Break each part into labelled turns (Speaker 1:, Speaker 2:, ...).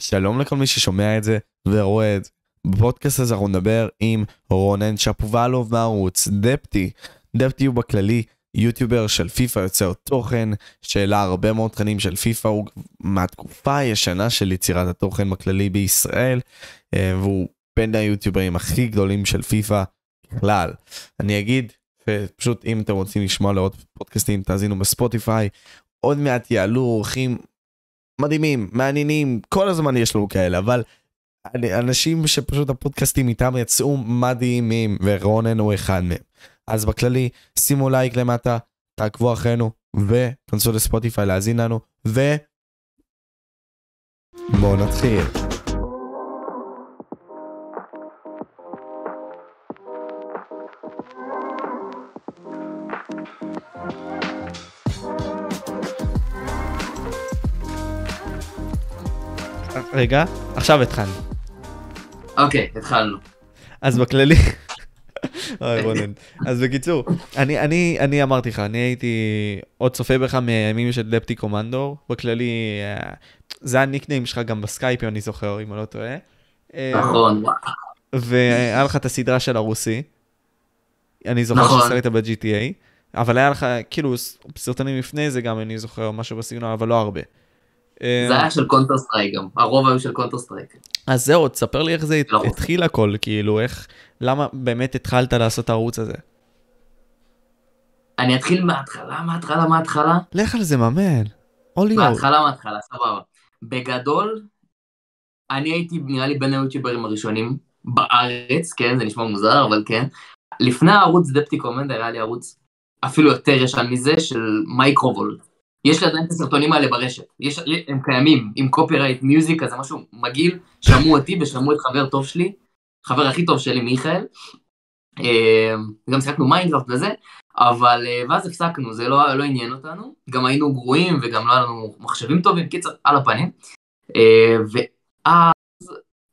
Speaker 1: שלום לכל מי ששומע את זה ורואה את זה. בפודקאסט הזה אנחנו נדבר עם רונן שפובלוב מערוץ דפטי. דפטי הוא בכללי יוטיובר של פיפא יוצר תוכן שהעלה הרבה מאוד תכנים של פיפא הוא מהתקופה הישנה של יצירת התוכן בכללי בישראל אה, והוא בין היוטיוברים הכי גדולים של פיפא בכלל. אני אגיד פשוט אם אתם רוצים לשמוע לעוד פודקאסטים תאזינו בספוטיפיי עוד מעט יעלו אורחים מדהימים מעניינים כל הזמן יש לנו כאלה אבל אנשים שפשוט הפודקאסטים איתם יצאו מדהימים ורונן הוא אחד מהם. אז בכללי שימו לייק למטה תעקבו אחרינו וכנסו לספוטיפיי להאזין לנו ו... בואו נתחיל. רגע, עכשיו התחלנו.
Speaker 2: אוקיי, התחלנו.
Speaker 1: אז בכללי, אוי רונן. אז בקיצור, אני, אני, אני אמרתי לך, אני הייתי עוד צופה בך מהימים של Depti Commander, בכללי, אה, זה ה nickname שלך גם בסקייפ, אם אני זוכר, אם אני לא טועה.
Speaker 2: אה, נכון,
Speaker 1: והיה לך את הסדרה של הרוסי, אני זוכר נכון. ששחקת ב-GTA, אבל היה לך, כאילו, סרטונים לפני זה גם, אני זוכר משהו בסגנון, אבל לא הרבה.
Speaker 2: זה היה של Counter Strike גם, הרוב היו של Counter Strike.
Speaker 1: אז זהו, תספר לי איך זה לא. התחיל הכל, כאילו, איך, למה באמת התחלת לעשות את הערוץ הזה?
Speaker 2: אני אתחיל מההתחלה, מההתחלה, מההתחלה.
Speaker 1: לך על זה, ממן.
Speaker 2: מההתחלה, מההתחלה, סבבה. בגדול, אני הייתי נראה לי בין היוטיוברים הראשונים בארץ, כן, זה נשמע מוזר, אבל כן. לפני הערוץ Depti Commander היה לי ערוץ אפילו יותר ישן מזה, של מייקרובולט. יש לי עדיין את הסרטונים האלה ברשת, יש, הם קיימים עם copyright music, זה משהו מגעיל, שמעו אותי ושמעו את חבר טוב שלי, חבר הכי טוב שלי מיכאל, אה, גם שיחקנו Minecraft וזה, אבל אה, ואז הפסקנו, זה לא, לא עניין אותנו, גם היינו גרועים וגם לא היה לנו מחשבים טובים, קיצר, על הפנים, אה, ואז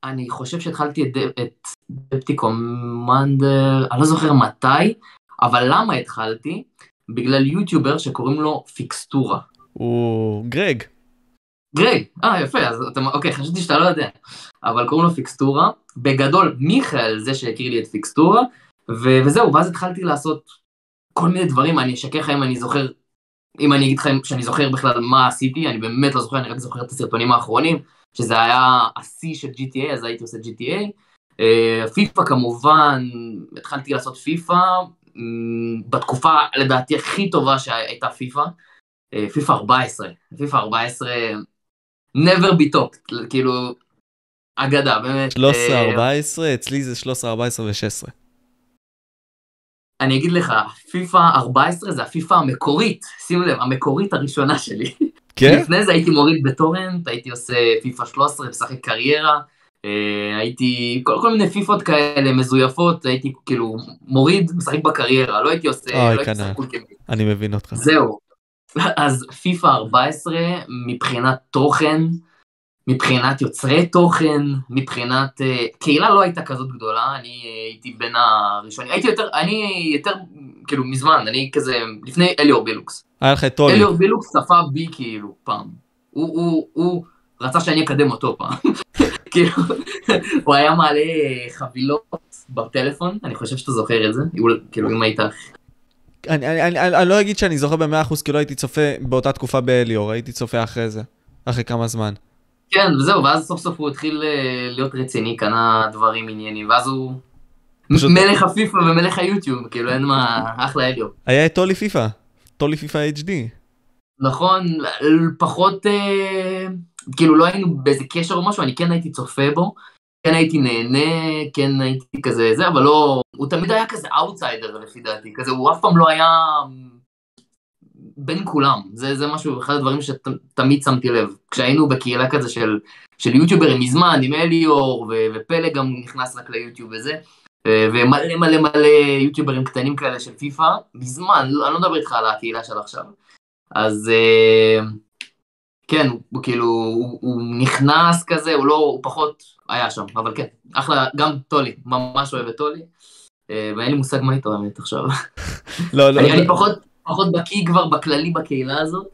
Speaker 2: אני חושב שהתחלתי את, את Depti Commander, אני לא זוכר מתי, אבל למה התחלתי? בגלל יוטיובר שקוראים לו פיקסטורה.
Speaker 1: הוא גרג.
Speaker 2: גרג, אה יפה, אז אתה, אוקיי, חשבתי שאתה לא יודע, אבל קוראים לו פיקסטורה, בגדול מיכאל זה שהכיר לי את פיקסטורה, ו- וזהו, ואז התחלתי לעשות כל מיני דברים, אני אשקר לך אם אני זוכר, אם אני אגיד לך שאני זוכר בכלל מה עשיתי, אני באמת לא זוכר, אני רק זוכר את הסרטונים האחרונים, שזה היה השיא של GTA, אז הייתי עושה GTA. אה, פיפא כמובן, התחלתי לעשות פיפא, בתקופה לדעתי הכי טובה שהייתה פיפא, אה, פיפא 14, פיפא 14 never be top, כאילו אגדה באמת.
Speaker 1: 13, 14, אה, אצלי זה 13, 14 ו-16.
Speaker 2: אני אגיד לך, פיפא 14 זה הפיפא המקורית, שים לב, המקורית הראשונה שלי. כן? לפני זה הייתי מוריד בטורנט, הייתי עושה פיפא 13, משחק קריירה, הייתי, כל, כל מיני פיפות כאלה מזויפות, הייתי כאילו מוריד, משחק בקריירה, לא הייתי עושה,
Speaker 1: אוי, לא הייתי משחק אני מבין אותך.
Speaker 2: זהו. אז פיפא 14 מבחינת תוכן, מבחינת יוצרי תוכן, מבחינת... Uh, קהילה לא הייתה כזאת גדולה, אני uh, הייתי בין הראשונים, הייתי יותר, אני יותר, כאילו מזמן, אני כזה, לפני אליאור בילוקס.
Speaker 1: היה לך את טולי.
Speaker 2: אליאור בילוקס צפה בי כאילו פעם. הוא, הוא, הוא רצה שאני אקדם אותו פעם. כאילו, הוא היה מעלה חבילות בטלפון, אני חושב שאתה זוכר את זה, כאילו אם היית...
Speaker 1: אני, אני, אני, אני לא אגיד שאני זוכר במאה אחוז, כי לא הייתי צופה באותה תקופה באליאור, הייתי צופה אחרי זה, אחרי כמה זמן.
Speaker 2: כן, וזהו, ואז סוף סוף הוא התחיל אה, להיות רציני, קנה דברים עניינים, ואז הוא... פשוט... מלך הפיפא ומלך היוטיוב, כאילו אין מה, אחלה אליאור.
Speaker 1: היה את טולי פיפא, טולי פיפא HD.
Speaker 2: נכון, פחות... אה... כאילו לא היינו באיזה קשר או משהו, אני כן הייתי צופה בו, כן הייתי נהנה, כן הייתי כזה זה, אבל לא, הוא תמיד היה כזה אאוטסיידר לפי דעתי, כזה, הוא אף פעם לא היה בין כולם, זה, זה משהו, אחד הדברים שתמיד שמתי לב, כשהיינו בקהילה כזה של, של יוטיוברים מזמן, עם אליאור, ו, ופלא גם נכנס רק ליוטיוב וזה, ומלא מלא מלא יוטיוברים קטנים כאלה של פיפא, מזמן, לא, אני לא מדבר איתך על הקהילה של עכשיו, אז... כן, הוא כאילו, הוא, הוא נכנס כזה, הוא לא, הוא פחות היה שם, אבל כן, אחלה, גם טולי, ממש אוהב את טולי, אה, ואין לי מושג מה איתו האמת עכשיו. לא, לא. אני, לא. אני פחות, פחות בקיא כבר בכללי בקהילה הזאת.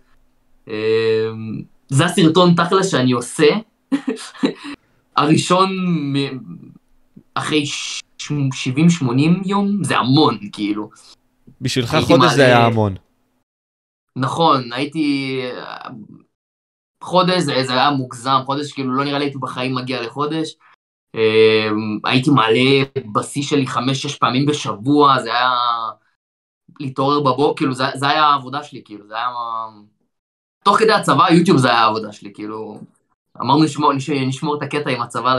Speaker 2: אה, זה הסרטון תכל'ס שאני עושה, הראשון מ- אחרי 70-80 יום, זה המון, כאילו.
Speaker 1: בשבילך חודש זה
Speaker 2: מעלה-
Speaker 1: היה המון.
Speaker 2: נכון, הייתי... חודש זה, זה היה מוגזם, חודש כאילו לא נראה לי הייתי בחיים מגיע לחודש. אמ, הייתי מעלה בשיא שלי חמש-שש פעמים בשבוע, זה היה להתעורר בבוקר, כאילו זה, זה היה העבודה שלי, כאילו זה היה... תוך כדי הצבא, יוטיוב זה היה העבודה שלי, כאילו... אמרנו נשמור, נש- נשמור את הקטע עם הצבא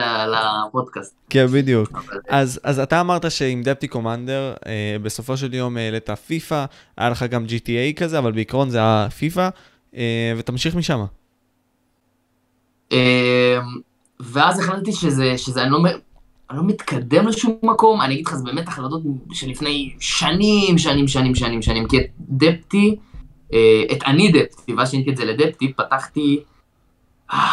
Speaker 2: לפודקאסט.
Speaker 1: כן, בדיוק.
Speaker 2: אבל-
Speaker 1: אז, אז אתה אמרת שעם דפטי קומנדר, אה, בסופו של יום העלית פיפא, היה לך גם GTA כזה, אבל בעיקרון זה היה פיפא, אה, ותמשיך משם.
Speaker 2: אמ, ואז החלטתי שזה, שזה אני, לא, אני לא מתקדם לשום מקום, אני אגיד לך, זה באמת החלטות שלפני שנים, שנים, שנים, שנים, שנים, כי את דפטי, אה, את אני דפטי, ואז שיניתי את זה לדפטי, פתחתי אה,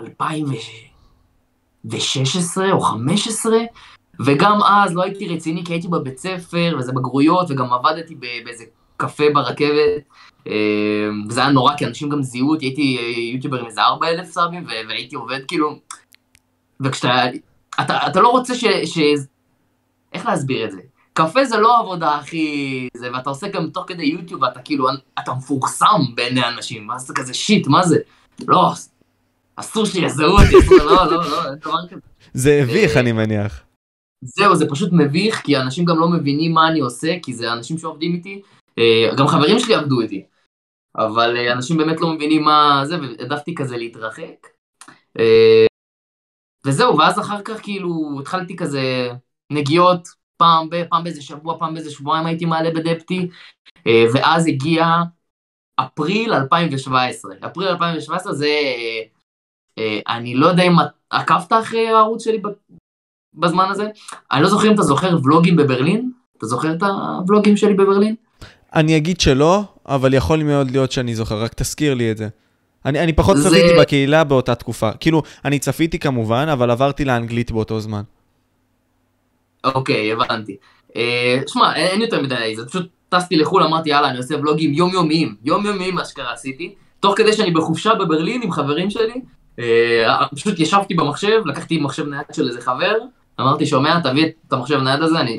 Speaker 2: 2016 או 15, וגם אז לא הייתי רציני, כי הייתי בבית ספר, וזה בגרויות, וגם עבדתי באיזה קפה ברכבת, וזה היה נורא, כי אנשים גם זיהו אותי, הייתי אה, יוטיובר עם איזה 4,000 סאבים, והייתי עובד כאילו, וכשאתה, אתה, אתה לא רוצה ש, ש... איך להסביר את זה? קפה זה לא העבודה הכי... זה, ואתה עושה גם תוך כדי יוטיוב, ואתה כאילו, אתה מפורסם בעיני אנשים, ואז אתה כזה שיט, מה זה? לא, אסור שיזהו אותי, לא, לא, לא, אין דבר כזה.
Speaker 1: זה הביך,
Speaker 2: אה,
Speaker 1: אני מניח.
Speaker 2: זהו, זה פשוט מביך, כי אנשים גם לא מבינים מה אני עושה, כי זה אנשים שעובדים איתי, אה, גם חברים שלי עבדו איתי, אבל אה, אנשים באמת לא מבינים מה זה, והעדפתי כזה להתרחק. אה, וזהו, ואז אחר כך כאילו התחלתי כזה נגיעות, פעם, ב, פעם באיזה שבוע, פעם באיזה שבועיים הייתי מעלה בדפטי, אה, ואז הגיע אפריל 2017. אפריל 2017 זה, אני לא יודע אם עקבת אחרי הערוץ שלי בזמן הזה, אני לא זוכר אם אתה זוכר ולוגים בברלין? אתה זוכר את הוולוגים שלי בברלין?
Speaker 1: אני אגיד שלא, אבל יכול מאוד להיות שאני זוכר, רק תזכיר לי את זה. אני, אני פחות
Speaker 2: זה-
Speaker 1: צפיתי בקהילה באותה תקופה. כאילו, אני צפיתי כמובן, אבל עברתי לאנגלית באותו זמן.
Speaker 2: אוקיי, הבנתי. אה, שמע, אין, אין יותר מדי, זה פשוט טסתי לחו"ל, אמרתי יאללה, אני עושה ולוגים יומיומיים, יומיומיים מה שקרה עשיתי, תוך כדי שאני בחופשה בברלין עם חברים שלי, אה, פשוט ישבתי במחשב, לקחתי מחשב נייד של איזה חבר, אמרתי, שומע, תביא את המחשב נייד הזה, אני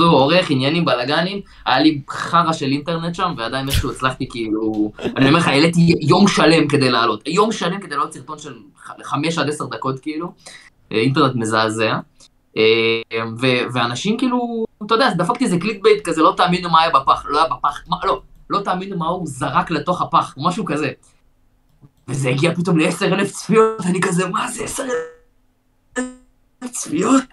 Speaker 2: עורך, עניינים, בלאגנים, היה לי חרא של אינטרנט שם, ועדיין איכשהו הצלחתי כאילו, אני אומר לך, העליתי יום שלם כדי לעלות, יום שלם כדי לעלות סרטון של 5 עד 10 דקות כאילו, אה, אינטרנט מזעזע. אה, ו- ואנשים כאילו, אתה יודע, דפקתי איזה click bait כזה, לא תאמינו מה היה בפח, לא היה בפח, מה, לא, לא תאמינו מה הוא זרק לתוך הפח, משהו כזה. וזה הגיע פתאום ל-10,000 צפיות, ואני כזה, מה זה 10,000 צפיות?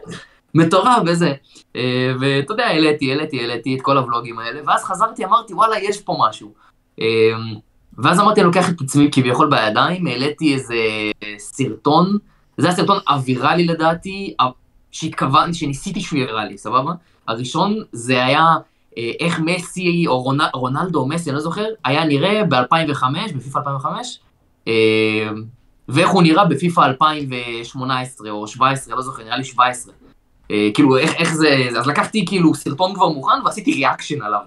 Speaker 2: מטורף וזה. אה, ואתה יודע, העליתי, העליתי, העליתי את כל הוולוגים האלה, ואז חזרתי, אמרתי, וואלה, יש פה משהו. אה, ואז אמרתי, אני לוקח את עצמי כביכול בידיים, העליתי איזה סרטון, זה היה סרטון אווירלי לדעתי, שהתכוונתי, שניסיתי שהוא יראה לי, סבבה? הראשון זה היה אה, איך מסי או רונ... רונלדו או מסי, אני לא זוכר, היה נראה ב-2005, בפיפ"א 2005, אה, ואיך הוא נראה בפיפ"א 2018 או 17, לא זוכר, נראה לי 17. אה, כאילו, איך, איך זה, אז לקחתי כאילו סרטון כבר מוכן ועשיתי reaction עליו.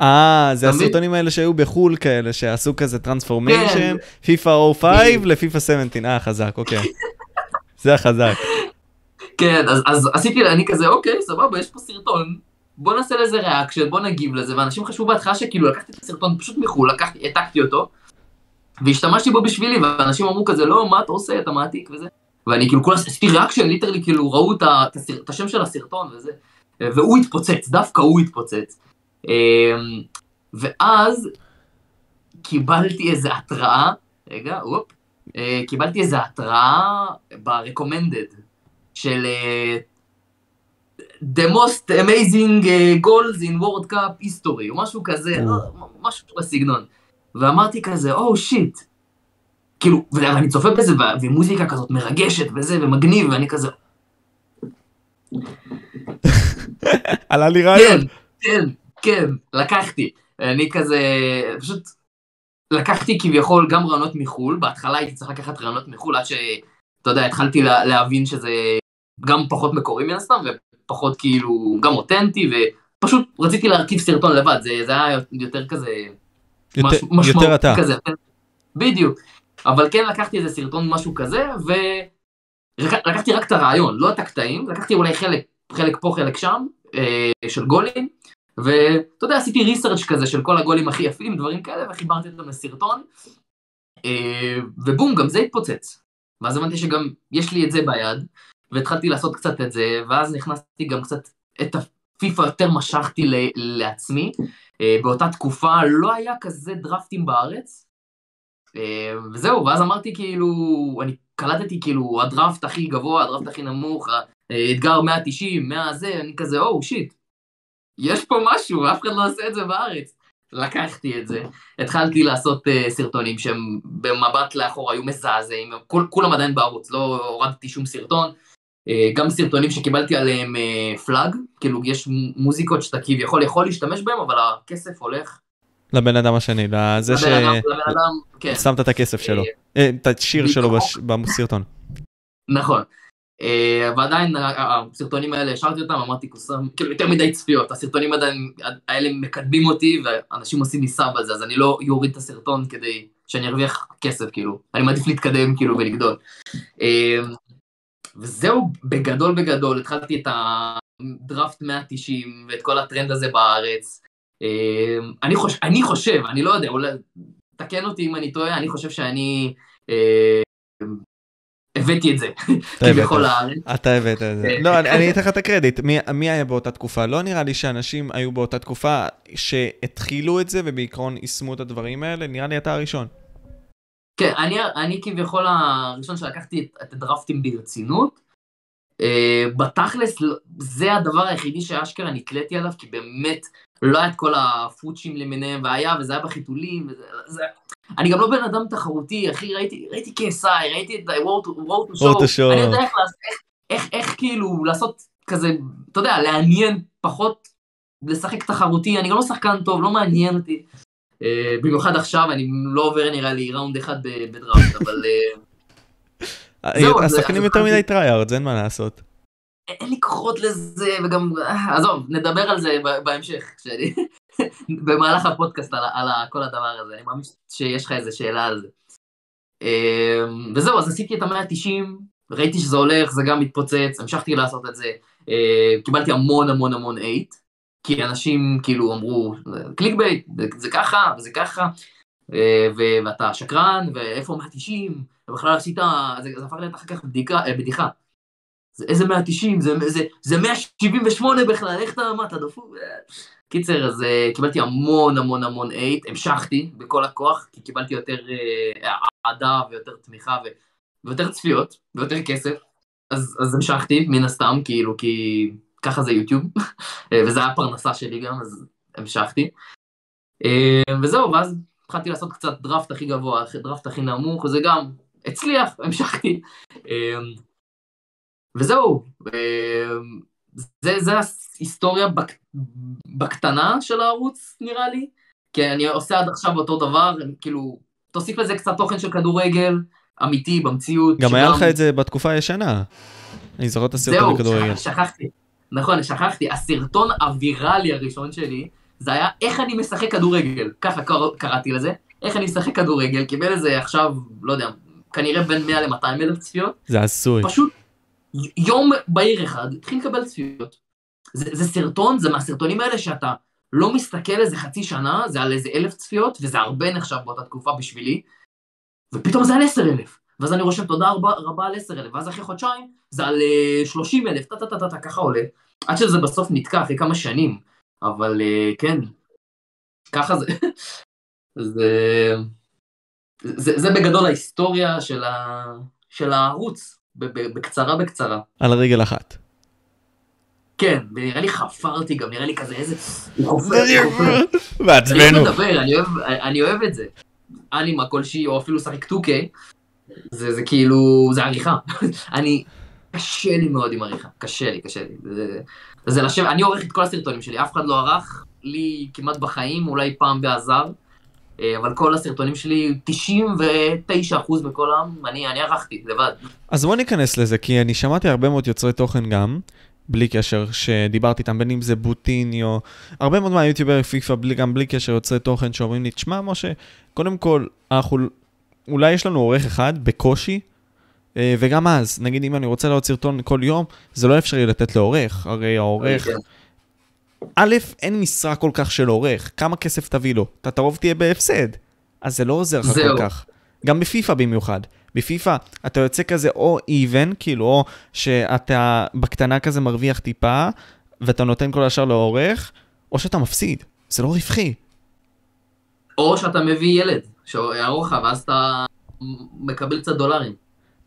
Speaker 1: אה, זה? הסרטונים האלה שהיו בחו"ל כאלה, שעשו כזה
Speaker 2: transformation.
Speaker 1: פיפא 05 לפיפא 17, אה, חזק, אוקיי. זה החזק.
Speaker 2: כן, אז, אז עשיתי, אני כזה, אוקיי, סבבה, יש פה סרטון, בוא נעשה לזה reaction, בוא נגיב לזה, ואנשים חשבו בהתחלה שכאילו לקחתי את הסרטון פשוט מחו"ל, לקחתי, העתקתי אותו, והשתמשתי בו בשבילי, ואנשים אמרו כזה, לא, מה אתה עושה, אתה מעתיק וזה, ואני כאילו, כולה עשיתי reaction, literally, כאילו, ראו את, הסר, את השם של הסרטון וזה, והוא התפוצץ, דווקא הוא התפוצץ. אמ, ואז קיבלתי איזה התראה, רגע, אופ, אה, קיבלתי איזה התראה ב-recommended של אה, The most amazing אה, goals in World Cup history, או משהו כזה, לא, משהו בסגנון. ואמרתי כזה, או שיט. כאילו, ואני צופה בזה, ומוזיקה כזאת מרגשת וזה, ומגניב, ואני כזה,
Speaker 1: עלה לי
Speaker 2: כן,
Speaker 1: רעיון.
Speaker 2: כן, כן, לקחתי. אני כזה, פשוט לקחתי כביכול גם רעיונות מחו"ל, בהתחלה הייתי צריך לקחת רעיונות מחו"ל עד שאתה יודע, התחלתי לה, להבין שזה גם פחות מקורי מן הסתם, ופחות כאילו, גם אותנטי, ופשוט רציתי להרכיב סרטון לבד, זה, זה היה יותר כזה,
Speaker 1: יותר-
Speaker 2: מש- משמעות
Speaker 1: יותר אתה.
Speaker 2: כזה, בדיוק. אבל כן לקחתי איזה סרטון משהו כזה, ולקחתי רק את הרעיון, לא את הקטעים, לקחתי אולי חלק, חלק פה, חלק שם, אה, של גולים, ואתה יודע, עשיתי ריסרצ' כזה של כל הגולים הכי יפים, דברים כאלה, וחיברתי אותם לסרטון, אה, ובום, גם זה התפוצץ. ואז הבנתי שגם יש לי את זה ביד, והתחלתי לעשות קצת את זה, ואז נכנסתי גם קצת, את הפיפא יותר משכתי לעצמי. אה, באותה תקופה לא היה כזה דרפטים בארץ, וזהו, ואז אמרתי כאילו, אני קלטתי כאילו הדראפט הכי גבוה, הדראפט הכי נמוך, אתגר 190, 100 זה, אני כזה, או, oh, שיט, יש פה משהו, אף אחד לא עושה את זה בארץ. לקחתי את זה, התחלתי לעשות uh, סרטונים שהם במבט לאחור היו מזעזעים, כול, כולם עדיין בערוץ, לא הורדתי שום סרטון, uh, גם סרטונים שקיבלתי עליהם uh, פלאג, כאילו יש מוזיקות שאתה כביכול יכול להשתמש בהם, אבל הכסף הולך.
Speaker 1: לבן אדם השני, לזה ש...
Speaker 2: לבן אדם, כן.
Speaker 1: את הכסף שלו, את השיר שלו בסרטון.
Speaker 2: נכון. אה, ועדיין הסרטונים האלה השארתי אותם, אמרתי קוסם, כאילו יותר מדי צפיות, הסרטונים עדיין האלה מקדמים אותי ואנשים עושים לי סאב על זה, אז אני לא יוריד את הסרטון כדי שאני ארוויח כסף, כאילו, אני מעדיף להתקדם כאילו ולגדול. אה, וזהו, בגדול בגדול, התחלתי את הדראפט 190 ואת כל הטרנד הזה בארץ. אה, אני, חושב, אני חושב, אני לא יודע, אולי, תקן אותי אם אני טועה, אני חושב שאני הבאתי את זה, כביכול לארץ.
Speaker 1: אתה הבאת את זה. לא, אני אתן לך את הקרדיט. מי היה באותה תקופה? לא נראה לי שאנשים היו באותה תקופה שהתחילו את זה ובעיקרון יישמו את הדברים האלה, נראה לי אתה הראשון.
Speaker 2: כן, אני כביכול הראשון שלקחתי את הדרפטים ברצינות. אה, בתכלס, זה הדבר היחידי שאשכרה נקלטתי עליו, כי באמת לא היה את כל הפוצ'ים למיניהם, והיה, וזה היה בחיתולים, וזה... אני גם לא בן אדם תחרותי, אחי, ראיתי, ראיתי KSI, ראיתי את וורט שואו, אני יודע איך, איך, איך, איך כאילו לעשות כזה, אתה יודע, לעניין פחות, לשחק תחרותי, אני גם לא שחקן טוב, לא מעניין אותי. Uh, במיוחד עכשיו, אני לא עובר נראה לי round אחד בדראפט, אבל...
Speaker 1: Uh, זהו, השחקנים יותר מדי tryhard, אין מה לעשות.
Speaker 2: אין לי כוחות לזה, וגם, עזוב, נדבר על זה בהמשך, כשאני, במהלך הפודקאסט על, על כל הדבר הזה, אני מאמין שיש לך איזה שאלה על זה. אמ, וזהו, אז עשיתי את המאה ה-90, ראיתי שזה הולך, זה גם מתפוצץ, המשכתי לעשות את זה, אמ, קיבלתי המון המון המון hate, כי אנשים כאילו אמרו, clickbait, זה ככה, וזה ככה, אמ, ואתה שקרן, ואיפה 190, ובכלל עשית, זה הפך להיות אחר כך בדיחה, בדיחה. זה איזה 190, זה, זה, זה 178 בכלל, איך אתה, מה, אתה דפוק? קיצר, אז uh, קיבלתי המון המון המון hate, המשכתי בכל הכוח, כי קיבלתי יותר אה, אהדה uh, ויותר תמיכה ו... ויותר צפיות, ויותר כסף, אז, אז המשכתי, מן הסתם, כאילו, כי ככה זה יוטיוב, אה, וזה היה הפרנסה שלי גם, אז המשכתי. Uh, וזהו, ואז התחלתי לעשות קצת דראפט הכי גבוה, דראפט הכי נמוך, וזה גם הצליח, המשכתי. Uh, וזהו, זה, זה ההיסטוריה בק, בקטנה של הערוץ נראה לי, כי אני עושה עד עכשיו אותו דבר, כאילו, תוסיף לזה קצת תוכן של כדורגל, אמיתי, במציאות.
Speaker 1: גם שגם... היה לך את זה בתקופה הישנה, אני זוכר את הסרטון בכדורגל.
Speaker 2: זהו, שכחתי, נכון, שכחתי, הסרטון הוויראלי הראשון שלי, זה היה איך אני משחק כדורגל, ככה קרא, קראתי לזה, איך אני משחק כדורגל, קיבל איזה עכשיו, לא יודע, כנראה בין 100 ל-200 אלף צפיות.
Speaker 1: זה עשוי.
Speaker 2: פשוט יום בהיר אחד התחיל לקבל צפיות. זה, זה סרטון, זה מהסרטונים האלה שאתה לא מסתכל איזה חצי שנה, זה על איזה אלף צפיות, וזה הרבה נחשב באותה תקופה בשבילי, ופתאום זה על עשר אלף. ואז אני רושם תודה רבה, רבה על עשר אלף, ואז אחרי חודשיים זה על אה, שלושים אלף, טה טה טה טה טה, ככה עולה. עד שזה בסוף נתקע אחרי כמה שנים, אבל uh, כן, ככה זה. זה, זה, זה בגדול ההיסטוריה של, ה, של הערוץ. בקצרה בקצרה.
Speaker 1: על רגל אחת.
Speaker 2: כן, ונראה לי חפרתי גם, נראה לי כזה איזה...
Speaker 1: בעצמנו.
Speaker 2: אני אוהב את זה. אנימה כלשהי, או אפילו שחק 2K, זה, זה כאילו, זה עריכה. אני, קשה לי מאוד עם עריכה, קשה לי, קשה לי. זה, זה לשבת, אני עורך את כל הסרטונים שלי, אף אחד לא ערך לי כמעט בחיים, אולי פעם בעזר. אה, אבל כל הסרטונים שלי, 99% מכולם, אני, אני ערכתי לבד.
Speaker 1: אז בוא ניכנס לזה, כי אני שמעתי הרבה מאוד יוצרי תוכן גם, בלי קשר, שדיברתי איתם, בין אם זה בוטיניו, הרבה מאוד מהיוטיובר פיפא, גם בלי קשר יוצרי תוכן, שאומרים לי, תשמע, משה, קודם כל, אנחנו אולי יש לנו עורך אחד בקושי, אה, וגם אז, נגיד אם אני רוצה לעוד סרטון כל יום, זה לא אפשרי לתת לעורך, הרי העורך... א', אין משרה כל כך של עורך, כמה כסף תביא לו? אתה תרוב תהיה בהפסד. אז זה לא עוזר לך כל. כך. גם בפיפא במיוחד. בפיפא אתה יוצא כזה או even, כאילו, או שאתה בקטנה כזה מרוויח טיפה, ואתה נותן כל השאר לעורך, או שאתה מפסיד. זה לא רווחי.
Speaker 2: או שאתה מביא ילד, שיערוך לך, ואז אתה מקבל קצת דולרים.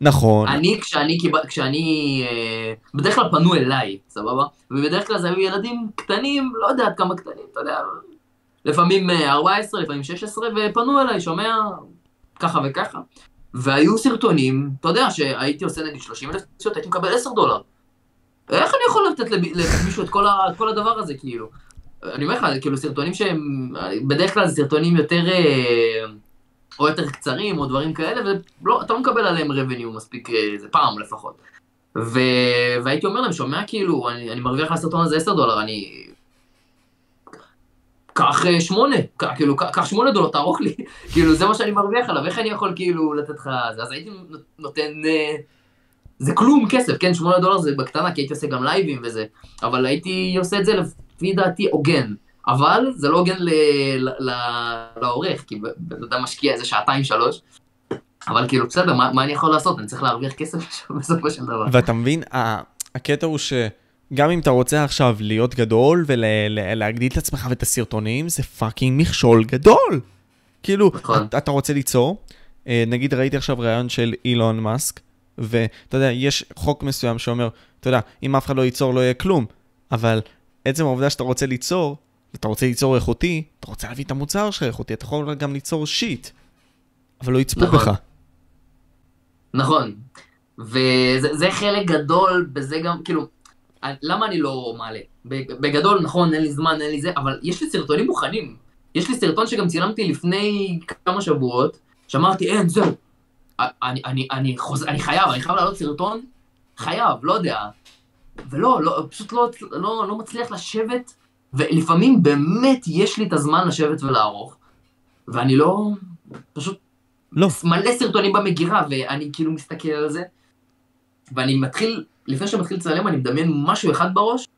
Speaker 1: נכון,
Speaker 2: אני, כשאני, כשאני, אה, בדרך כלל פנו אליי, סבבה? ובדרך כלל זה היו ילדים קטנים, לא יודע עד כמה קטנים, אתה יודע, לפעמים אה, 14, לפעמים 16, ופנו אליי, שומע, ככה וככה. והיו סרטונים, אתה יודע, שהייתי עושה נגיד 30 אלף צפיות, הייתי מקבל 10 דולר. איך אני יכול לתת למישהו את כל, ה, את כל הדבר הזה, כאילו? אני אומר לך, כאילו סרטונים שהם, בדרך כלל זה סרטונים יותר, אה, או יותר קצרים, או דברים כאלה, ואתה לא מקבל עליהם רבניו מספיק, אה, זה פעם לפחות. ו... והייתי אומר להם, שומע כאילו, אני, אני מרוויח על הסרטון הזה 10 דולר, אני... קח אה, שמונה, קח, כאילו, קח- קח שמונה דולר, תערוך לי, כאילו, זה מה שאני מרוויח עליו, איך אני יכול כאילו לתת לך? אז הייתי נותן, אה, זה כלום כסף, כן, שמונה דולר זה בקטנה, כי הייתי עושה גם לייבים וזה, אבל הייתי עושה את זה לפי דעתי הוגן, אבל זה לא הוגן לעורך, כי בן אדם משקיע איזה שעתיים שלוש, אבל כאילו, בסדר, מה, מה אני יכול לעשות? אני צריך להרוויח כסף בסופו של דבר.
Speaker 1: ואתה מבין, הקטע הוא שגם אם אתה רוצה עכשיו להיות גדול ולהגדיל את עצמך ואת הסרטונים, זה fucking מכשול גדול. כאילו,
Speaker 2: נכון.
Speaker 1: אתה- אתה רוצה ליצור, אה, נגיד ראיתי עכשיו ראיון של אילון מאסק, ואתה יודע, יש חוק מסוים שאומר, אתה יודע, אם אף אחד לא ייצור לא יהיה כלום, אבל עצם העובדה שאתה רוצה ליצור, אתה רוצה ליצור איכותי, אתה רוצה להביא את המוצר שלך איכותי, אתה יכול גם ליצור שיט, אבל לא יצפו
Speaker 2: נכון.
Speaker 1: בך.
Speaker 2: נכון. וזה זה חלק גדול בזה גם, כאילו, למה אני לא מעלה? בג- בגדול, נכון, אין לי זמן, אין לי זה, אבל יש לי סרטונים מוכנים. יש לי סרטון שגם צילמתי לפני כמה שבועות, שאמרתי, אין, זהו. אני, אני, אני, חוז... אני חייב, אני חייב לעלות סרטון, חייב, לא יודע. ולא, לא, פשוט לא, לא, לא מצליח לשבת, ולפעמים באמת יש לי את הזמן לשבת ולערוך, ואני לא, פשוט
Speaker 1: לא.
Speaker 2: מלא סרטונים במגירה, ואני כאילו מסתכל על זה, ואני מתחיל, לפני שאני מתחיל לצלם, אני מדמיין משהו אחד בראש,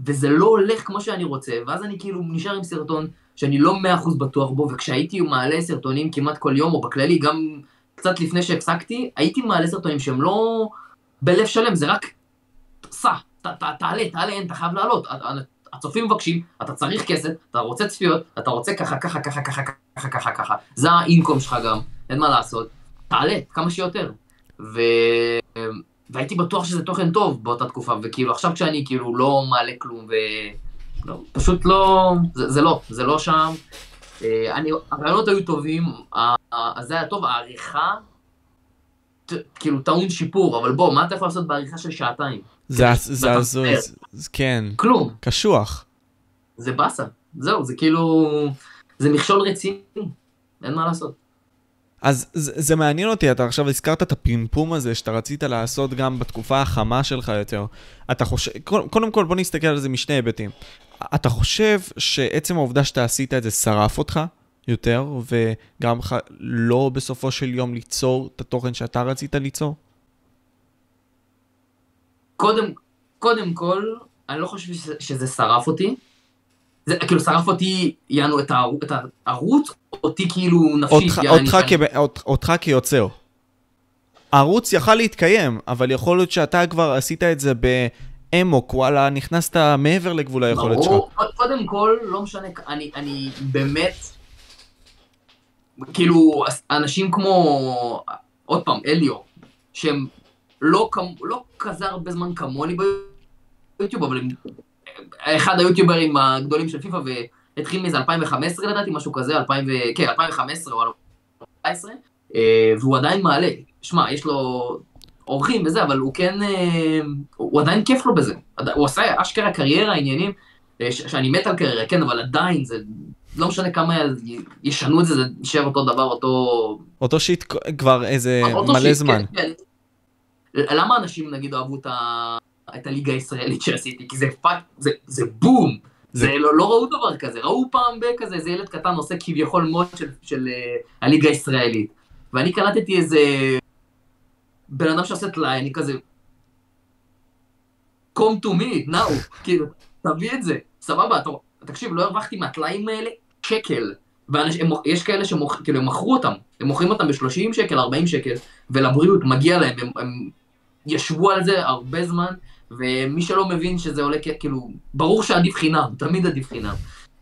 Speaker 2: וזה לא הולך כמו שאני רוצה, ואז אני כאילו נשאר עם סרטון שאני לא מאה אחוז בטוח בו, וכשהייתי מעלה סרטונים כמעט כל יום, או בכללי, גם קצת לפני שהפסקתי, הייתי מעלה סרטונים שהם לא בלב שלם, זה רק, סע, ת, ת, תעלה, תעלה, אין, אתה חייב לעלות. הצופים מבקשים, אתה צריך כסף, אתה רוצה צפיות, אתה רוצה ככה, ככה, ככה, ככה, ככה, ככה, ככה, זה האינקום שלך גם, אין מה לעשות. תעלה, כמה שיותר. ו... והייתי בטוח שזה תוכן טוב באותה תקופה, וכאילו עכשיו כשאני כאילו לא מעלה כלום, ו... לא, פשוט לא, זה, זה לא, זה לא שם. אה, אני, הרעיונות היו טובים, זה היה טוב, העריכה, כאילו טעון שיפור, אבל בוא, מה אתה יכול לעשות בעריכה של שעתיים?
Speaker 1: זה הזוי, זה- כן,
Speaker 2: כלום,
Speaker 1: קשוח.
Speaker 2: זה באסה, זהו, זה כאילו, זה מכשול רציני, אין מה לעשות.
Speaker 1: אז זה, זה מעניין אותי, אתה עכשיו הזכרת את הפימפום הזה שאתה רצית לעשות גם בתקופה החמה שלך יותר. אתה חושב, קודם כל בוא נסתכל על זה משני היבטים. אתה חושב שעצם העובדה שאתה עשית את זה שרף אותך יותר, וגם לך לא בסופו של יום ליצור את התוכן שאתה רצית ליצור?
Speaker 2: קודם, קודם כל, אני לא חושב שזה, שזה שרף אותי. זה כאילו שרף אותי, יענו, את, הערו, את הערוץ, אותי כאילו נפשית,
Speaker 1: אותך,
Speaker 2: יעני,
Speaker 1: אותך, כב, אות- אותך כיוצר. הערוץ יכל להתקיים, אבל יכול להיות שאתה כבר עשית את זה באמוק, וואלה, נכנסת מעבר לגבול היכולת שלך.
Speaker 2: ברור, קודם כל, לא משנה, אני, אני באמת, כאילו, אנשים כמו, עוד פעם, אליו, שהם לא, לא כזה הרבה זמן כמוני ביוטיוב, אבל הם אחד היוטיוברים הגדולים של פיפא, והתחיל מזה 2015 לדעתי, משהו כזה, 2000, ו... כן, 2015 או 2014, אה, והוא עדיין מעלה. שמע, יש לו אורחים וזה, אבל הוא כן, אה, הוא עדיין כיף לו בזה. הוא עשה אשכרה קריירה, עניינים, אה, שאני מת על קריירה, כן, אבל עדיין זה, לא משנה כמה ישנו את זה, זה נשאר אותו דבר, אותו...
Speaker 1: אותו שיט כבר איזה מלא
Speaker 2: שיט,
Speaker 1: זמן.
Speaker 2: כן, כן. למה אנשים נגיד אהבו את, ה... את הליגה הישראלית שעשיתי? כי זה fuck, זה, זה בום.
Speaker 1: זה-
Speaker 2: זה לא, לא ראו דבר כזה, ראו פעם בכזה איזה ילד קטן עושה כביכול mod של, של uh, הליגה הישראלית. ואני קלטתי איזה בן אדם שעושה טלאי, אני כזה... come to me, now, כאילו, תביא את זה, סבבה, אתה... תקשיב, לא הרווחתי מהטלאים האלה שקל. ויש כאלה שכאילו הם מכרו אותם, הם מוכרים אותם ב-30 שקל, 40 שקל, ולבריאות מגיע להם, הם, הם ישבו על זה הרבה זמן, ומי שלא מבין שזה עולה כאילו, ברור שעדיף חינם, תמיד עדיף חינם,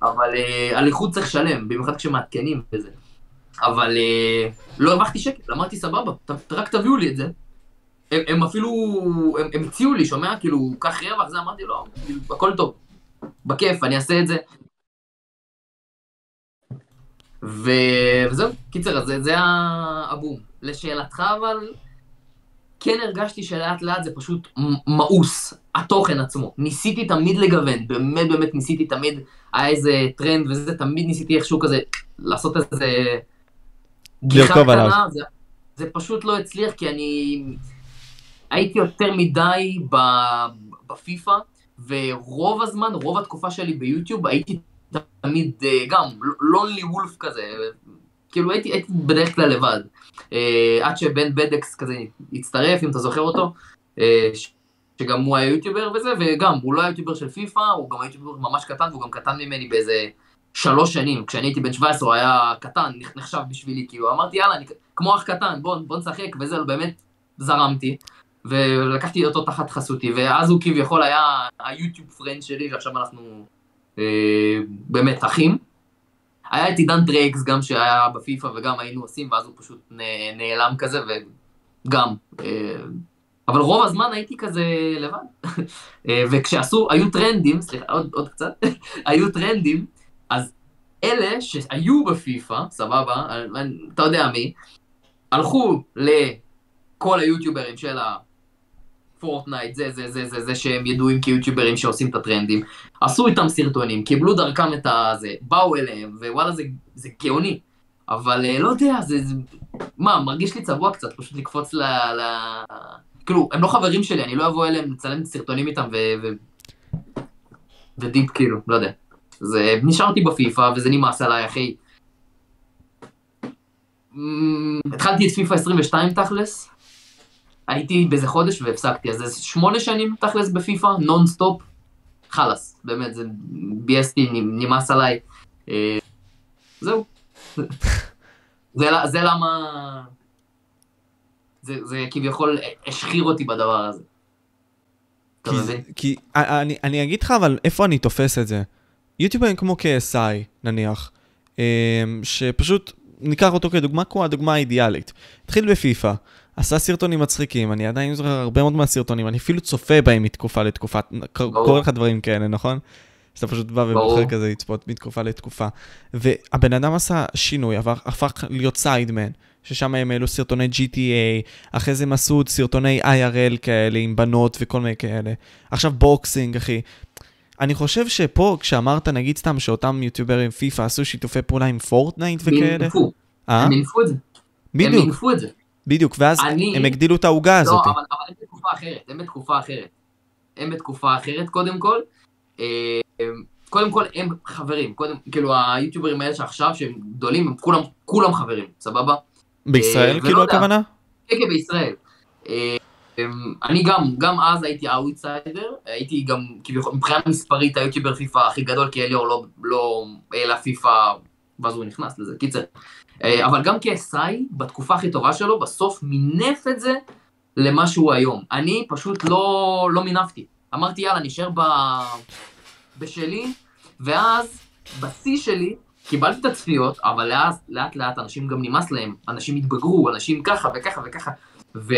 Speaker 2: אבל על איכות צריך לשלם, במיוחד כשמעדכנים וזה. אבל uh, לא הרווחתי שקל, אמרתי סבבה, ת, רק תביאו לי את זה. הם, הם אפילו, הם, הם הציעו לי, שומע, כאילו, קח רווח, זה אמרתי לו, לא, כאילו, הכל טוב, בכיף, אני אעשה את זה. ו... וזהו, קיצר, אז זה, זה הבום. לשאלתך אבל, כן הרגשתי שלאט לאט זה פשוט מאוס, התוכן עצמו. ניסיתי תמיד לגוון, באמת באמת ניסיתי תמיד, היה איזה טרנד וזה, תמיד ניסיתי איכשהו כזה לעשות איזה גיחה קטנה, זה, זה פשוט לא הצליח כי אני הייתי יותר מדי בפיפא, ורוב הזמן, רוב התקופה שלי ביוטיוב הייתי תמיד אה, גם lonely wolf כזה, כאילו הייתי, הייתי בדרך כלל לבד. אה, עד שבן בדקס כזה הצטרף, אם אתה זוכר אותו, אה, שגם הוא היה יוטיובר וזה, וגם, הוא לא היה יוטיובר של פיפא, הוא גם היה יוטיובר ממש קטן, והוא גם קטן ממני באיזה שלוש שנים. כשאני הייתי בן 17 הוא היה קטן, נחשב בשבילי, כאילו, אמרתי יאללה, אני כמו אח קטן, בוא, בוא נשחק, וזה, באמת זרמתי. ולקחתי אותו תחת חסותי, ואז הוא כביכול היה היוטיוב friend שלי, ועכשיו אנחנו באמת אחים. היה את עידן דרייקס גם שהיה בפיפא וגם היינו עושים, ואז הוא פשוט נעלם כזה, וגם. אה, אבל רוב הזמן הייתי כזה לבד. אה, וכשעשו, היו טרנדים, סליחה, עוד, עוד קצת, היו טרנדים, אז אלה שהיו בפיפא, סבבה, אתה יודע מי, הלכו לכל היוטיוברים של ה... פורטנייט, זה, זה, זה, זה, זה שהם ידועים כיוטיוברים שעושים את הטרנדים, עשו איתם סרטונים, קיבלו דרכם את הזה, באו אליהם, ווואלה זה, זה גאוני. אבל אה, לא יודע, זה, זה... מה, מרגיש לי צבוע קצת, פשוט לקפוץ ל... ל... כאילו, הם לא חברים שלי, אני לא אבוא אליהם לצלם סרטונים איתם ו... ו... ו deep כאילו, לא יודע. זה... נשארתי בפיפא וזה נמאס עליי, אחי. התחלתי את פיפא 22 תכלס, הייתי באיזה חודש והפסקתי, אז זה שמונה שנים תכלס בפיפא, נון סטופ, חלאס, באמת, זה ביאס אותי, נמאס עליי. אה, זהו. זה, זה למה... זה, זה כביכול השחיר אותי בדבר הזה.
Speaker 1: כי, כי אני, אני אגיד לך אבל איפה אני תופס את זה. יוטיוברים כמו KSI נניח, אה, שפשוט ניקח אותו כדוגמה כמו הדוגמה האידיאלית. התחיל בפיפא, עשה סרטונים מצחיקים, אני עדיין זוכר הרבה מאוד מהסרטונים, אני אפילו צופה בהם מתקופה לתקופה, קורה לך דברים כאלה, נכון? שאתה פשוט בא ובוחר כזה לצפות מתקופה לתקופה. והבן אדם עשה שינוי, עבר, הפך להיות סיידמן, ששם הם העלו סרטוני GTA, אחרי זה הם עשו סרטוני IRL כאלה עם בנות וכל מיני כאלה. עכשיו boxing, אחי. אני חושב שפה, כשאמרת, נגיד סתם, שאותם יוטיוברים פיפא עשו שיתופי פעולה עם פורטנייט וכאלה.
Speaker 2: אה? הם מינפו את זה. בדיוק. הם מינפו את זה.
Speaker 1: בדיוק, ואז אני... הם הגדילו את העוגה הזאת.
Speaker 2: לא, אבל, אבל הם בתקופה אחרת, הם בתקופה אחרת. הם בתקופה אחרת, קודם כל. אה, קודם כל, הם חברים. קודם, כאילו, היוטיוברים האלה שעכשיו, שהם גדולים, הם כולם, כולם חברים, סבבה?
Speaker 1: בישראל, אה, כאילו הכוונה?
Speaker 2: כן, כן, בישראל. אה, אני גם, גם אז הייתי אאוטסיידר, הייתי גם, כביכול, מבחינה מספרית היוטיובר פיפא הכי גדול, כי אליאור לא, לא העלה פיפא, ואז הוא נכנס לזה. קיצר, אה, אבל גם כאסאי, בתקופה הכי טובה שלו, בסוף מינף את זה למה שהוא היום. אני פשוט לא, לא מינפתי. אמרתי, יאללה, נשאר ב... בשלי, ואז, בשיא שלי, קיבלתי את הצפיות, אבל לאט לאט אנשים גם נמאס להם, אנשים התבגרו, אנשים ככה וככה וככה, ו...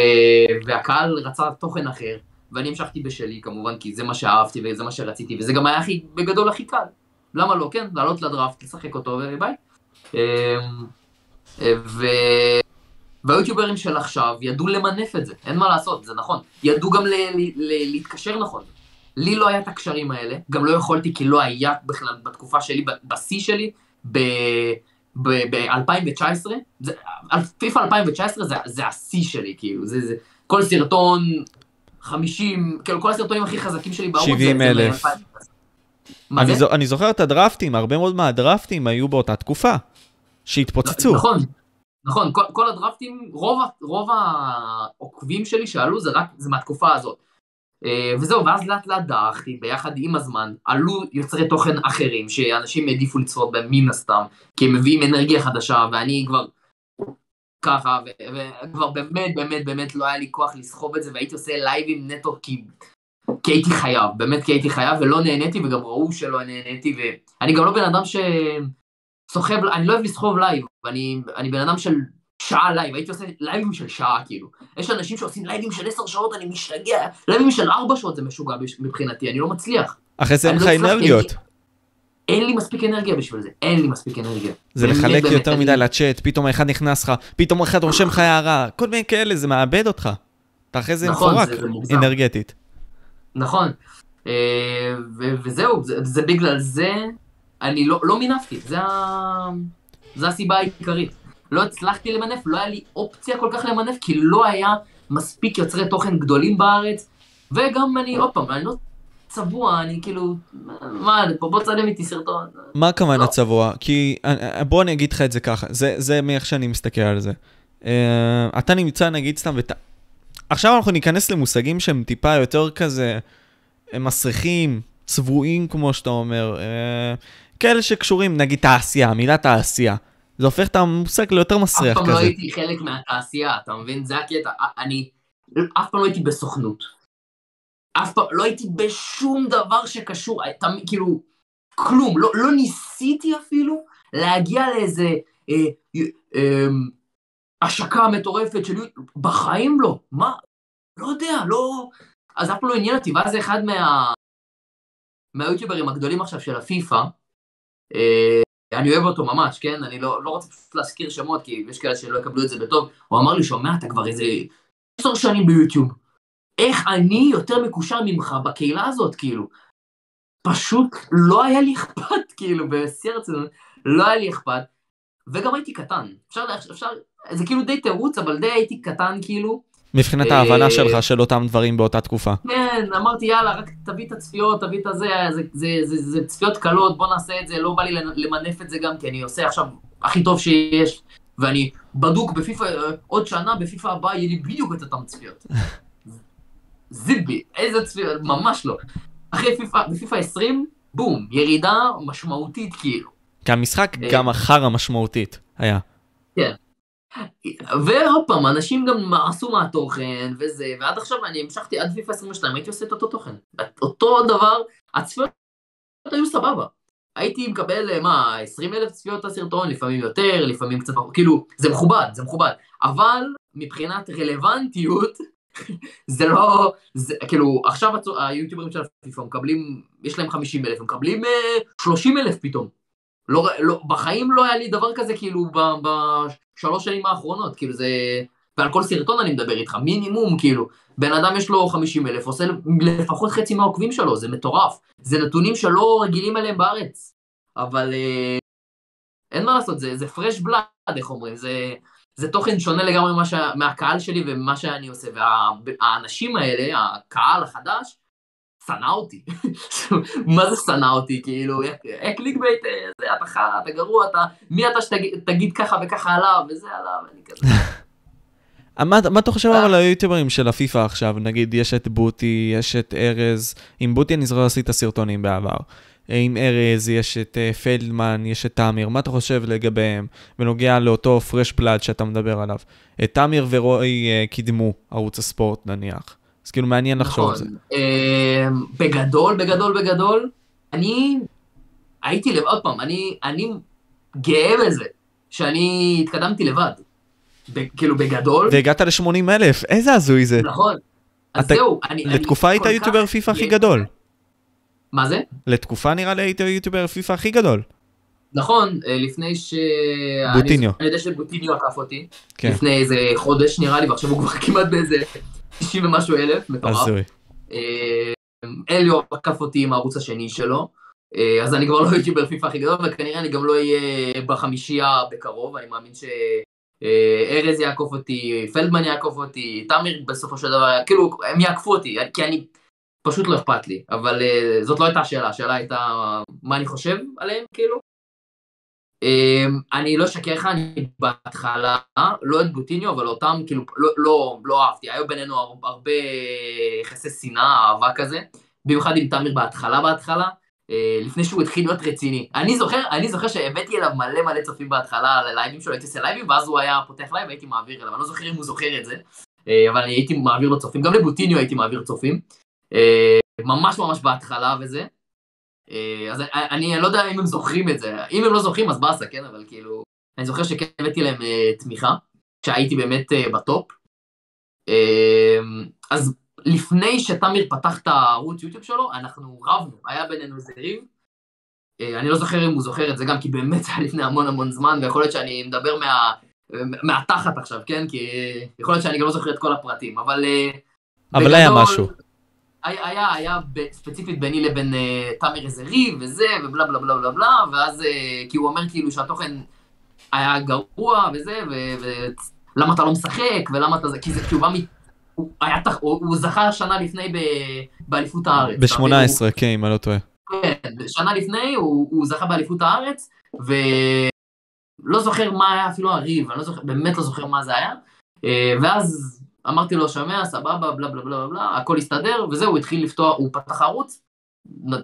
Speaker 2: והקהל רצה תוכן אחר, ואני המשכתי בשלי כמובן, כי זה מה שאהבתי וזה מה שרציתי, וזה גם היה הכי, בגדול הכי קל. למה לא, כן? לעלות לדראפט, לשחק אותו וביי. אמ, ו... והיוטיוברים של עכשיו ידעו למנף את זה, אין מה לעשות, זה נכון. ידעו גם ל- ל- ל- להתקשר נכון. לי לא היה את הקשרים האלה, גם לא יכולתי כי לא היה בכלל בתקופה שלי, בשיא שלי, ב-2019, פיפ"א 2019 זה, זה השיא שלי, כאילו, זה, זה, כל סרטון 50, כאילו כל הסרטונים הכי חזקים שלי בערוץ
Speaker 1: 70 אלף. אני, זו, אני זוכר את הדרפטים, הרבה מאוד מהדרפטים היו באותה תקופה. שהתפוצצו.
Speaker 2: נכון, נכון, כל, כל הדרפטים, רוב, רוב העוקבים שלי שעלו זה רק, זה מהתקופה הזאת. אה, וזהו, ואז לאט לאט דעכתי, ביחד עם הזמן, עלו יוצרי תוכן אחרים, שאנשים העדיפו לצפות בהם מן הסתם, כי הם מביאים אנרגיה חדשה, ואני כבר ככה, וכבר באמת באמת באמת לא היה לי כוח לסחוב את זה, והייתי עושה לייבים נטו כי, כי הייתי חייב, באמת כי הייתי חייב, ולא נהניתי, וגם ראו שלא נהניתי, ואני גם לא בן אדם שסוחב, אני לא אוהב לסחוב לייב, ואני אני בן אדם של שעה לייב, הייתי עושה לייבים של שעה כאילו. יש אנשים שעושים לייבים של עשר שעות, אני משתגע, לייבים של ארבע שעות זה משוגע מבחינתי, אני לא מצליח.
Speaker 1: אחרי זה אין לך
Speaker 2: לא
Speaker 1: אנרגיות.
Speaker 2: אין לי מספיק אנרגיה בשביל זה, אין לי מספיק אנרגיה.
Speaker 1: זה
Speaker 2: באמת,
Speaker 1: לחלק
Speaker 2: באמת,
Speaker 1: יותר
Speaker 2: אני-
Speaker 1: מדי לצ'אט, פתאום אחד נכנס לך, פתאום אחד רושם לך הערה, כל מיני כאלה, זה מאבד אותך. אתה אחרי זה
Speaker 2: נכון,
Speaker 1: מפורק. אנרגטית.
Speaker 2: נכון. אה, ו- וזהו, זה, זה בגלל זה אני לא, לא מינפתי, זה, ה... זה הסיבה העיקרית. לא הצלחתי למנף, לא היה לי אופציה כל כך למנף, כי לא היה מספיק יוצרי תוכן גדולים בארץ, וגם אני, עוד פעם, אני לא צבוע, אני כאילו, מה, פה בוא תצלם איתי סרטון.
Speaker 1: מה הכוונה
Speaker 2: לא.
Speaker 1: צבוע? כי אה, בוא אני אגיד לך את זה ככה, זה, זה מאיך שאני מסתכל על זה. Uh, אתה נמצא נגיד סתם, ות... עכשיו אנחנו ניכנס למושגים שהם טיפה יותר כזה הם מסריחים, צבועים כמו שאתה אומר, uh, כאלה שקשורים, נגיד תעשייה, המילה תעשייה. זה הופך את המושג ליותר
Speaker 2: אף
Speaker 1: מסריח
Speaker 2: פעם
Speaker 1: כזה.
Speaker 2: לא הייתי חלק מהתעשייה, אתה מבין? זה הקטע. אני אף פעם לא הייתי בסוכנות. אף פעם לא הייתי בשום דבר שקשור, אתה, כאילו, כלום. לא, לא ניסיתי אפילו להגיע לאיזה אה, אה, השקה מטורפת של. בחיים לא. מה? לא יודע, לא... אז אף פעם לא עניין אותי, ואז אחד מה... מהיוטיוברים הגדולים עכשיו של הפיפא, אה, אני אוהב אותו ממש, כן? אני לא, לא רוצה פשוט להזכיר שמות, כי יש כאלה שלא יקבלו את זה בטוב. הוא אמר לי, שומע, אתה כבר איזה עשר שנים ביוטיוב. איך אני יותר מקושר ממך בקהילה הזאת, כאילו? פשוט לא היה לי אכפת, כאילו, בשיא הרצינות, לא היה לי אכפת. וגם הייתי קטן. אפשר, אפשר, זה כאילו די תירוץ, אבל די הייתי קטן, כאילו.
Speaker 1: מבחינת
Speaker 2: אה,
Speaker 1: ההבנה שלך של אותם דברים באותה תקופה.
Speaker 2: כן, אמרתי יאללה, רק תביא את הצפיות, תביא את הזה, זה, זה, זה, זה, זה צפיות קלות, בוא נעשה את זה, לא בא לי למנף את זה גם, כי אני עושה עכשיו הכי טוב שיש, ואני בדוק בפיפא, אה, עוד שנה בפיפא הבאה יהיה לי בדיוק את אותם צפיות. זיבי, איזה צפיות, ממש לא. אחרי פיפא, בפיפא 20, בום, ירידה משמעותית כאילו.
Speaker 1: כי המשחק
Speaker 2: אה.
Speaker 1: גם החרא משמעותית היה.
Speaker 2: ועוד פעם, אנשים גם עשו מהתוכן וזה, ועד עכשיו אני המשכתי עד פיפא 22, הייתי עושה את אותו תוכן. אותו דבר, הצפיות היו סבבה. הייתי מקבל, אה, מה, 20 אלף צפיות לסרטון, לפעמים יותר, לפעמים קצת כאילו, זה מכובד, זה מכובד. אבל מבחינת רלוונטיות, זה לא, זה, כאילו, עכשיו היוטיוברים של הפיפא מקבלים, יש להם 50 אלף, הם מקבלים אה, 30 אלף פתאום. לא, לא, בחיים לא היה לי דבר כזה, כאילו, בשלוש שנים האחרונות, כאילו זה... ועל כל סרטון אני מדבר איתך, מינימום, כאילו. בן אדם יש לו 50 אלף, עושה לפחות חצי מהעוקבים שלו, זה מטורף. זה נתונים שלא רגילים עליהם בארץ. אבל אה, אין מה לעשות, זה, זה fresh blood, איך אומרים, זה, זה תוכן שונה לגמרי שה, מהקהל שלי ומה שאני עושה. והאנשים האלה, הקהל החדש, שנא אותי. מה זה שנא אותי? כאילו, אה, clickbait, אה, זה, אתה חרא, אתה גרוע, אתה, מי אתה שתגיד ככה וככה עליו, וזה עליו, אני כזה.
Speaker 1: מה, אתה חושב. על היוטיוברים של הפיפא עכשיו? נגיד, יש את בוטי, יש את ארז. עם בוטי אני זוכר עשית סרטונים בעבר. עם ארז, יש את אה, פלדמן, יש את תמיר. מה אתה חושב לגביהם בנוגע לאותו פרש פלאד שאתה מדבר עליו? תמיר ורועי אה, קידמו ערוץ הספורט נניח. אז כאילו מעניין לחשוב על זה.
Speaker 2: נכון. אה, בגדול, בגדול, בגדול, אני הייתי לבד, עוד פעם, אני, אני גאה בזה שאני התקדמתי לבד. ב- כאילו בגדול,
Speaker 1: והגעת ל-80 אלף, איזה הזוי זה.
Speaker 2: נכון. אז
Speaker 1: אתה-
Speaker 2: זהו, אני... אני
Speaker 1: לתקופה היית היוטיובר פיפא הכי. גדול.
Speaker 2: מה זה?
Speaker 1: לתקופה נראה לי היית היוטיובר פיפא הכי גדול.
Speaker 2: נכון, אה, לפני ש...
Speaker 1: בוטיניו.
Speaker 2: אני יודע שבוטיניו עקף אותי.
Speaker 1: כן.
Speaker 2: לפני איזה חודש נראה לי, ועכשיו הוא כבר כמעט באיזה 90 ומשהו אלף, מטורף. אה, אליו עקף אותי עם הערוץ השני שלו, אה, אז אני כבר לא יוטיובר פיפא הכי גדול, וכנראה אני גם לא אהיה בחמישייה בקרוב, אני מאמין שארז יעקוף אותי, פלדמן יעקוף אותי, תמיר בסופו של דבר, כאילו, הם יעקפו אותי, כי אני, פשוט לא אכפת לי, אבל אה, זאת לא הייתה השאלה, השאלה הייתה מה אני חושב עליהם, כאילו. אמ, אני לא אשקר לך, אני בהתחלה, לא את בוטיניו, אבל אותם, כאילו, לא, לא, לא אהבתי, היו בינינו הרבה יחסי שנאה, אהבה כזה, במיוחד עם תמיר בהתחלה בהתחלה, אה, לפני שהוא התחיל להיות רציני. אני זוכר, אני זוכר שהבאתי אליו מלא מלא צופים בהתחלה על הלייבים שלו, הייתי עושה לייבים, ואז הוא היה פותח לייב והייתי מעביר אליו, אני לא זוכר אם הוא זוכר את זה, אה, אבל אני הייתי מעביר לו צופים, גם לבוטיניו הייתי מעביר צופים, אה, ממש ממש בהתחלה וזה. אז אני, אני לא יודע אם הם זוכרים את זה, אם הם לא זוכרים אז באסה, כן, אבל כאילו, אני זוכר שכן הבאתי להם תמיכה, כשהייתי באמת בטופ. אז לפני שתמיר פתח את הערוץ יוטיוב שלו, אנחנו רבנו, היה בינינו איזה ריב. אה, אני לא זוכר אם הוא זוכר את זה גם, כי באמת זה היה לפני המון המון זמן, ויכול להיות שאני מדבר מה, מהתחת עכשיו, כן? כי יכול להיות שאני גם לא זוכר את כל הפרטים, אבל... אה,
Speaker 1: אבל בגדול, היה משהו.
Speaker 2: היה, היה, היה ספציפית ביני לבין uh, תמיר איזה ריב וזה, ובלה בלה בלה בלה בלה, ואז, uh, כי הוא אומר כאילו שהתוכן היה גרוע וזה, ולמה אתה לא משחק, ולמה אתה זה, כי זה, כי הוא בא הוא, היה תח... הוא, הוא זכה שנה לפני ב... באליפות הארץ.
Speaker 1: ב-18, כן, אם אני לא טועה.
Speaker 2: כן, שנה לפני הוא, הוא זכה באליפות הארץ, ולא זוכר מה היה אפילו הריב, אני לא זוכר, באמת לא זוכר מה זה היה. אה, ואז אמרתי לו, שומע, סבבה, בלה בלה בלה בלה, הכל הסתדר, וזהו, הוא התחיל לפתוח, הוא פתח ערוץ.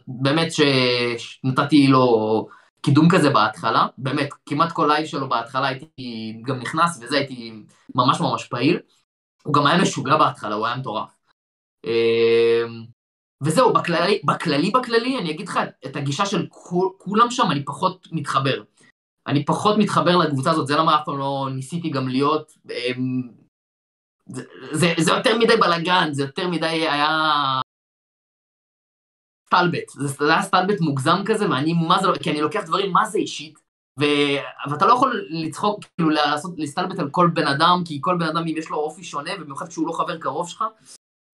Speaker 2: באמת שנתתי לו קידום כזה בהתחלה, באמת, כמעט כל לייב שלו בהתחלה הייתי גם נכנס, וזה הייתי ממש ממש פעיל. הוא גם היה משוגע בהתחלה, הוא היה מטורף. אמ, וזהו, בכללי, בכללי בכללי, אני אגיד לך, את הגישה של כולם שם, אני פחות מתחבר. אני פחות מתחבר לקבוצה הזאת, זה למה אף פעם לא ניסיתי גם להיות... זה, זה, זה יותר מדי בלאגן, זה יותר מדי היה... סטלבט, זה היה סטלבט מוגזם כזה, ואני מה זה לא, כי אני לוקח דברים מה זה אישית, ו... ואתה לא יכול לצחוק, כאילו לעשות, להסתלבט על כל בן אדם, כי כל בן אדם יש לו אופי שונה, ובמיוחד כשהוא לא חבר קרוב שלך.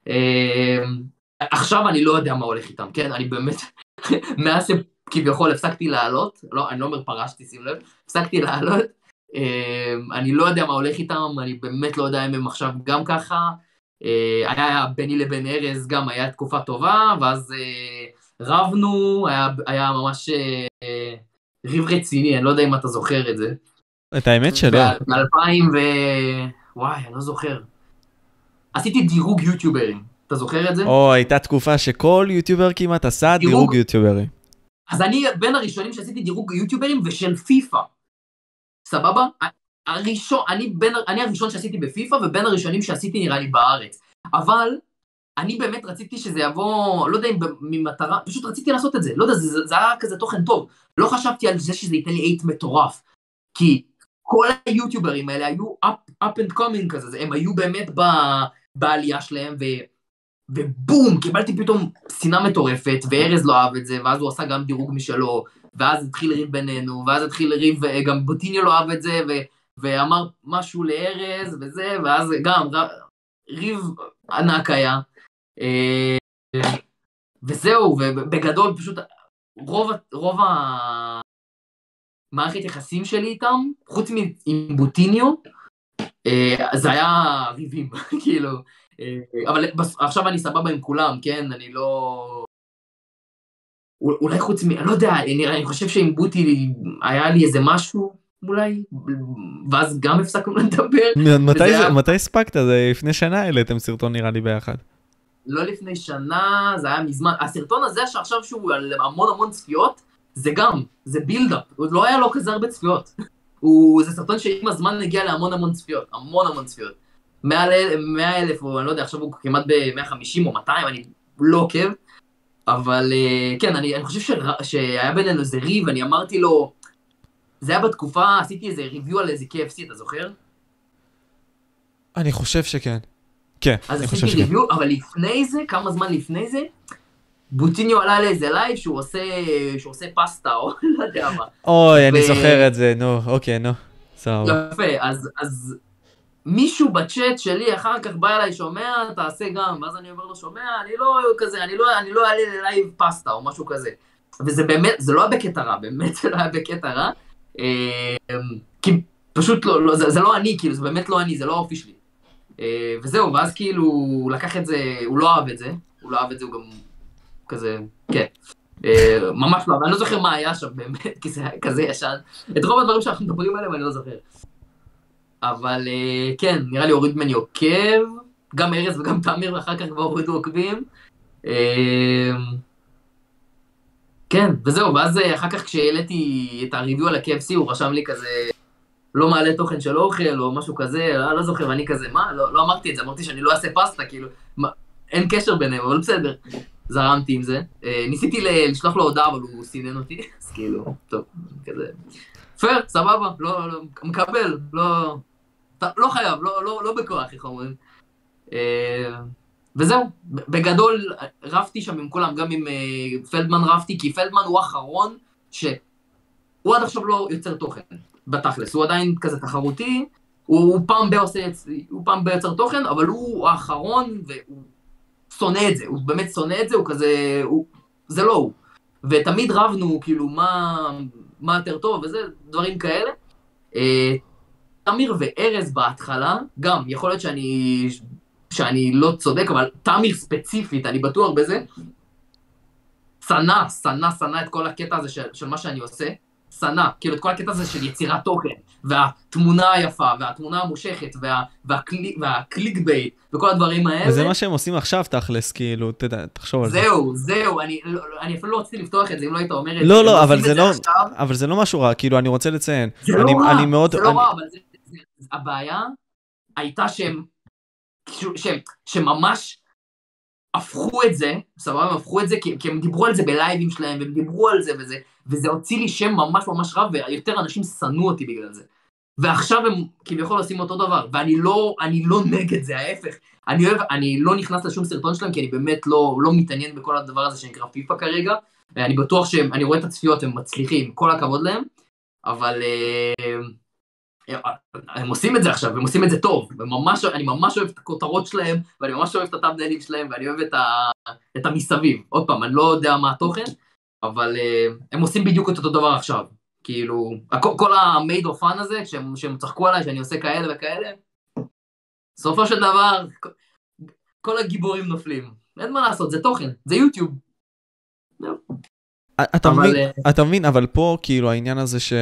Speaker 2: אמ, עכשיו אני לא יודע מה הולך איתם, כן? אני באמת, מאז שכביכול הפסקתי לעלות, לא, אני לא אומר פרשתי, שים לב, הפסקתי לעלות, אני לא יודע מה הולך איתם, אני באמת לא יודע אם הם עכשיו גם ככה. אה, היה ביני לבין ארז גם, היה תקופה טובה, ואז אה, רבנו, היה, היה ממש... אה, ריב רציני, אני לא יודע אם אתה זוכר את זה.
Speaker 1: את האמת שלא.
Speaker 2: ב-2000 ו... וואי, אני לא זוכר. עשיתי דירוג יוטיוברים, אתה זוכר את זה?
Speaker 1: או, הייתה תקופה שכל יוטיובר כמעט עשה דירוג, דירוג יוטיוברים.
Speaker 2: אז אני בין הראשונים שעשיתי דירוג יוטיוברים ושל פיפא. סבבה? הראשון, אני, בין, אני הראשון שעשיתי בפיפא ובין הראשונים שעשיתי נראה לי בארץ. אבל אני באמת רציתי שזה יבוא, לא יודע אם ממטרה, פשוט רציתי לעשות את זה, לא יודע, זה, זה היה כזה תוכן טוב. לא חשבתי על זה שזה ייתן לי אייט מטורף. כי כל היוטיוברים האלה היו up, up and coming כזה, הם היו באמת ב, בעלייה שלהם, ו, ובום, קיבלתי פתאום שנאה מטורפת, וארז לא אהב את זה, ואז הוא עשה גם דירוג משלו, ואז התחיל ריב בינינו, ואז התחיל ריב, גם בוטיניו לא אהב את זה, ו, ואמר משהו לארז, וזה, ואז גם ריב ענק היה. אה, וזהו, ובגדול פשוט רוב, רוב המערכת יחסים שלי איתם, חוץ עם בוטיניו, אה, זה היה ריבים, כאילו. אה, אבל עכשיו אני סבבה עם כולם, כן? אני לא... אולי חוץ מ... אני לא יודע, אני, אני חושב שעם בוטי היה לי איזה משהו, אולי, ואז גם הפסקנו לדבר.
Speaker 1: מתי הספקת? זה לפני שנה העליתם סרטון נראה לי ביחד.
Speaker 2: לא לפני שנה, זה היה מזמן. הסרטון הזה שעכשיו שהוא על המון המון צפיות, זה גם, זה בילדאפ, לא היה לו כזה הרבה צפיות. הוא, זה סרטון שעם הזמן הגיע להמון המון צפיות, המון המון צפיות. מעל 100 אלף, או אני לא יודע, עכשיו הוא כמעט ב-150 או 200, אני לא עוקב. אבל אה, כן, אני, אני חושב ש, שהיה בינינו איזה ריב, אני אמרתי לו, זה היה בתקופה, עשיתי איזה ריוויו על איזה KFC, אתה זוכר?
Speaker 1: אני חושב שכן. כן,
Speaker 2: אני חושב שכן. אז עשיתי review, אבל לפני זה, כמה זמן לפני זה, בוטיניו עלה לאיזה לייב שהוא עושה, שהוא עושה פסטה, או לא יודע מה.
Speaker 1: אוי, ו... אני זוכר את זה, נו, אוקיי, נו.
Speaker 2: סבבה. יפה, אז, אז מישהו בצ'אט שלי אחר כך בא אליי, שומע, תעשה גם, ואז אני אומר לו, שומע, אני לא כזה, אני לא, אני לא אעלה ל live פסטה או משהו כזה. וזה באמת, זה לא היה בקטע רע, באמת זה לא היה בקטע רע. אה, כי פשוט לא, לא זה, זה לא אני, כאילו, זה באמת לא אני, זה לא האופי שלי. אה, וזהו, ואז כאילו, הוא לקח את זה, הוא לא אהב את זה, הוא לא אהב את זה, הוא גם כזה, כן. אה, ממש לא, אבל אני לא זוכר מה היה שם באמת, כי זה היה כזה ישן. את רוב הדברים שאנחנו מדברים עליהם אני לא זוכר. אבל אה, כן, נראה לי הוריד ממני עוקב, גם ארז וגם תמיר, ואחר כך כבר הורידו עוקבים. אה, כן, וזהו, ואז אה, אחר כך כשהעליתי את הריוויו על ה-KFC, הוא רשם לי כזה, לא מעלה תוכן של אוכל, או משהו כזה, לא, לא זוכר, ואני כזה, מה? לא, לא אמרתי את זה, אמרתי שאני לא אעשה פסטה, כאילו, מה, אין קשר ביניהם, אבל בסדר. זרמתי עם זה. ניסיתי לשלוח לו הודעה, אבל הוא סינן אותי, אז כאילו, טוב, כזה. פייר, סבבה, לא, לא, מקבל, לא, לא חייב, לא, לא, לא בכוח, איך אומרים. אה, וזהו, בגדול רבתי שם עם כולם, גם עם אה, פלדמן רבתי, כי פלדמן הוא האחרון שהוא עד עכשיו לא יוצר תוכן, בתכלס, הוא עדיין כזה תחרותי, הוא, הוא פעם ב- עושה, הוא פעם ב- יוצר תוכן, אבל הוא האחרון, והוא שונא את זה, הוא באמת שונא את זה, הוא כזה, הוא, זה לא הוא. ותמיד רבנו, כאילו, מה, מה יותר טוב וזה, דברים כאלה. תמיר וארז בהתחלה, גם, יכול להיות שאני, שאני לא צודק, אבל תמיר ספציפית, אני בטוח בזה, שנא, שנא, שנא את כל הקטע הזה של, של מה שאני עושה. שנא, כאילו את כל הקטע הזה של יצירת תוכן, והתמונה היפה, והתמונה המושכת, וה, וה click, וה click bait, וכל הדברים האלה.
Speaker 1: וזה מה שהם עושים עכשיו תכלס, כאילו, תדע, תחשוב על זה.
Speaker 2: זהו, זהו, אני, לא, לא, אני אפילו לא רציתי לפתוח את זה אם לא היית אומר את זה.
Speaker 1: לא,
Speaker 2: הם
Speaker 1: לא,
Speaker 2: עושים
Speaker 1: אבל
Speaker 2: את
Speaker 1: זה לא,
Speaker 2: עכשיו.
Speaker 1: אבל זה לא משהו רע, כאילו, אני רוצה לציין.
Speaker 2: זה לא
Speaker 1: אני-
Speaker 2: רע,
Speaker 1: אני מאוד-
Speaker 2: זה לא
Speaker 1: אני-
Speaker 2: רע, אבל זה, זה, זה, הבעיה הייתה שהם, שהם, שממש הפכו את זה, סבבה, הם הפכו את זה, כי, כי הם דיברו על זה בלייבים שלהם, והם דיברו על זה וזה, וזה הוציא לי שם ממש ממש רע, ויותר אנשים שנאו אותי בגלל זה. ועכשיו הם כביכול עושים אותו דבר, ואני לא, אני לא נגד זה, ההפך. אני אוהב, אני לא נכנס לשום סרטון שלהם, כי אני באמת לא, לא מתעניין בכל הדבר הזה שנקרא פיפא כרגע. אני בטוח שהם, אני רואה את הצפיות, הם מצליחים, כל הכבוד להם, אבל אה, הם עושים את זה עכשיו, הם עושים את זה טוב, וממש, אני ממש אוהב את הכותרות שלהם, ואני ממש אוהב את הטאבנלים שלהם, ואני אוהב את, ה, את המסביב. עוד פעם, אני לא יודע מה התוכן, אבל אה, הם עושים בדיוק את אותו דבר עכשיו. כאילו, הכ- כל ה-made of fun הזה, שהם, שהם צחקו עליי, שאני עושה כאלה וכאלה, בסופו של דבר, כל- הגיבורים נופלים. אין מה לעשות, זה תוכן, זה יוטיוב.
Speaker 1: אתה מבין,
Speaker 2: אה,
Speaker 1: אתה מבין, אבל פה כאילו העניין הזה ש...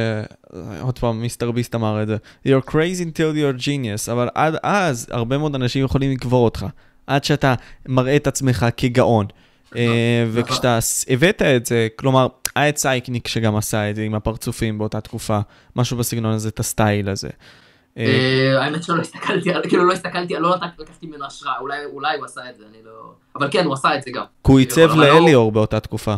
Speaker 1: עוד פעם, מיסטר ביסט אמר את זה. You're crazy until you're genius, אבל עד אז הרבה מאוד אנשים יכולים לקבור אותך. עד שאתה מראה את עצמך כגאון. אה,
Speaker 2: נכון.
Speaker 1: וכשאתה ס- הבאת את זה, כלומר, היה את סייקניק שגם עשה את זה עם הפרצופים באותה תקופה, משהו בסגנון הזה, את הסטייל הזה. אה,
Speaker 2: האמת שלא הסתכלתי, כאילו לא הסתכלתי, לא לקח- לקחתי ממנו השראה, אולי- הוא עשה את זה, אני לא... אבל כן, הוא עשה את זה גם.
Speaker 1: כי הוא עיצב
Speaker 2: אבל לא-
Speaker 1: לאליאור באותה תקופה.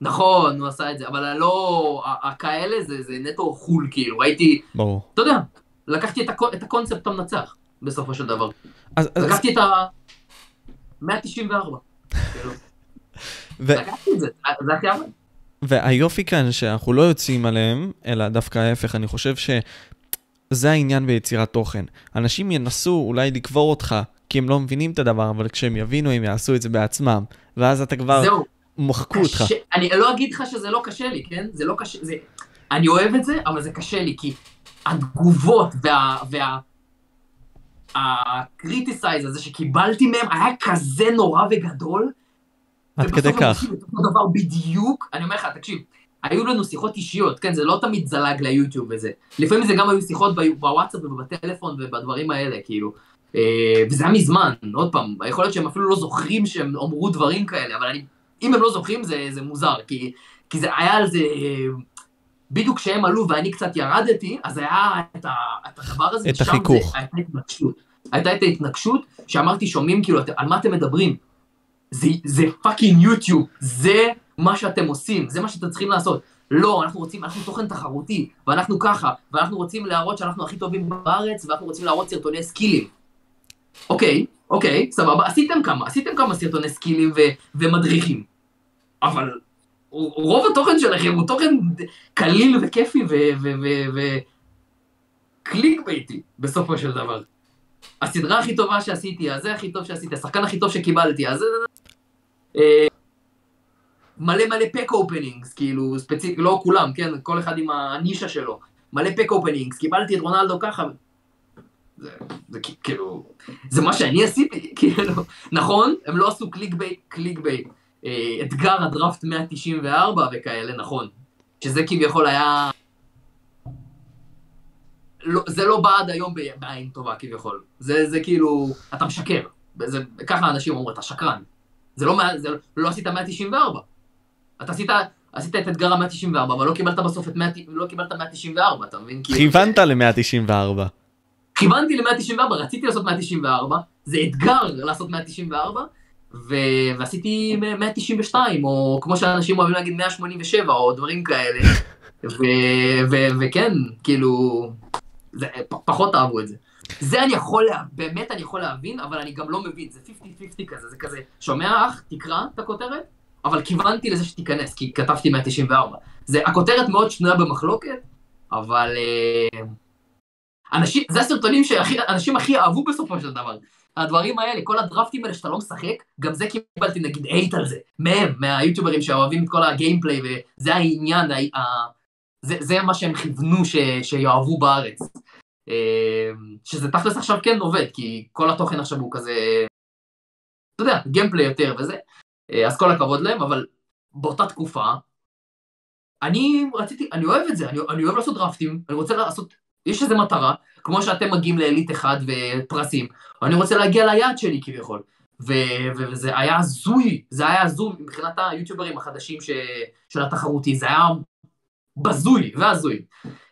Speaker 2: נכון, הוא עשה את זה, אבל לא... ה- הכאלה זה זה נטו חול, כאילו, ראיתי...
Speaker 1: ברור.
Speaker 2: אתה יודע, לקחתי את הקו- את הקונספט המנצח, בסופו של דבר.
Speaker 1: אז, אז,
Speaker 2: לקחתי את ה... 194. כאילו,
Speaker 1: ו,
Speaker 2: לקחתי את זה, זה הכי הרבה.
Speaker 1: והיופי כאן שאנחנו לא יוצאים עליהם, אלא דווקא ההפך, אני חושב שזה העניין ביצירת תוכן. אנשים ינסו אולי לקבור אותך, כי הם לא מבינים את הדבר, אבל כשהם יבינו הם יעשו את זה בעצמם, ואז אתה כבר,
Speaker 2: זהו,
Speaker 1: מחקו אותך.
Speaker 2: קשה, אני לא אגיד לך שזה לא קשה לי, כן? זה לא קשה, זה... אני אוהב את זה, אבל זה קשה לי, כי התגובות וה... וה... ה criticize הזה שקיבלתי מהם היה כזה נורא וגדול.
Speaker 1: עד כדי
Speaker 2: ובסוף הם
Speaker 1: כך.
Speaker 2: עושים את אותו דבר בדיוק. אני אומר לך, תקשיב, היו לנו שיחות אישיות, כן, זה לא תמיד זלג ליוטיוב וזה. לפעמים זה גם היו שיחות בוואטסאפ ובטלפון ובדברים האלה, כאילו. אה, וזה היה מזמן, עוד פעם, יכול להיות שהם אפילו לא זוכרים שהם אמרו דברים כאלה, אבל אני, אם הם לא זוכרים זה, זה מוזר, כי, כי זה היה על זה, בדיוק כשהם עלו ואני קצת ירדתי, אז היה את, ה, את הדבר הזה,
Speaker 1: את החיכוך.
Speaker 2: זה, הייתה התנגשות. הייתה את ההתנגשות, שאמרתי, שומעים כאילו, "את- על מה אתם מדברים? זה, זה fucking יוטיוב, זה מה שאתם עושים, זה מה שאתם צריכים לעשות. לא, אנחנו רוצים, אנחנו תוכן תחרותי, ואנחנו ככה, ואנחנו רוצים להראות שאנחנו הכי טובים בארץ, ואנחנו רוצים להראות סרטוני skillים. אוקיי, אוקיי, סבבה, עשיתם כמה, עשיתם כמה סרטוני skillים ו- ומדריכים. אבל רוב התוכן שלכם הוא תוכן קליל וכיפי ו click bait-י, בסופו של דבר. הסדרה הכי טובה שעשיתי, הזה הכי טוב שעשיתי, השחקן הכי טוב שקיבלתי, אז... אה, מלא מלא pack openings, כאילו, ספציפי, לא כולם, כן, כל אחד עם הנישה שלו. מלא pack openings, קיבלתי את רונלדו ככה. זה, זה כאילו, זה מה שאני עשיתי, כאילו, נכון, הם לא עשו click bait, click bait. אתגר הדראפט 194 וכאלה, נכון. שזה כביכול היה... לא, זה לא בא עד היום בעין טובה כביכול. זה, זה כאילו, אתה משקר. זה, ככה אנשים אומרים, אתה שקרן. זה לא, זה לא עשית 194. אתה עשית, עשית את אתגר ה-194, אבל לא קיבלת בסוף את 100, לא קיבלת 194, אתה מבין?
Speaker 1: כיוונת ל-194.
Speaker 2: כיוונתי ל-194, רציתי לעשות 194, זה אתגר לעשות 194, ו... ועשיתי 192, או כמו שאנשים אוהבים להגיד 187, או דברים כאלה. ו... ו... וכן, כאילו, זה... פ... פחות אהבו את זה. זה אני יכול, לה... באמת אני יכול להבין, אבל אני גם לא מבין, זה 50-50 כזה, זה כזה, שומע אח, תקרא את הכותרת, אבל כיוונתי לזה שתיכנס, כי כתבתי 194. זה, הכותרת מאוד שנויה במחלוקת, אבל... אה, אנשים, זה הסרטונים שאנשים הכי אהבו בסופו של דבר. הדברים האלה, כל הדרפטים האלה שאתה לא משחק, גם זה קיבלתי נגיד אייט על זה, מהם, מהיוטיוברים שאוהבים את כל הגיימפליי, וזה העניין, ה... ה... זה, זה מה שהם כיוונו ש... שיאהבו בארץ. אה, שזה תכלס עכשיו כן עובד, כי כל התוכן עכשיו הוא כזה, אתה יודע, גיימפליי יותר וזה, אה, אז כל הכבוד להם, אבל באותה תקופה, אני רציתי, אני אוהב את זה, אני, אני אוהב לעשות דרפטים, אני רוצה לעשות, יש איזו מטרה, כמו שאתם מגיעים לאליט אחד ופרסים, אני רוצה להגיע ליעד שלי כביכול. ו- ו- וזה היה הזוי, זה היה הזוי מבחינת היוטיוברים החדשים ש- של התחרותי, זה היה בזוי והזוי.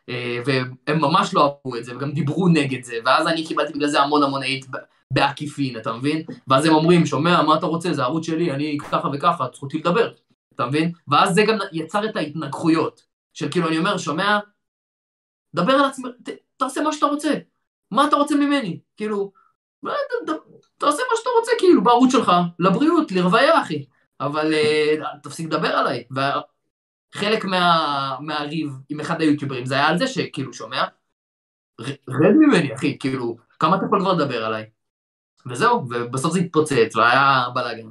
Speaker 2: אה, והם ממש לא אהבו את זה, וגם דיברו נגד זה, ואז אני קיבלתי בגלל זה המון המון אייט בעקיפין, אתה מבין? ואז הם אומרים, שומע, מה אתה רוצה, זה ערוץ שלי, אני ככה וככה, זכותי לדבר, אתה מבין? ואז זה גם יצר את ההתנגחויות, של כאילו, אני אומר, שומע, דבר על עצמך, תעשה מה שאתה רוצה, מה אתה רוצה ממני? כאילו, "אה, ת- ת- תעשה מה שאתה רוצה, כאילו, בערוץ שלך, לבריאות, לרוויה, אחי, אבל אה, תפסיק לדבר עליי. וחלק מה, מהריב עם אחד היוטיוברים זה היה על זה שכאילו, שומע? רד ממני, אחי, כאילו, כמה אתה יכול כבר לדבר עליי? וזהו, ובסוף זה התפוצץ, והיה בלאגן.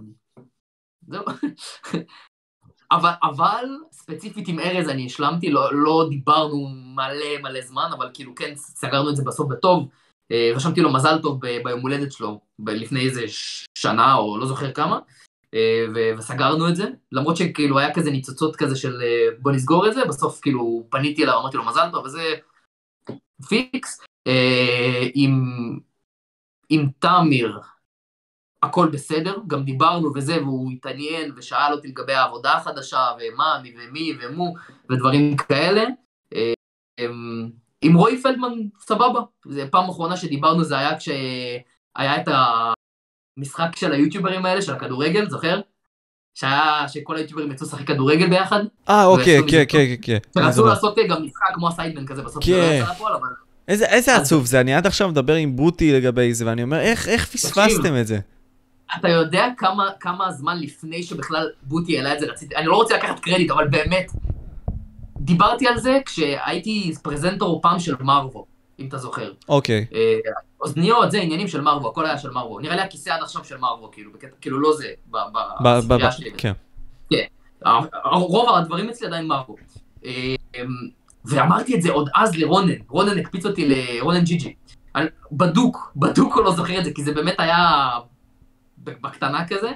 Speaker 2: זהו. אבל, אבל ספציפית עם ארז אני השלמתי, לא, לא דיברנו מלא מלא זמן, אבל כאילו כן סגרנו את זה בסוף בטוב. אה, רשמתי לו מזל טוב ביום הולדת שלו, לפני איזה שנה או לא זוכר כמה, אה, ו- וסגרנו את זה, למרות שכאילו היה כזה ניצוצות כזה של אה, בוא נסגור את זה, בסוף כאילו פניתי אליו, אמרתי לו מזל טוב וזה פיקס. עם, עם תמיר, הכל בסדר, גם דיברנו וזה, והוא התעניין ושאל אותי לגבי העבודה החדשה, ומה, מי ומי ומו, ודברים כאלה. אה, אמ, עם רועי פלדמן, סבבה. זה פעם אחרונה שדיברנו, זה היה כשהיה את המשחק של היוטיוברים האלה, של הכדורגל, זוכר? שהיה, שכל היוטיוברים יצאו לשחק כדורגל ביחד.
Speaker 1: אה, אוקיי, כן, כן, כן, כן.
Speaker 2: שרצו. לעשות גם משחק כמו הסיידמן כזה, בסוף זה לא
Speaker 1: כן.
Speaker 2: יצא לפועל, אבל...
Speaker 1: איזה איזה עצוב זה, אני עד עכשיו מדבר עם בוטי לגבי זה, ואני אומר, איך איך פספסתם את זה?
Speaker 2: אתה יודע כמה, כמה זמן לפני שבכלל בוטי העלה את זה רציתי, אני לא רוצה לקחת קרדיט, אבל באמת, דיברתי על זה כשהייתי פרזנטור פעם של מרווו, אם אתה זוכר.
Speaker 1: אוקיי.
Speaker 2: אה, אוזניות, זה עניינים של מרווו, הכל היה של מרווו. נראה לי הכיסא עד עכשיו של מרווו, כאילו, כאילו לא זה, בספרייה שלי.
Speaker 1: כן.
Speaker 2: רוב הדברים אצלי עדיין מרווו. אה, ואמרתי את זה עוד אז לרונן, רונן הקפיץ אותי לרונן ג'י ג'י. בדוק, בדוק הוא לא זוכר את זה, כי זה באמת היה בקטנה כזה.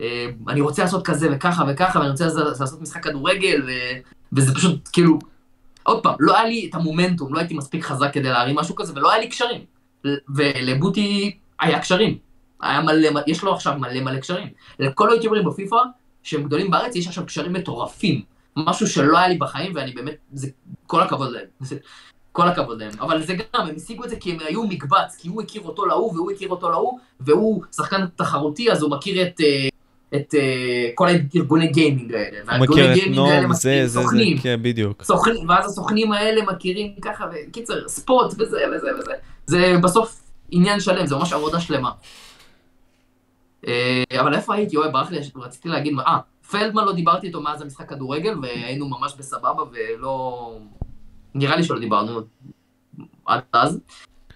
Speaker 2: אה, אני רוצה לעשות כזה וככה וככה, ואני רוצה לעשות משחק כדורגל, ו- וזה פשוט כאילו, עוד פעם, לא היה לי את המומנטום, לא הייתי מספיק חזק כדי להרים משהו כזה, ולא היה לי קשרים. ולבוטי היה קשרים. היה מלא- יש לו עכשיו מלא מלא קשרים. לכל היוטיוברים בפיפא, שהם גדולים בארץ, יש עכשיו קשרים מטורפים. משהו שלא היה לי בחיים, ואני באמת, זה, כל הכבוד להם. זה, כל הכבוד להם. אבל זה גם, הם השיגו את זה כי הם היו מקבץ, כי הוא הכיר אותו להוא, והוא הכיר אותו להוא, והוא שחקן תחרותי, אז הוא מכיר את, אה, את אה, כל הארגוני גיימינג האלה.
Speaker 1: הוא מכיר את נום, זה, זה, זה,
Speaker 2: סוכנים.
Speaker 1: כן, בדיוק.
Speaker 2: סוכנים, ואז הסוכנים האלה מכירים ככה, וקיצר, ספורט וזה וזה וזה. זה בסוף עניין שלם, זה ממש עבודה שלמה. אה, אבל איפה הייתי? אוי, ברח לי, רציתי להגיד, אה, פלדמן לא דיברתי איתו מאז המשחק כדורגל, והיינו ממש בסבבה, ולא... נראה לי שלא דיברנו עד אז.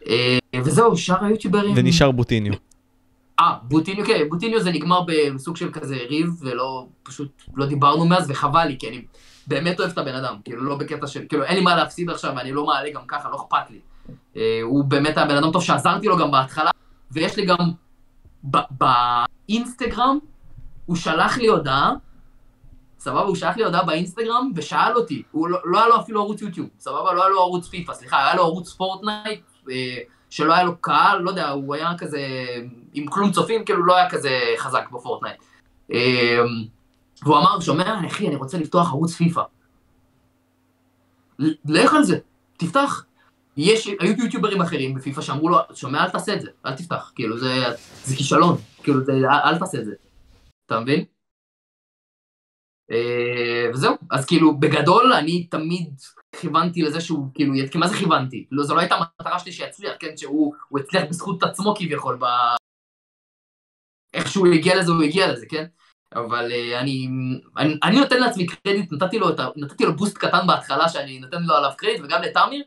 Speaker 2: אה, וזהו, שאר היוטיוברים...
Speaker 1: ונשאר בוטיניו.
Speaker 2: אה, בוטיניו, כן, בוטיניו זה נגמר בסוג של כזה ריב, ולא, פשוט לא דיברנו מאז, וחבל לי, כי אני באמת אוהב את הבן אדם, כאילו, לא בקטע של, כאילו, אין לי מה להפסיד עכשיו, ואני לא מעלה גם ככה, לא אכפת לי. אה, הוא באמת היה בן אדם טוב שעזרתי לו גם בהתחלה, ויש לי גם באינסטגרם הוא שלח לי הודעה, סבבה, הוא שלח לי הודעה באינסטגרם ושאל אותי, הוא לא, לא היה לו אפילו ערוץ יוטיוב, סבבה, לא היה לו ערוץ פיפא, סליחה, היה לו ערוץ פורטנייט, אה, שלא היה לו קהל, לא יודע, הוא היה כזה עם כלום צופים, כאילו לא היה כזה חזק בפורטנייט. אה, והוא אמר, שומע, אחי, אני רוצה לפתוח ערוץ פיפא. לך על זה, תפתח. יש, היו יוטיוברים אחרים בפיפא שאמרו לו, שומע, אל תעשה את זה, אל תפתח, כאילו, זה, זה כישלון, כאילו, זה, אל, אל תעשה את זה. אתה מבין? אה, וזהו, אז כאילו, בגדול, אני תמיד כיוונתי לזה שהוא, כאילו, כי מה זה כיוונתי? לא, זו לא הייתה המטרה שלי שיצליח, כן? שהוא הוא הצליח בזכות עצמו כביכול, ב... איך שהוא הגיע לזה, הוא הגיע לזה, כן? אבל uh, אני, אני, אני נותן לעצמי קרדיט, נתתי לו, ה, נתתי לו boost קטן בהתחלה שאני נותן לו עליו קרדיט, וגם לתמיר,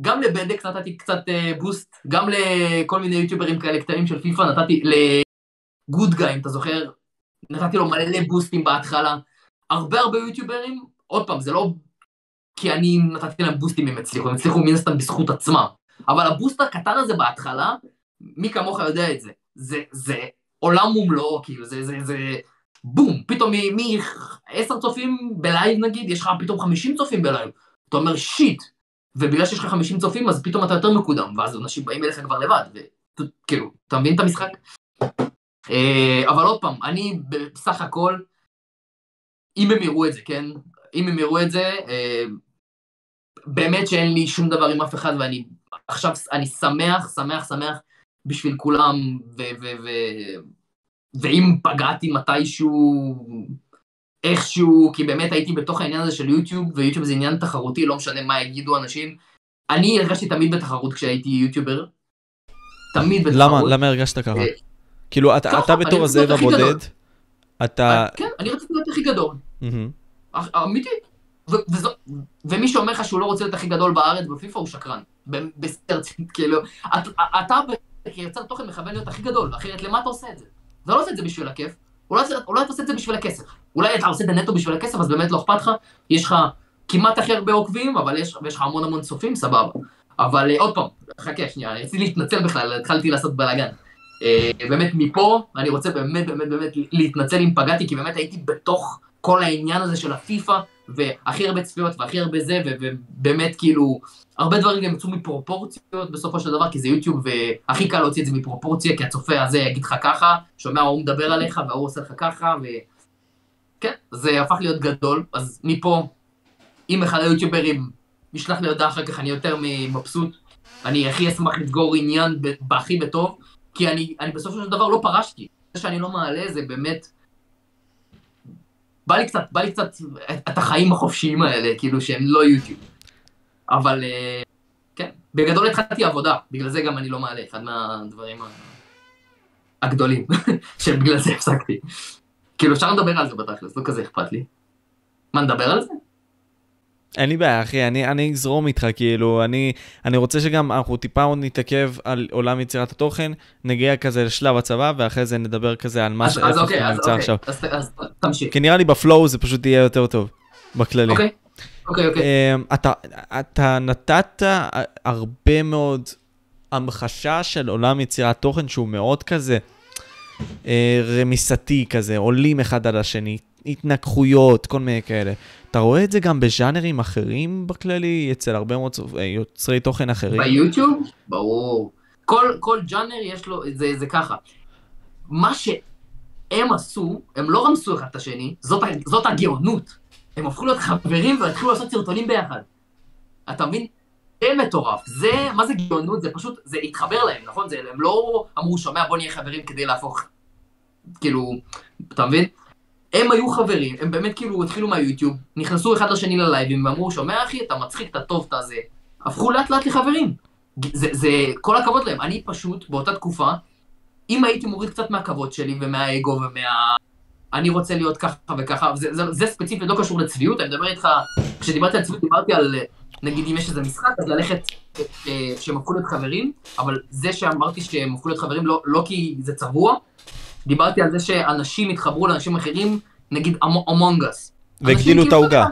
Speaker 2: גם לבנדקס נתתי קצת uh, boost, גם לכל מיני יוטיוברים כאלה קטנים של פיפא, נתתי לגוד גאי, אם אתה זוכר, נתתי לו מלא boostים בהתחלה. הרבה הרבה יוטיוברים, עוד פעם, זה לא כי אני נתתי להם boostים הם הצליחו, הם הצליחו מן הסתם בזכות עצמם. אבל ה boost הקטן הזה בהתחלה, מי כמוך יודע את זה. זה, זה עולם ומלואו, כאילו, זה, זה, זה, בום, פתאום מ-10 צופים בלייב נגיד, יש לך פתאום 50 צופים בלייב. אתה אומר shit, ובגלל שיש לך 50 צופים אז פתאום אתה יותר מקודם, ואז אנשים באים אליך כבר לבד, וכאילו, אתה מבין את המשחק? אה, אבל עוד פעם, אני בסך הכל, אם הם יראו את זה, כן? אם הם יראו את זה, אה, באמת שאין לי שום דבר עם אף אחד, ואני עכשיו, אני שמח, שמח, שמח בשביל כולם, ו... ו, ו ואם פגעתי מתישהו, איכשהו, כי באמת הייתי בתוך העניין הזה של יוטיוב, ויוטיוב זה עניין תחרותי, לא משנה מה יגידו אנשים. אני הרגשתי תמיד בתחרות כשהייתי יוטיובר. תמיד בתחרות.
Speaker 1: למה, למה הרגשת ככה? אה, כאילו, אתה, אתה בתור הזאב הבודד, אתה...
Speaker 2: כן, אני הכי גדול. אמיתי. ומי שאומר לך שהוא לא רוצה להיות הכי גדול בארץ בפיפ"א הוא שקרן. בסרצית, כאילו. אתה כיוצר תוכן מכוון להיות הכי גדול, אחרת למה אתה עושה את זה? אתה לא עושה את זה בשביל הכיף, אולי, אתה עושה את זה בשביל הכסף. אולי אתה עושה את זה נטו בשביל הכסף, אז באמת לא אכפת לך, יש לך כמעט הכי הרבה עוקבים, אבל יש, יש לך המון המון צופים, סבבה. אבל עוד פעם, חכה שנייה, רציתי להתנצל בכלל, התחלתי לעשות בלאגן. Uh, באמת מפה, אני רוצה באמת באמת באמת להתנצל אם פגעתי, כי באמת הייתי בתוך כל העניין הזה של הפיפא, והכי הרבה צפיות והכי הרבה זה, ובאמת כאילו, הרבה דברים גם יצאו מפרופורציות בסופו של דבר, כי זה יוטיוב, והכי קל להוציא את זה מפרופורציה, כי הצופה הזה יגיד לך ככה, שומע, הוא מדבר עליך, והוא עושה לך ככה, וכן, זה הפך להיות גדול, אז מפה, אם אחד היוטיוברים ישלח לי הודעה אחר כך, אני יותר מבסוט, אני הכי אשמח לסגור עניין בהכי בטוב, כי אני, אני בסופו של דבר לא פרשתי. זה שאני לא מעלה זה באמת... בא לי קצת, בא לי קצת את החיים החופשיים האלה, כאילו שהם לא יוטיוב. אבל אה, כן, בגדול התחלתי עבודה, בגלל זה גם אני לא מעלה, אחד מהדברים הגדולים, שבגלל זה הפסקתי. כאילו אפשר לדבר על זה בתכלס, לא כזה אכפת לי. מה, נדבר על זה?
Speaker 1: אין לי בעיה, אחי, אני, אני אזרום איתך, כאילו, אני, אני רוצה שגם אנחנו טיפה עוד נתעכב על עולם יצירת התוכן, נגיע כזה לשלב הצבא, ואחרי זה נדבר כזה על מה
Speaker 2: ש... אז אוקיי, אז אוקיי, עכשיו. אז, אז תמשיך.
Speaker 1: כי נראה לי בפלואו זה פשוט יהיה יותר טוב, בכללי.
Speaker 2: אוקיי. אוקיי, אוקיי.
Speaker 1: אמ, אתה, אתה נתת הרבה מאוד המחשה של עולם יצירת תוכן שהוא מאוד כזה אה, רמיסתי כזה, עולים אחד על השני, התנגחויות, כל מיני כאלה. אתה רואה את זה גם בז'אנרים אחרים בכללי, אצל הרבה מאוד אה, יוצרי תוכן אחרים?
Speaker 2: ביוטיוב? ברור. כל, כל ג'אנר יש לו, זה, זה ככה. מה שהם עשו, הם לא רמסו אחד את השני, זאת, זאת הגאונות. הם הפכו להיות חברים והתחילו לעשות סרטונים ביחד. אתה מבין? זה מטורף. זה, מה זה גאונות? זה פשוט, זה התחבר להם, נכון? זה, הם לא אמרו, שומע, בוא נהיה חברים כדי להפוך, כאילו, אתה מבין? הם היו חברים, הם באמת כאילו התחילו מהיוטיוב, נכנסו אחד לשני ללייבים ואמרו, שומע אחי, אתה מצחיק, אתה טוב, אתה זה. הפכו לאט לאט לחברים. זה, זה, כל הכבוד להם. אני פשוט, באותה תקופה, אם הייתי מוריד קצת מהכבוד שלי ומהאגו ומה... אני רוצה להיות ככה וככה, זה, זה, זה ספציפית לא קשור לצביעות, אני מדבר איתך, כשדיברתי על צביעות דיברתי על, נגיד אם יש איזה משחק, אז ללכת אה, שהם הפכו להיות חברים, אבל זה שאמרתי שהם הפכו להיות חברים לא, לא כי זה צבוע, דיברתי על זה שאנשים התחברו לאנשים אחרים, נגיד אמונגס.
Speaker 1: והגדילו את העוגה.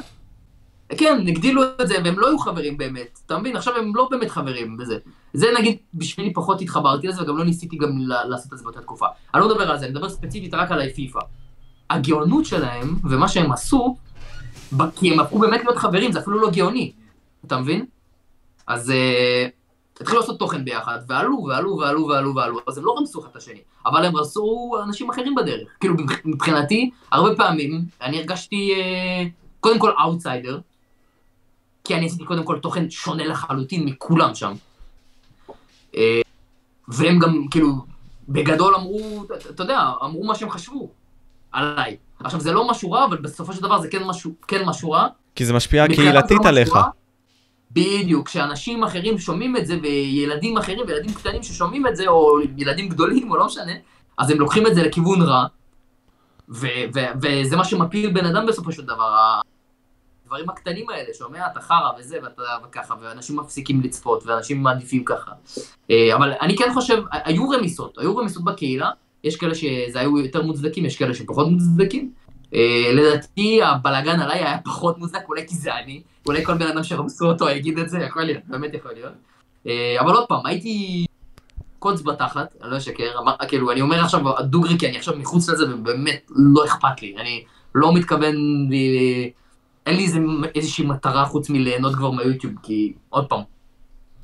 Speaker 2: כן, הגדילו את זה, והם לא היו חברים באמת, אתה מבין? עכשיו הם לא באמת חברים בזה. זה נגיד, בשבילי פחות התחברתי לזה, וגם לא ניסיתי גם לעשות את זה באותה תקופה. אני לא מדבר על זה, אני מדבר ספציפית רק על פיפא. הגאונות שלהם, ומה שהם עשו, כי הם הפכו באמת להיות חברים, זה אפילו לא גאוני, אתה מבין? אז אה, התחילו לעשות תוכן ביחד, ועלו, ועלו, ועלו, ועלו, ועלו, אז הם לא רמסו אחד את השני, אבל הם רמסו אנשים אחרים בדרך. כאילו, מבח- מבחינתי, הרבה פעמים, אני הרגשתי, אה, קודם כל, אאוטסיידר, כי אני עשיתי קודם כל תוכן שונה לחלוטין מכולם שם. אה, והם גם, כאילו, בגדול אמרו, אתה- יודע, אמרו מה שהם חשבו עליי. עכשיו, זה לא משהו רע, אבל בסופו של דבר זה כן משהו, כן משהו רע.
Speaker 1: כי זה משפיע קהילתית
Speaker 2: לא
Speaker 1: עליך.
Speaker 2: משהו רע. בדיוק, כשאנשים אחרים שומעים את זה, וילדים אחרים, וילדים קטנים ששומעים את זה, או ילדים גדולים, או לא משנה, אז הם לוקחים את זה לכיוון רע, ו- ו- וזה מה שמפיל בן אדם בסופו של דבר. הדברים הקטנים האלה, שומע, אתה חרא וזה, ואתה וככה, ואנשים מפסיקים לצפות, ואנשים מעדיפים ככה. אה, אבל אני כן חושב, היו רמיסות, היו רמיסות בקהילה, יש כאלה שזה היו יותר מוצדקים, יש כאלה שפחות מוצדקים. אה, לדעתי הבלאגן עליי היה פחות מוצדק, אולי כי זה אני, אולי כל בן אדם שרמסו אותו יגיד את זה, יכול להיות, באמת יכול להיות. אה, אבל עוד פעם, הייתי קוץ בתחת, אני לא אשקר, כאילו, אני אומר עכשיו דוגרי כי אני עכשיו מחוץ לזה, ובאמת לא אכפת לי, אני לא מתכוון, אין לי איזושהי מטרה חוץ מליהנות כבר מהיוטיוב, כי עוד פעם,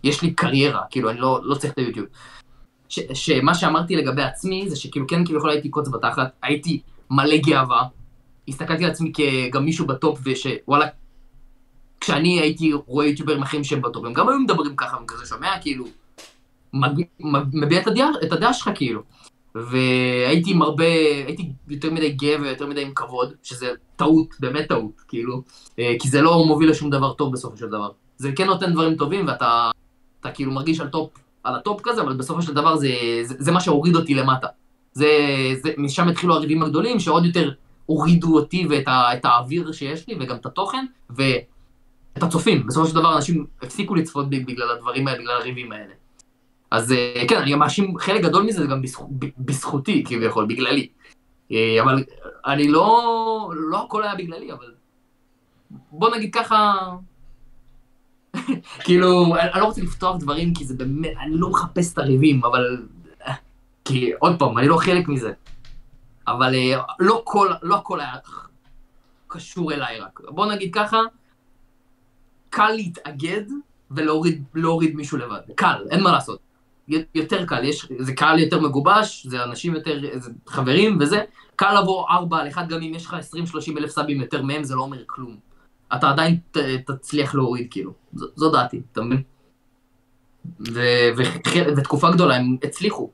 Speaker 2: יש לי קריירה, כאילו, אני לא, לא צריך את היוטיוב. שמה שאמרתי לגבי עצמי, זה שכאילו כן כביכול הייתי קוץ בתחת, הייתי מלא גאווה, הסתכלתי על עצמי כגם מישהו ב top, שוואלה, כשאני הייתי רואה יוטיוברים אחרים שהם ב top, הם גם היו מדברים ככה, וכזה שומע, כאילו, מביע את הדעה שלך, כאילו. והייתי עם הרבה, הייתי יותר מדי גאה ויותר מדי עם כבוד, שזה טעות, באמת טעות, כאילו, אה, כי זה לא מוביל לשום דבר טוב בסופו של דבר. זה כן נותן דברים טובים, ואתה אתה כאילו מרגיש על top, על ה top כזה, אבל בסופו של דבר זה, זה, זה מה שהוריד אותי למטה. זה, זה, משם התחילו הריבים הגדולים, שעוד יותר הורידו אותי ואת ה, האוויר שיש לי, וגם את התוכן, ואת הצופים. בסופו של דבר אנשים הפסיקו לצפות בי בגלל הדברים האלה, בגלל הריבים האלה. אז אה, כן, אני מאשים, חלק גדול מזה זה גם בזכ... ב- בזכותי כביכול, בגללי. אה, אבל אני לא, לא הכל היה בגללי, אבל בוא נגיד ככה, כאילו, אני אני לא רוצה לפתוח דברים כי זה באמת, אני לא מחפש את הריבים, אבל... אה, כי עוד פעם, אני לא חלק מזה. אבל אה, לא כל, לא הכל היה קשור אליי רק. בוא נגיד ככה, קל להתאגד ולהוריד להוריד מישהו לבד. קל, אין מה לעשות. יותר קל, יש, זה קהל יותר מגובש, זה אנשים יותר, זה חברים וזה, קל לבוא ארבע על אחד, גם אם יש לך 20-30 אלף סאבים יותר מהם, זה לא אומר כלום. אתה עדיין ת, תצליח להוריד, כאילו. ז, זו דעתי, אתה מבין? ותקופה גדולה הם הצליחו.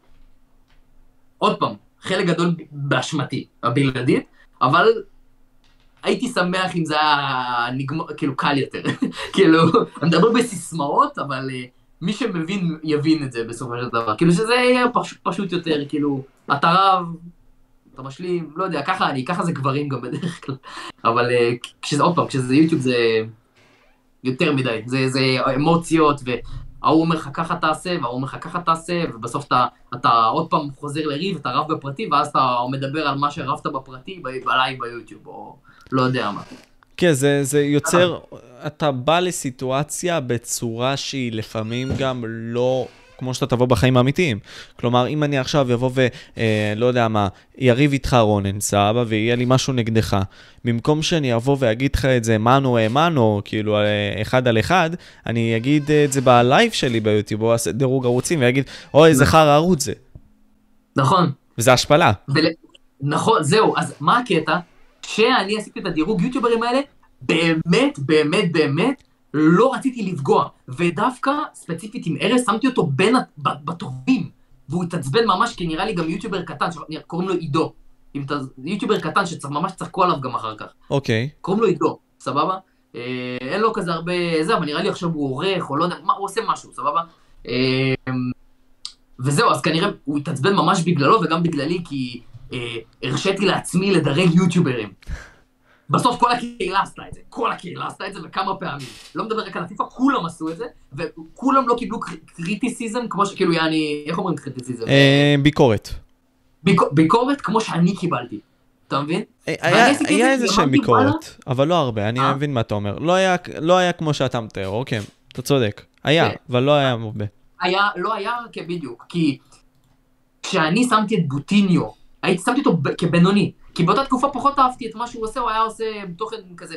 Speaker 2: עוד פעם, חלק גדול באשמתי, הבלעדית, אבל הייתי שמח אם זה היה נגמר, כאילו קל יותר. כאילו, אני מדבר בסיסמאות, אבל uh, מי שמבין יבין את זה בסופו של דבר. כאילו שזה יהיה פש, פשוט יותר, כאילו, אתה רב, אתה משלים, לא יודע, ככה אני, ככה זה גברים גם בדרך כלל. אבל uh, כשזה, עוד פעם, כשזה יוטיוב זה יותר מדי. זה, זה אמוציות, וההוא אומר לך ככה תעשה, וההוא אומר לך ככה תעשה, ובסוף אתה, אתה עוד פעם חוזר לריב, אתה רב בפרטי, ואז אתה מדבר על מה שרבת בפרטי, בלייב ביוטיוב, או לא יודע מה.
Speaker 1: כן, זה, זה יוצר, אתה בא לסיטואציה בצורה שהיא לפעמים גם לא כמו שאתה תבוא בחיים האמיתיים. כלומר, אם אני עכשיו אבוא ו... אה, לא יודע מה, יריב איתך רונן, סבבה, ויהיה לי משהו נגדך, במקום שאני אבוא ואגיד לך את זה מנו מנו, כאילו אה, אחד על אחד, אני אגיד את זה בלייב שלי ביוטיוב, או אעשה דירוג ערוצים, ואגיד, אוי, איזה חרא ערוץ זה.
Speaker 2: נכון.
Speaker 1: וזה השפלה.
Speaker 2: ול... נכון, זהו, אז מה הקטע? כשאני עשיתי את הדירוג יוטיוברים האלה, באמת, באמת, באמת, לא רציתי לפגוע. ודווקא, ספציפית עם ארז, שמתי אותו בין, בטובים. והוא התעצבן ממש, כי נראה לי גם יוטיובר קטן, שקוראים לו עידו. יוטיובר קטן שממש צחקו עליו גם אחר כך.
Speaker 1: אוקיי.
Speaker 2: קוראים לו עידו, סבבה? אה, אין לו כזה הרבה זה, אבל נראה לי עכשיו הוא עורך, או לא יודע, מה, הוא עושה משהו, סבבה? אה, וזהו, אז כנראה הוא התעצבן ממש בגללו וגם בגללי, כי אה, הרשיתי לעצמי לדרג יוטיוברים. בסוף כל הקהילה עשתה את זה, כל הקהילה עשתה את זה וכמה פעמים. לא מדבר רק על הפיפ"א, כולם עשו את זה, וכולם לא קיבלו קר- קריטיסיזם, כמו שכאילו יעני, איך אומרים קריטיסיזם?
Speaker 1: אה, ביקורת.
Speaker 2: ביק- ביקורת כמו שאני קיבלתי, אתה מבין?
Speaker 1: אה, היה, איזה שהם ביקורת, אבל לא הרבה, אני
Speaker 2: אה?
Speaker 1: מבין מה אתה אומר. לא היה, לא היה כמו שאתה מתאר, אוקיי, אתה צודק. היה,
Speaker 2: כן.
Speaker 1: אבל לא היה הרבה.
Speaker 2: היה, לא היה בדיוק, כי כשאני שמתי את בוטיניו, הייתי שמתי אותו כבינוני, כי באותה תקופה פחות אהבתי את מה שהוא עושה, הוא היה עושה תוכן כזה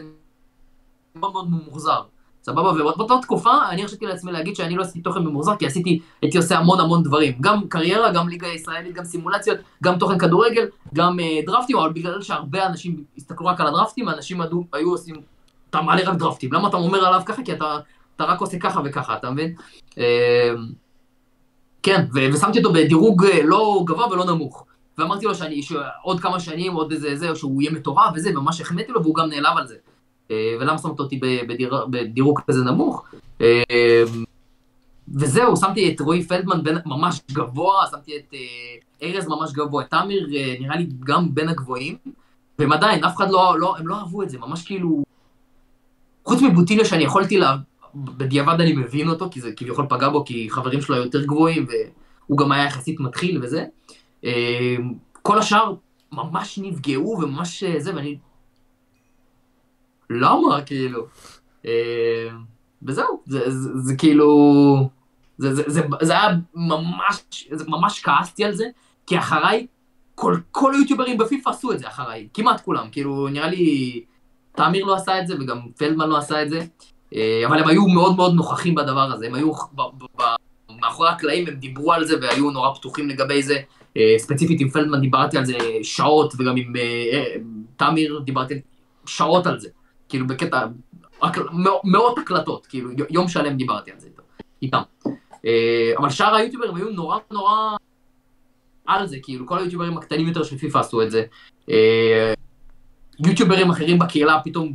Speaker 2: מאוד מאוד ממוחזר. סבבה? ובאותה תקופה אני הרשיתי לעצמי להגיד שאני לא עשיתי תוכן ממוחזר, כי עשיתי, הייתי עושה המון המון דברים. גם קריירה, גם ליגה ישראלית, גם סימולציות, גם תוכן כדורגל, גם uh, דרפטים, אבל בגלל שהרבה אנשים הסתכלו רק על הדרפטים, אנשים היו, היו עושים, אתה מעלה רק דרפטים. למה אתה אומר עליו ככה? כי אתה, אתה רק עושה ככה וככה, אתה מבין? Uh, כן, ושמתי אותו בדירוג אה, לא גבוה ולא נמוך. ואמרתי לו שאני, שעוד כמה שנים, עוד איזה זה, שהוא יהיה מטורף וזה, ממש החמאתי לו, והוא גם נעלב על זה. אה, ולמה שמת אותי בדיר, בדירוג כזה נמוך? אה, וזהו, שמתי את רועי פלדמן בין, ממש גבוה, שמתי את ארז ממש גבוה, את תמיר נראה לי גם בין הגבוהים, והם עדיין, אף אחד לא, לא, הם לא אהבו את זה, ממש כאילו... חוץ מבוטיניו שאני יכולתי לה... בדיעבד אני מבין אותו, כי זה כביכול פגע בו, כי חברים שלו היו יותר גבוהים, והוא גם היה יחסית מתחיל וזה. אה, כל השאר ממש נפגעו וממש אה, זה, ואני... למה, כאילו? אה, וזהו, זה, זה, זה, כאילו... זה, זה, זה, זה היה ממש, זה, ממש כעסתי על זה, כי אחריי, כל, כל היוטיוברים בפיפ"א עשו את זה אחריי, כמעט כולם, כאילו נראה לי, תאמיר לא עשה את זה וגם פלדמן לא עשה את זה, אבל הם היו מאוד מאוד נוכחים בדבר הזה, הם היו מאחורי הקלעים, הם דיברו על זה והיו נורא פתוחים לגבי זה, אה, ספציפית עם פלדמן דיברתי על זה שעות, וגם עם אה, אה, תמיר דיברתי שעות על זה. כאילו בקטע, מאות הקלטות, כאילו יום שלם דיברתי על זה איתם. אבל שאר היוטיוברים היו נורא נורא על זה, כאילו כל היוטיוברים הקטנים יותר של פיפ"א עשו את זה. יוטיוברים אחרים בקהילה פתאום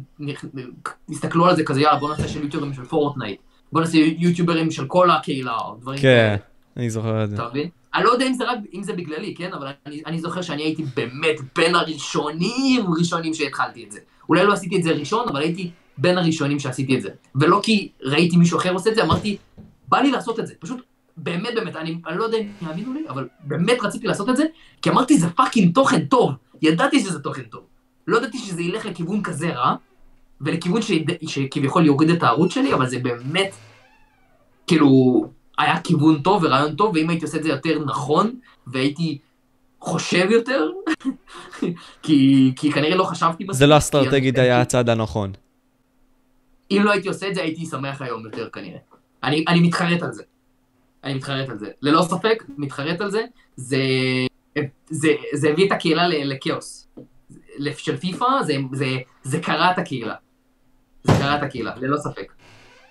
Speaker 2: הסתכלו על זה כזה, יאללה בוא נעשה של יוטיוברים של פורטנייט. בוא נעשה יוטיוברים של כל הקהילה, או דברים
Speaker 1: כאלה. כן, אני זוכר את זה.
Speaker 2: אתה מבין? אני לא יודע אם זה רק, אם זה בגללי, כן? אבל אני, אני זוכר שאני הייתי באמת בין הראשונים ראשונים שהתחלתי את זה. אולי לא עשיתי את זה ראשון, אבל הייתי בין הראשונים שעשיתי את זה. ולא כי ראיתי מישהו אחר עושה את זה, אמרתי, בא לי לעשות את זה. פשוט, באמת באמת, אני, אני לא יודע אם יאמינו לי, אבל באמת רציתי לעשות את זה, כי אמרתי, זה פאקינג תוכן טוב. ידעתי שזה תוכן טוב. לא ידעתי שזה ילך לכיוון כזה רע, ולכיוון. שכביכול יוריד את הערוץ שלי, אבל זה באמת, כאילו, היה כיוון טוב ורעיון טוב, ואם הייתי עושה את זה יותר נכון, והייתי חושב יותר, כי, כי כנראה לא חשבתי
Speaker 1: בסוף. זה לא אסטרטגית היה הצעד הנכון.
Speaker 2: אם לא הייתי עושה את זה, הייתי שמח היום יותר כנראה. אני, אני מתחרט על זה. אני מתחרט על זה. ללא ספק, מתחרט על זה. זה, זה, זה הביא את הקהילה לכאוס. של פיפא, זה, זה, זה קרע את הקהילה. זה קרע את הקהילה, ללא ספק.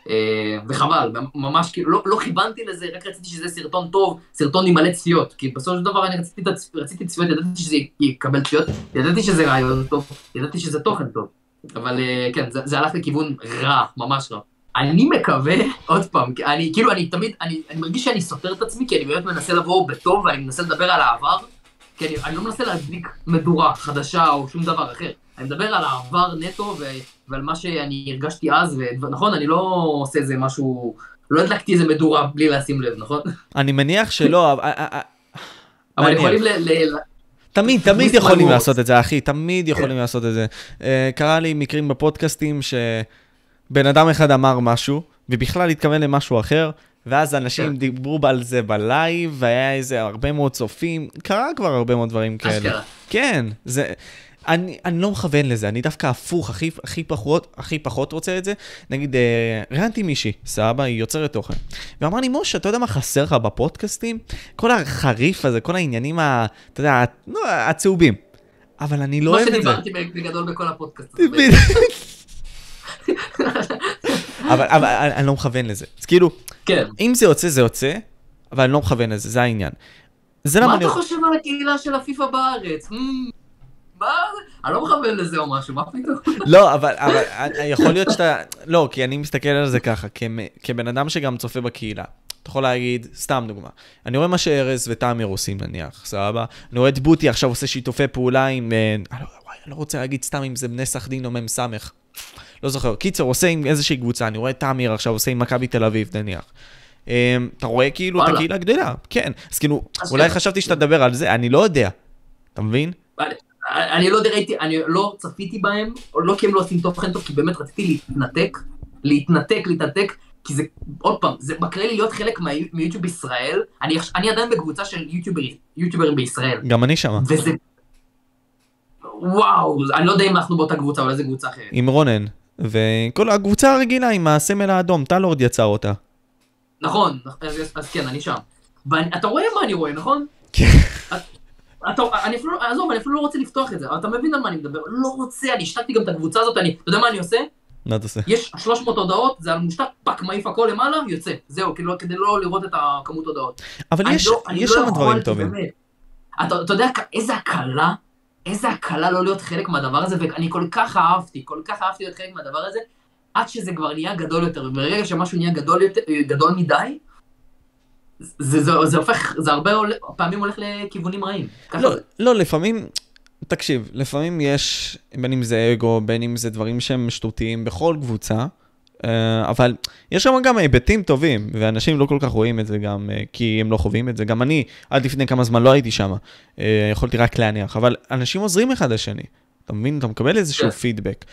Speaker 2: אה, וחבל, ממש כאילו, לא, לא כיוונתי לזה, רק רציתי שזה סרטון טוב, סרטון עם מלא צפיות, כי בסופו של דבר אני רציתי, רציתי צפיות, ידעתי שזה יקבל צפיות, ידעתי שזה רעיון טוב, ידעתי שזה תוכן טוב, אבל אה, כן, זה, זה הלך לכיוון רע, ממש רע. אני מקווה, עוד פעם, אני כאילו, אני תמיד, אני, אני מרגיש שאני סותר את עצמי, כי אני באמת מנסה לבוא בטוב, ואני מנסה לדבר על העבר, כי אני, אני לא מנסה להדליק מדורה חדשה או שום דבר אחר. אני מדבר על העבר נטו ועל מה שאני הרגשתי אז, ונכון, אני לא עושה איזה משהו, לא הדלקתי איזה מדורה בלי לשים לב, נכון?
Speaker 1: אני מניח שלא, אבל...
Speaker 2: אבל יכולים ל...
Speaker 1: תמיד, תמיד יכולים לעשות את זה, אחי, תמיד יכולים כן. לעשות את זה. אה, קרה לי מקרים בפודקאסטים שבן אדם אחד אמר משהו, ובכלל התכוון למשהו אחר, ואז אנשים כן. דיברו על זה בלייב, והיה איזה הרבה מאוד צופים, קרה כבר הרבה מאוד דברים כאלה. אשכרה. כן, זה... אני, אני לא מכוון לזה, אני דווקא הפוך, הכי, הכי, פחות, הכי פחות רוצה את זה. נגיד, אה, ראיינתי מישהי, סבא, היא יוצרת תוכן. ואמר לי, משה, אתה יודע מה חסר לך בפודקאסטים? כל החריף הזה, כל העניינים, ה, אתה יודע, לא, הצהובים. אבל אני לא אוהב את זה.
Speaker 2: מה שדיברתי בגדול בכל הפודקאסט.
Speaker 1: אבל, אבל אני לא מכוון לזה. אז כאילו,
Speaker 2: כן.
Speaker 1: אם זה יוצא, זה יוצא, אבל אני לא מכוון לזה, זה העניין.
Speaker 2: זה מה אתה חושב על הקהילה של הפיפ"א בארץ? מה אני לא מכוון לזה או משהו, מה פתאום?
Speaker 1: לא, אבל יכול להיות שאתה... לא, כי אני מסתכל על זה ככה, כבן אדם שגם צופה בקהילה. אתה יכול להגיד, סתם דוגמה, אני רואה מה שארז ותאמר עושים נניח, סבבה? אני רואה את בוטי עכשיו עושה שיתופי פעולה עם... אה, אני לא רוצה להגיד סתם אם זה בני סכדין או מ"ס. לא זוכר. קיצר, עושה עם איזושהי קבוצה, אני רואה את תמיר עכשיו עושה עם מכבי תל אביב, נניח. אמ, אתה רואה כאילו את הקהילה גדולה, כן. אז כאילו, אולי כן. חשבתי שאתה תדבר על זה, אני לא יודע. אתה מבין?
Speaker 2: אני לא ראיתי, אני לא צפיתי בהם, לא כי הם לא עושים תוכן טוב, כי באמת רציתי להתנתק, להתנתק, להתנתק, כי זה, עוד פעם, זה מקרה לי להיות חלק מיוטיוב ישראל, אני, אני עדיין בקבוצה של יוטיוברים בישראל.
Speaker 1: גם אני שמה.
Speaker 2: וזה וואו, אני לא יודע אם אנחנו באותה קבוצה, אבל איזה קבוצה אחרת.
Speaker 1: עם רונן. וכל הקבוצה הרגילה עם הסמל האדום, טלורד יצר אותה.
Speaker 2: נכון, אז, אז כן, אני שם. ואתה רואה מה אני רואה, נכון?
Speaker 1: כן.
Speaker 2: אתה, אני אפילו, עזוב, אני אפילו לא רוצה לפתוח את זה, אבל אתה מבין על מה אני מדבר, לא רוצה, אני השתקתי גם את הקבוצה הזאת, אני, אתה יודע מה אני עושה?
Speaker 1: מה אתה עושה?
Speaker 2: יש 300 הודעות, זה על מושתק, fuck, מעיף הכל למעלה, יוצא, זהו, כאילו, כדי לא לראות את הכמות הודעות.
Speaker 1: אבל יש
Speaker 2: לא-
Speaker 1: יש
Speaker 2: לא
Speaker 1: שם
Speaker 2: יכול,
Speaker 1: דברים טובים.
Speaker 2: אתה, אתה יודע איזה הקלה, איזה הקלה לא להיות חלק מהדבר הזה, ואני כל כך אהבתי, כל כך אהבתי להיות חלק מהדבר הזה, עד שזה כבר נהיה גדול יותר, וברגע שמשהו נהיה גדול, יותר, גדול מדי, זה, זה, זה הופך, זה הרבה פעמים הולך לכיוונים רעים. ככה
Speaker 1: לא. לא, לפעמים, תקשיב, לפעמים יש, בין אם זה אגו, בין אם זה דברים שהם שטותיים בכל קבוצה, אה, אבל יש שם גם היבטים טובים, ואנשים לא כל כך רואים את זה גם, אה, כי הם לא חווים את זה. גם אני, עד לפני כמה זמן לא הייתי שם, אה, יכולתי רק להניח, אבל אנשים עוזרים אחד לשני. אתה מבין? אתה מקבל איזשהו
Speaker 2: כן.
Speaker 1: פידבק.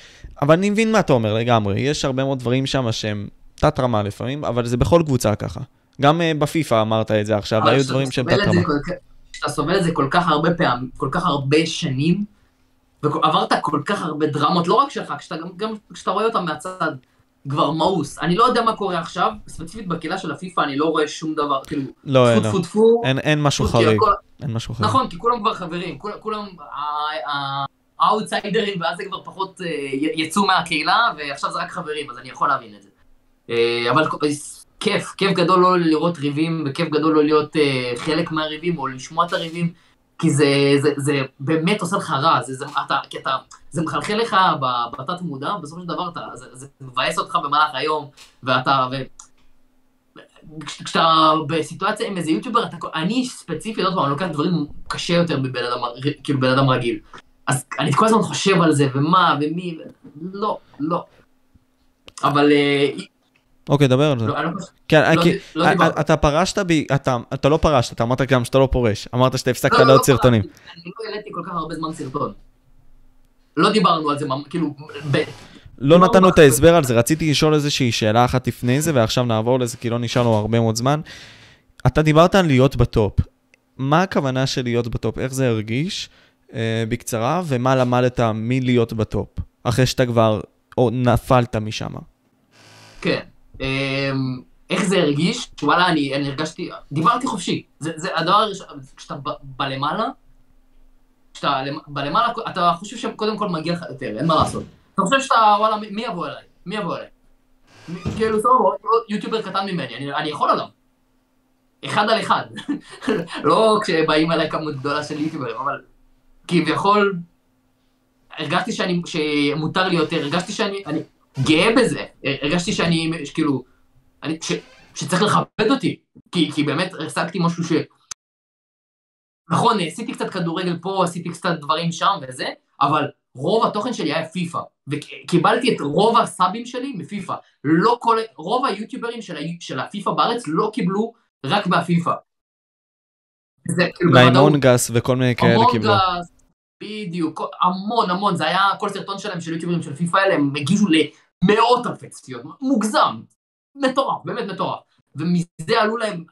Speaker 1: אבל אני מבין מה אתה אומר לגמרי, יש הרבה מאוד דברים שם שהם תת-רמה לפעמים, אבל זה בכל קבוצה ככה. גם אה, בפיפא אמרת את זה עכשיו, היו
Speaker 2: כשאתה
Speaker 1: דברים שהם תת-רמה.
Speaker 2: כשאתה סובל את זה כל כך הרבה פעמים, כל כך הרבה שנים, ועברת כל כך הרבה דרמות, לא רק שלך, כשאתה גם, גם כשאתה רואה אותם מהצד, כבר מאוס. אני לא יודע מה קורה עכשיו, ספציפית בקהילה של הפיפא אני לא רואה שום דבר, כאילו,
Speaker 1: לא, אין,
Speaker 2: טפו טפו טפו,
Speaker 1: אין, אין משהו חריג, אין משהו חריג.
Speaker 2: נכון, כי כולם כבר חברים, כול- כולם, ה- האאוטסיידרים, ואז זה כבר פחות אה, יצאו מהקהילה, ועכשיו זה רק חברים, אז אני יכול להבין את זה. אה, אבל כיף, כיף גדול לא לראות ריבים, וכיף גדול לא להיות אה, חלק מהריבים, או לשמוע את הריבים, כי זה, זה, זה באמת עושה לך רע, זה, זה, אתה, כי אתה, זה מחלחל לך בתת מודע, בסופו של דבר אתה, זה, זה מבאס אותך במהלך היום, ואתה, ו... כש- כשאתה בסיטואציה עם איזה יוטיובר, אתה, אני ספציפית, עוד פעם, אני לוקח דברים קשה יותר מבן אדם, כאילו בן אדם רגיל. אז אני כל הזמן חושב על זה, ומה, ומי, ו... לא, לא. אבל אה,
Speaker 1: אוקיי, דבר על זה.
Speaker 2: לא,
Speaker 1: כן,
Speaker 2: לא לא.
Speaker 1: אתה פרשת בי, אתה לא פרשת, אתה אמרת גם שאתה לא פורש. אמרת שאתה הפסקת לעוד סרטונים.
Speaker 2: אני לא העליתי כל כך הרבה זמן סרטון. לא דיברנו על זה, כאילו, ב-
Speaker 1: לא נתנו את ההסבר על זה, רציתי לשאול איזושהי שאלה אחת לפני זה, ועכשיו נעבור לזה, כי לא נשאר לנו הרבה מאוד זמן. אתה דיברת על להיות ב top. מה הכוונה של להיות ב top? איך זה הרגיש? אה, בקצרה, ומה למדת מלהיות ב top? אחרי שאתה כבר, או נפלת משם.
Speaker 2: כן. אמ, איך זה הרגיש? וואלה, אני, אני הרגשתי, דיברתי חופשי. זה, זה הדבר הראשון, כשאתה ב- בלמעלה, כשאתה למ- בלמעלה, אתה חושב שקודם כל מגיע לך יותר, אין מה לעשות. אתה חושב שאתה, וואלה, מי- יבוא אליי? מי יבוא אליי? כאילו, סבבה, יוטיובר קטן ממני, אני, אני יכול עליו. אחד על אחד. לא כשבאים אליי כמות גדולה של יוטיוברים, אבל כביכול, הרגשתי שאני, שמותר לי יותר, הרגשתי שאני, אני גאה בזה, הרגשתי שאני, כאילו, אני, ש, שצריך לכבד אותי, כי, כי באמת השגתי משהו ש... נכון, עשיתי קצת כדורגל פה, עשיתי קצת דברים שם וזה, אבל רוב התוכן שלי היה פיפא, וקיבלתי את רוב הסאבים שלי מפיפא. לא כל, רוב היוטיוברים של, ה- של הפיפא בארץ לא קיבלו רק מהפיפא. זה כאילו
Speaker 1: וכל מיני כאלה קיבלו.
Speaker 2: בדיוק, המון המון, זה היה כל סרטון שלהם של יוטיוברים של פיפא האלה, הם הגישו למאות אלפי צפיות, מוגזם, מטורף, באמת מטורף, ומזה עלו להם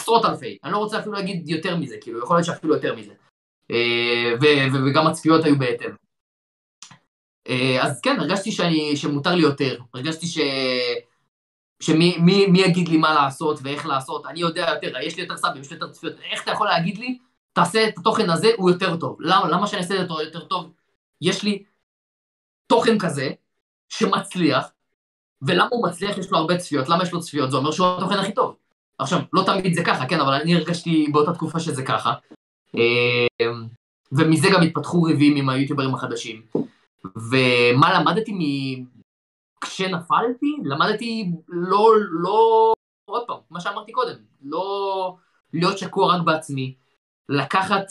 Speaker 2: עשרות אלפי, אני לא רוצה אפילו להגיד יותר מזה, כאילו, יכול להיות שאפילו יותר מזה, אה, וגם הצפיות היו בהתאם. אה, אז כן, הרגשתי שאני, שמותר לי יותר, הרגשתי ש... שמי מי, מי יגיד לי מה לעשות ואיך לעשות, אני יודע יותר, יש לי יותר סאבים, יש לי יותר צפיות, איך אתה יכול להגיד לי, תעשה את התוכן הזה, הוא יותר טוב. למה? למה שאני אעשה את זה יותר טוב? יש לי תוכן כזה, שמצליח, ולמה הוא מצליח? יש לו הרבה צפיות, למה יש לו צפיות? זה אומר שהוא התוכן הכי טוב. עכשיו, לא תמיד זה ככה, כן, אבל אני הרגשתי באותה תקופה שזה ככה. אה, ומזה גם התפתחו ריבים עם היוטיוברים החדשים. ומה למדתי מ... כשנפלתי, למדתי לא, לא, עוד פעם, מה שאמרתי קודם, לא להיות שקוע רק בעצמי, לקחת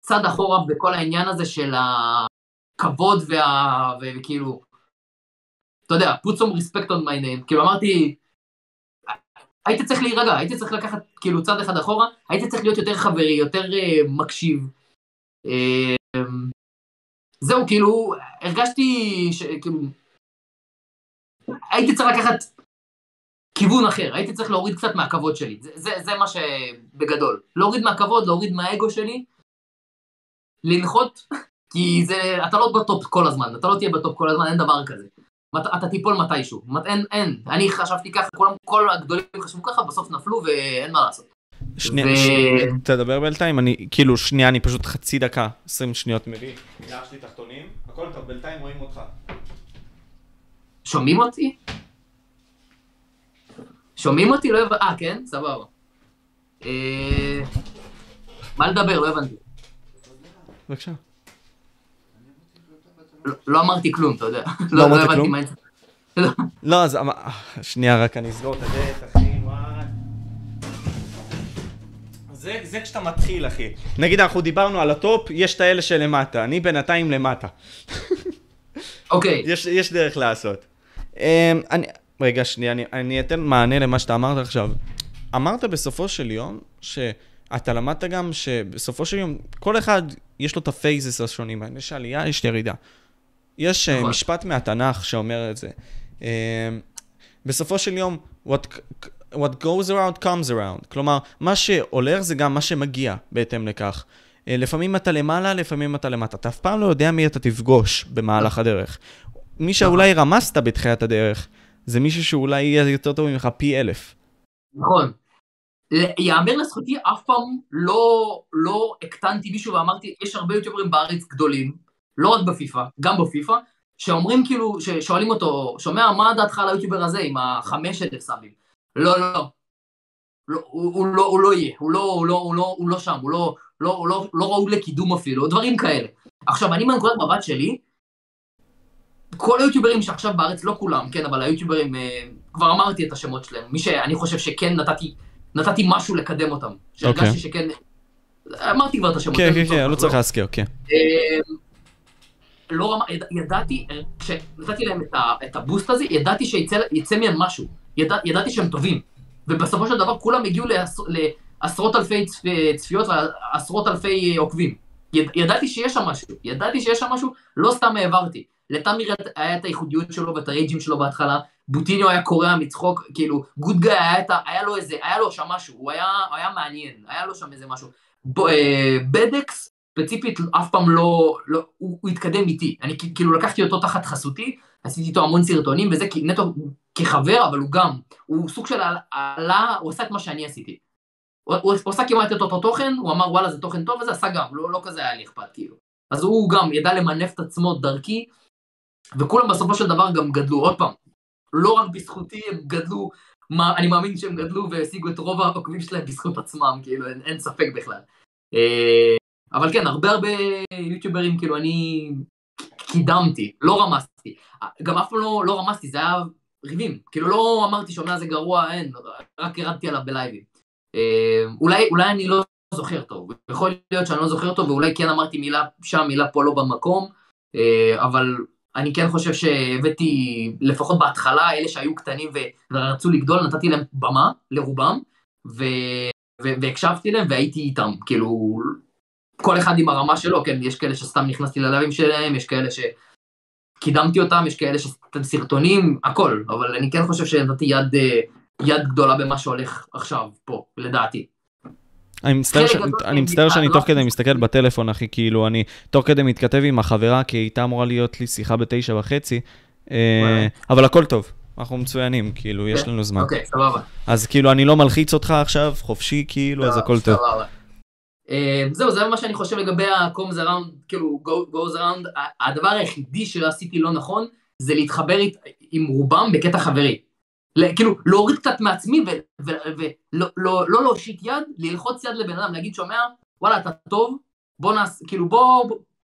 Speaker 2: צד אחורה בכל העניין הזה של הכבוד וה... וכאילו, אתה יודע, put some respect on my name, כאילו אמרתי, הייתי צריך להירגע, הייתי צריך לקחת כאילו צד אחד אחורה, הייתי צריך להיות יותר חברי, יותר uh, מקשיב. Uh, זהו, כאילו, הרגשתי ש... כאילו, הייתי צריך לקחת כיוון אחר, הייתי צריך להוריד קצת מהכבוד שלי, זה, זה, זה מה שבגדול. להוריד מהכבוד, להוריד מהאגו שלי, לנחות כי זה, אתה לא ב top כל הזמן, אתה לא תהיה ב top כל הזמן, אין דבר כזה. מת, אתה תיפול מתישהו, מת, אין, אין, אני חשבתי ככה, כולם, כל הגדולים חשבו ככה, בסוף נפלו ואין מה לעשות.
Speaker 1: שנייה,
Speaker 2: ו-
Speaker 1: ש- תדבר בינתיים, אני, כאילו, שנייה, אני פשוט חצי דקה, 20 שניות מביא. לאח שלי תחתונים, הכל טוב, בינתיים רואים אותך.
Speaker 2: שומעים אותי? שומעים אותי? לא הבנתי, אה כן? סבבה. אה, מה לדבר? לא הבנתי.
Speaker 1: בבקשה.
Speaker 2: לא- לא אמרתי כלום, אתה יודע.
Speaker 1: לא אמרת
Speaker 2: הבנתי
Speaker 1: כלום?
Speaker 2: מה אני- לא.
Speaker 1: לא, אז אמ- שנייה, רק אני אסגור את הדלת, אחי, וואי. זה, זה כשאתה מתחיל, אחי. נגיד, אנחנו דיברנו על הטופ, יש את האלה שלמטה, אני בינתיים למטה.
Speaker 2: אוקיי,
Speaker 1: יש, יש דרך לעשות. Um, אני, רגע, שנייה, אני, אני אתן מענה למה שאתה אמרת עכשיו. אמרת בסופו של יום, שאתה למדת גם שבסופו של יום, כל אחד יש לו את ה phases השונים, יש עלייה, יש ירידה. יש
Speaker 2: נכון.
Speaker 1: משפט מהתנ"ך שאומר את זה. Um, בסופו של יום, what, what goes around comes around. כלומר, מה שהולך זה גם מה שמגיע בהתאם לכך. אה, לפעמים אתה למעלה, לפעמים אתה למטה. אתה אף פעם לא יודע מי אתה תפגוש במהלך הדרך. מי שאולי רמסת בתחילת הדרך, זה מישהו שאולי יהיה יותר טוב ממך פי אלף.
Speaker 2: נכון. יאמר לזכותי, אף פעם לא, לא הקטנתי מישהו ואמרתי, יש הרבה יוטיוברים בארץ גדולים, לא רק בפיפא, גם בפיפא, שאומרים כאילו, ששואלים אותו, שומע, מה דעתך על היוטיובר הזה עם החמש אלף סאבים? לא, לא, לא. לא, הוא, הוא, לא, הוא לא יהיה, הוא לא, הוא לא, הוא לא, הוא לא שם, הוא לא, לא, הוא לא, לא ראוי לקידום אפילו, דברים כאלה. עכשיו, אני מנקודת מבט שלי, כל היוטיוברים שעכשיו בארץ, לא כולם, כן, אבל היוטיוברים, אה, כבר אמרתי את השמות שלהם, מי שאני חושב שכן נתתי, נתתי משהו לקדם אותם. שהרגשתי
Speaker 1: אוקיי.
Speaker 2: שכן, אמרתי כבר את השמות.
Speaker 1: כן, כן,
Speaker 2: צורך
Speaker 1: כן, לא צריך. להזכיר, כן.
Speaker 2: אה, לא רמה, יד, ידעתי, אה, כשנתתי להם את, ה, את הבוסט הזה, ידעתי שיצא מהם משהו. ידע, ידעתי שהם טובים. ובסופו של דבר כולם הגיעו לעש, לעשרות אלפי צפ, צפיות ועשרות אלפי אה, עוקבים. יד, ידעתי שיש שם משהו, ידעתי שיש שם משהו, לא סתם העברתי. לתמיר היה את הייחודיות שלו ואת הרייג'ים שלו בהתחלה, בוטיניו היה קורע מצחוק, כאילו, גוד גיא היה, את היה לו איזה, היה לו שם משהו, הוא היה, היה מעניין, היה לו שם איזה משהו. ב, אה, בדקס, ספציפית, אף פעם לא, לא הוא, הוא התקדם איתי. אני כאילו לקחתי אותו תחת חסותי, עשיתי איתו המון סרטונים וזה, נטו כחבר, אבל הוא גם, הוא סוג של עלה- הוא עשה את מה שאני עשיתי. הוא, הוא, עשה כמעט את אותו תוכן, הוא אמר וואלה זה תוכן טוב וזה עשה גם, לא, לא כזה היה לי אכפת כאילו. אז הוא גם ידע למנף את עצמו דרכי, וכולם בסופו של דבר גם גדלו, עוד פעם, לא רק בזכותי הם גדלו, מה, אני מאמין שהם גדלו והשיגו את רוב העוקבים שלהם בזכות עצמם, כאילו אין, אין ספק בכלל. אבל כן, הרבה הרבה יוטיוברים, כאילו אני קידמתי, לא רמסתי. גם אף פעם לא, לא רמסתי, זה היה ריבים. כאילו לא אמרתי שומע זה גרוע, אין, רק ירדתי עליו בלייבים. אה, אולי, אולי אני לא זוכר טוב, יכול להיות שאני לא זוכר טוב, ואולי כן אמרתי מילה שם, מילה פה לא במקום, אה, אבל אני כן חושב שהבאתי, לפחות בהתחלה, אלה שהיו קטנים ורצו לגדול, נתתי להם במה, לרובם. ו- והקשבתי להם והייתי איתם, כאילו, כל אחד עם הרמה שלו, כן, יש כאלה שסתם נכנסתי ללבים שלהם, יש כאלה שקידמתי אותם, יש כאלה שסתם סרטונים, הכל, אבל אני כן חושב שנתתי יד, אה, יד גדולה במה שהולך עכשיו פה, לדעתי.
Speaker 1: אני מצטער, ש... אני מצטער שאני
Speaker 2: לא-
Speaker 1: תוך כדי מסתכל בטלפון, אחי, כאילו, אני תוך כדי מתכתב עם החברה, כי הייתה אמורה להיות לי שיחה בתשע וחצי, אה. אבל הכל טוב, אנחנו מצוינים, כאילו, יש לנו זמן.
Speaker 2: אוקיי, סבבה.
Speaker 1: אז כאילו, אני לא מלחיץ אותך עכשיו, חופשי, כאילו, אז הכל טוב.
Speaker 2: סבבה. אה, זהו, זה מה שאני חושב לגבי ה-comes around, כאילו, go- goes around, הדבר היחידי שעשיתי לא נכון, זה להתחבר עם רובם בקטע חברי. כאילו, להוריד קצת מעצמי ולא לא, לא להושיט יד, ללחוץ יד לבן אדם, להגיד, שומע, וואלה, אתה טוב, בוא נעשה, כאילו, בוא,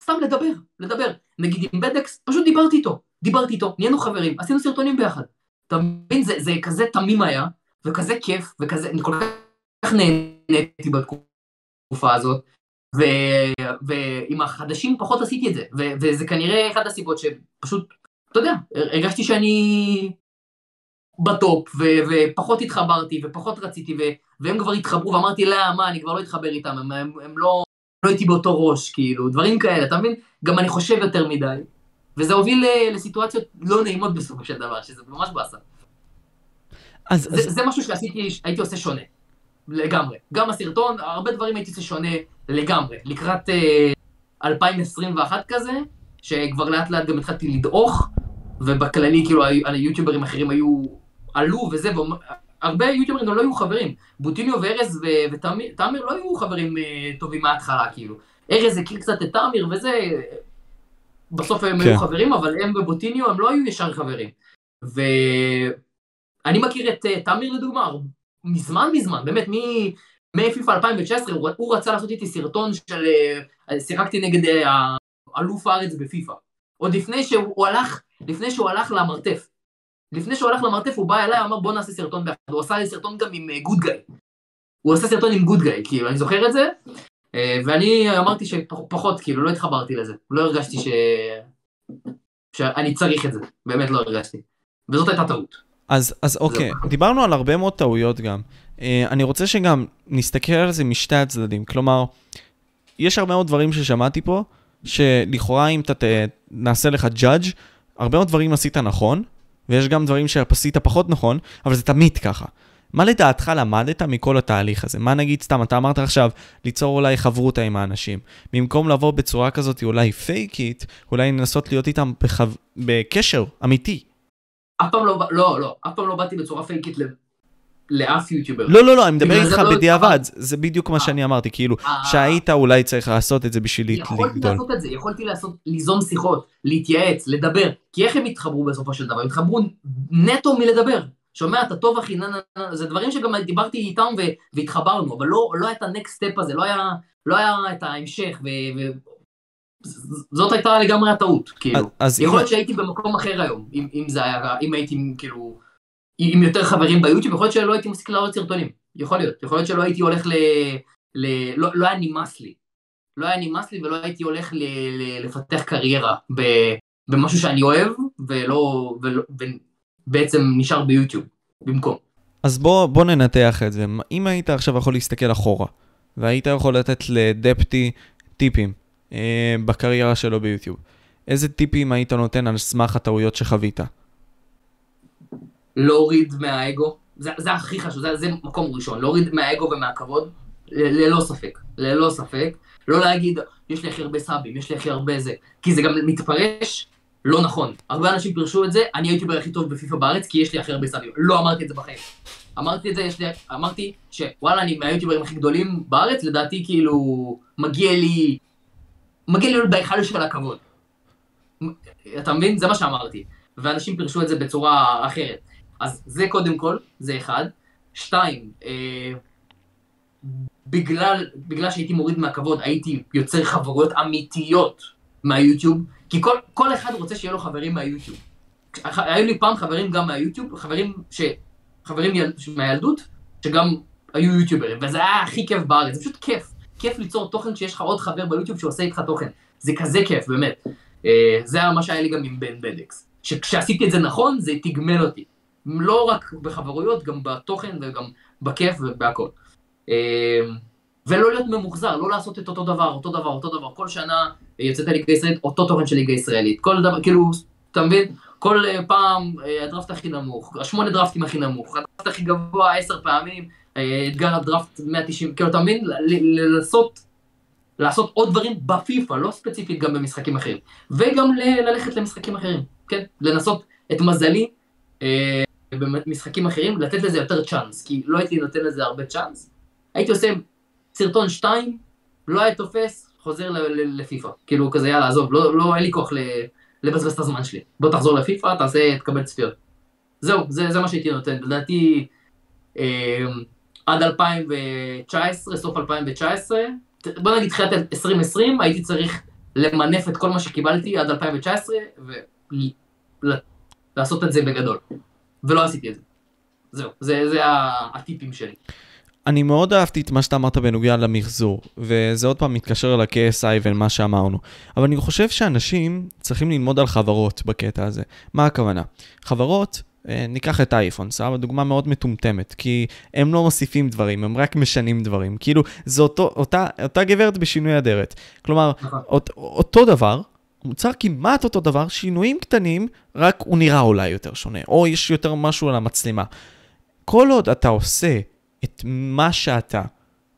Speaker 2: סתם לדבר, לדבר. נגיד עם בדקס, פשוט דיברתי איתו, דיברתי איתו, נהיינו חברים, עשינו סרטונים ביחד. אתה מבין, זה, זה כזה תמים היה, וכזה כיף, וכזה, אני כל כך נהניתי בתקופה הזאת, ו, ועם החדשים פחות עשיתי את זה, ו, וזה כנראה אחת הסיבות שפשוט, אתה יודע, הרגשתי שאני בטופ, ו, ופחות התחברתי, ופחות רציתי, ו, והם כבר התחברו, ואמרתי, לא, מה, אני כבר לא אתחבר איתם, הם, הם, הם לא, לא הייתי באותו ראש, כאילו, דברים כאלה, אתה מבין? גם אני חושב יותר מדי. וזה הוביל ל- לסיטואציות לא נעימות בסופו של דבר, שזה ממש באסה.
Speaker 1: אז,
Speaker 2: זה,
Speaker 1: אז
Speaker 2: זה משהו שעשיתי, הייתי עושה שונה. לגמרי. גם הסרטון, הרבה דברים הייתי עושה שונה לגמרי. לקראת, אה, 2021 כזה, שכבר לאט לאט גם התחלתי לדעוך, ובכללי כאילו היוטיוברים אחרים היו, עלו וזה, והרבה יוטיוברים גם לא היו חברים. בוטיניו וארז ותאמיר לא היו חברים אה, טובים מההתחלה, כאילו. ארז הכיר קצת את תאמיר וזה, בסוף הם כן. היו חברים, אבל הם ובוטיניו הם לא היו ישר חברים. ואני מכיר את uh, תמיר לדוגמה, מזמן מזמן, באמת, מפיפ"א 2019, הוא, הוא רצה לעשות איתי סרטון של, uh, שיחקתי נגד uh, אלוף הארץ בפיפ"א. עוד לפני שהוא הלך, לפני שהוא הלך למרתף. לפני שהוא הלך למרתף הוא בא אליי, אמר בוא נעשה סרטון ביחד, הוא עשה לי סרטון גם עם Good Guy. הוא עשה סרטון עם Good Guy, כאילו, אני זוכר את זה, ואני אמרתי שפחות, כאילו, לא התחברתי לזה, לא הרגשתי ש... שאני צריך את זה, באמת לא הרגשתי. וזאת הייתה טעות.
Speaker 1: אז, אז אוקיי. דיברנו על הרבה מאוד טעויות גם. Uh, אני רוצה שגם נסתכל על זה משתי הצדדים. כלומר, יש הרבה מאוד דברים ששמעתי פה, שלכאורה אם אתה ת... נעשה לך judge, הרבה מאוד דברים עשית נכון, ויש גם דברים שעשית פחות נכון, אבל זה תמיד ככה. מה לדעתך למדת מכל התהליך הזה? מה נגיד סתם, אתה אמרת עכשיו ליצור אולי חברותה עם האנשים. במקום לבוא בצורה כזאת אולי פייקית, אולי לנסות להיות איתם בחו... בקשר אמיתי.
Speaker 2: אף פעם לא, לא, לא, אף פעם לא באתי בצורה פייקית לאף יוטיובר.
Speaker 1: לא, לא, לא, אני מדבר איתך לא בדיעבד, זה בדיוק מה אה. שאני אמרתי, כאילו, אה. שהיית אולי צריך לעשות את זה בשביל לגדול.
Speaker 2: יכולתי לעשות את זה, יכולתי לעשות, ליזום שיחות, להתייעץ, לדבר, כי איך הם התחברו בסופו של דבר? הם התחברו נטו מלדבר. שומע, אתה טוב אחי, נה, נה, נה, זה דברים שגם דיברתי איתם והתחברנו, אבל לא, לא היה את הנקסט סטפ הזה, לא היה, לא היה את ההמשך. זאת הייתה לגמרי הטעות, כאילו. אז יכול להיות אם... שהייתי במקום אחר היום, אם, אם זה היה, אם הייתי כאילו, עם יותר חברים ביוטיוב, יכול להיות שלא הייתי מפסיק לעלות סרטונים, יכול להיות, יכול להיות שלא הייתי הולך ל... ל לא, לא היה נמאס לי, לא היה נמאס לי ולא הייתי הולך ל, ל, לפתח קריירה ב, במשהו שאני אוהב, ולא, ולא, בעצם נשאר ביוטיוב במקום.
Speaker 1: אז בוא, בוא ננתח את זה. אם היית עכשיו יכול להסתכל אחורה, והיית יכול לתת לדפטי טיפים בקריירה שלו ביוטיוב, איזה טיפים היית נותן על סמך הטעויות שחווית?
Speaker 2: להוריד מהאגו, זה, זה הכי חשוב, זה, זה מקום ראשון, להוריד מהאגו ומהכבוד, ללא ספק, ללא ספק. לא להגיד, יש לי הכי הרבה סאבים, יש לי הכי הרבה זה, כי זה גם מתפרש לא נכון. הרבה אנשים פירשו את זה, אני היוטיובר הכי טוב בפיפ"א בארץ כי יש לי הכי הרבה סאבים. לא אמרתי את זה בחיים. אמרתי את זה, יש לי, אמרתי שוואלה, אני מהיוטיוברים הכי גדולים בארץ, לדעתי כאילו מגיע לי, מגיע להיות בהיכל של הכבוד. אתה מבין? זה מה שאמרתי. ואנשים פירשו את זה בצורה אחרת. אז זה קודם כל, זה אחד. שתיים, אה, בגלל, בגלל שהייתי מוריד מהכבוד, הייתי יוצר חברויות אמיתיות מהיוטיוב. כי כל, כל אחד רוצה שיהיה לו חברים מהיוטיוב. היו לי פעם חברים גם מהיוטיוב, חברים, ש... חברים יל... מהילדות, שגם היו יוטיוברים, וזה היה הכי כיף בארץ, זה פשוט כיף. כיף ליצור תוכן שיש לך עוד חבר ביוטיוב שעושה איתך תוכן. זה כזה כיף, באמת. אה, זה היה מה שהיה לי גם עם בן בדקס. שכשעשיתי את זה נכון, זה תגמל אותי. לא רק בחברויות, גם בתוכן וגם בכיף ובהכל. אה, ולא להיות ממוחזר, לא לעשות את אותו דבר, אותו דבר, אותו דבר, כל שנה יוצאת הליגה הישראלית, אותו תוכן של ליגה ישראלית, כל דבר, כאילו, אתה מבין? כל uh, פעם הדראפט הכי נמוך, השמונה דראפטים הכי נמוך, הדראפט הכי גבוה עשר פעמים, אתגר הדראפט 190, כאילו, אתה מבין? לעשות, לעשות עוד דברים בפיפא, לא ספציפית גם במשחקים אחרים, וגם ללכת למשחקים אחרים, כן? לנסות את מזלי uh, במשחקים אחרים, לתת לזה יותר צ'אנס, כי לא הייתי נותן לזה הרבה צ'אנס, הייתי עושה סרטון 2, לא היה תופס, חוזר לפיפא. כאילו כזה יאללה עזוב, לא, לא אין לי כוח לבזבז את הזמן שלי. בוא תחזור לפיפא, תעשה, תקבל צפיות. זהו, זה, זה מה שהייתי נותן. לדעתי אה, עד 2019, סוף 2019, בוא נגיד תחילת 2020, הייתי צריך למנף את כל מה שקיבלתי עד 2019, ולעשות את זה בגדול. ולא עשיתי את זה. זהו, זה, זה הטיפים שלי.
Speaker 1: אני מאוד אהבתי את מה שאתה אמרת בנוגע למחזור, וזה עוד פעם מתקשר ל-KSI ולמה שאמרנו. אבל אני חושב שאנשים צריכים ללמוד על חברות בקטע הזה. מה הכוונה? חברות, ניקח את אייפון, סבבה? דוגמה מאוד מטומטמת, כי הם לא מוסיפים דברים, הם רק משנים דברים. כאילו, זו אותו, אותה, אותה גברת בשינוי אדרת. כלומר, נכון. אות, אותו דבר, מוצר כמעט אותו דבר, שינויים קטנים, רק הוא נראה אולי יותר שונה, או יש יותר משהו על המצלמה. כל עוד אתה עושה את מה שאתה,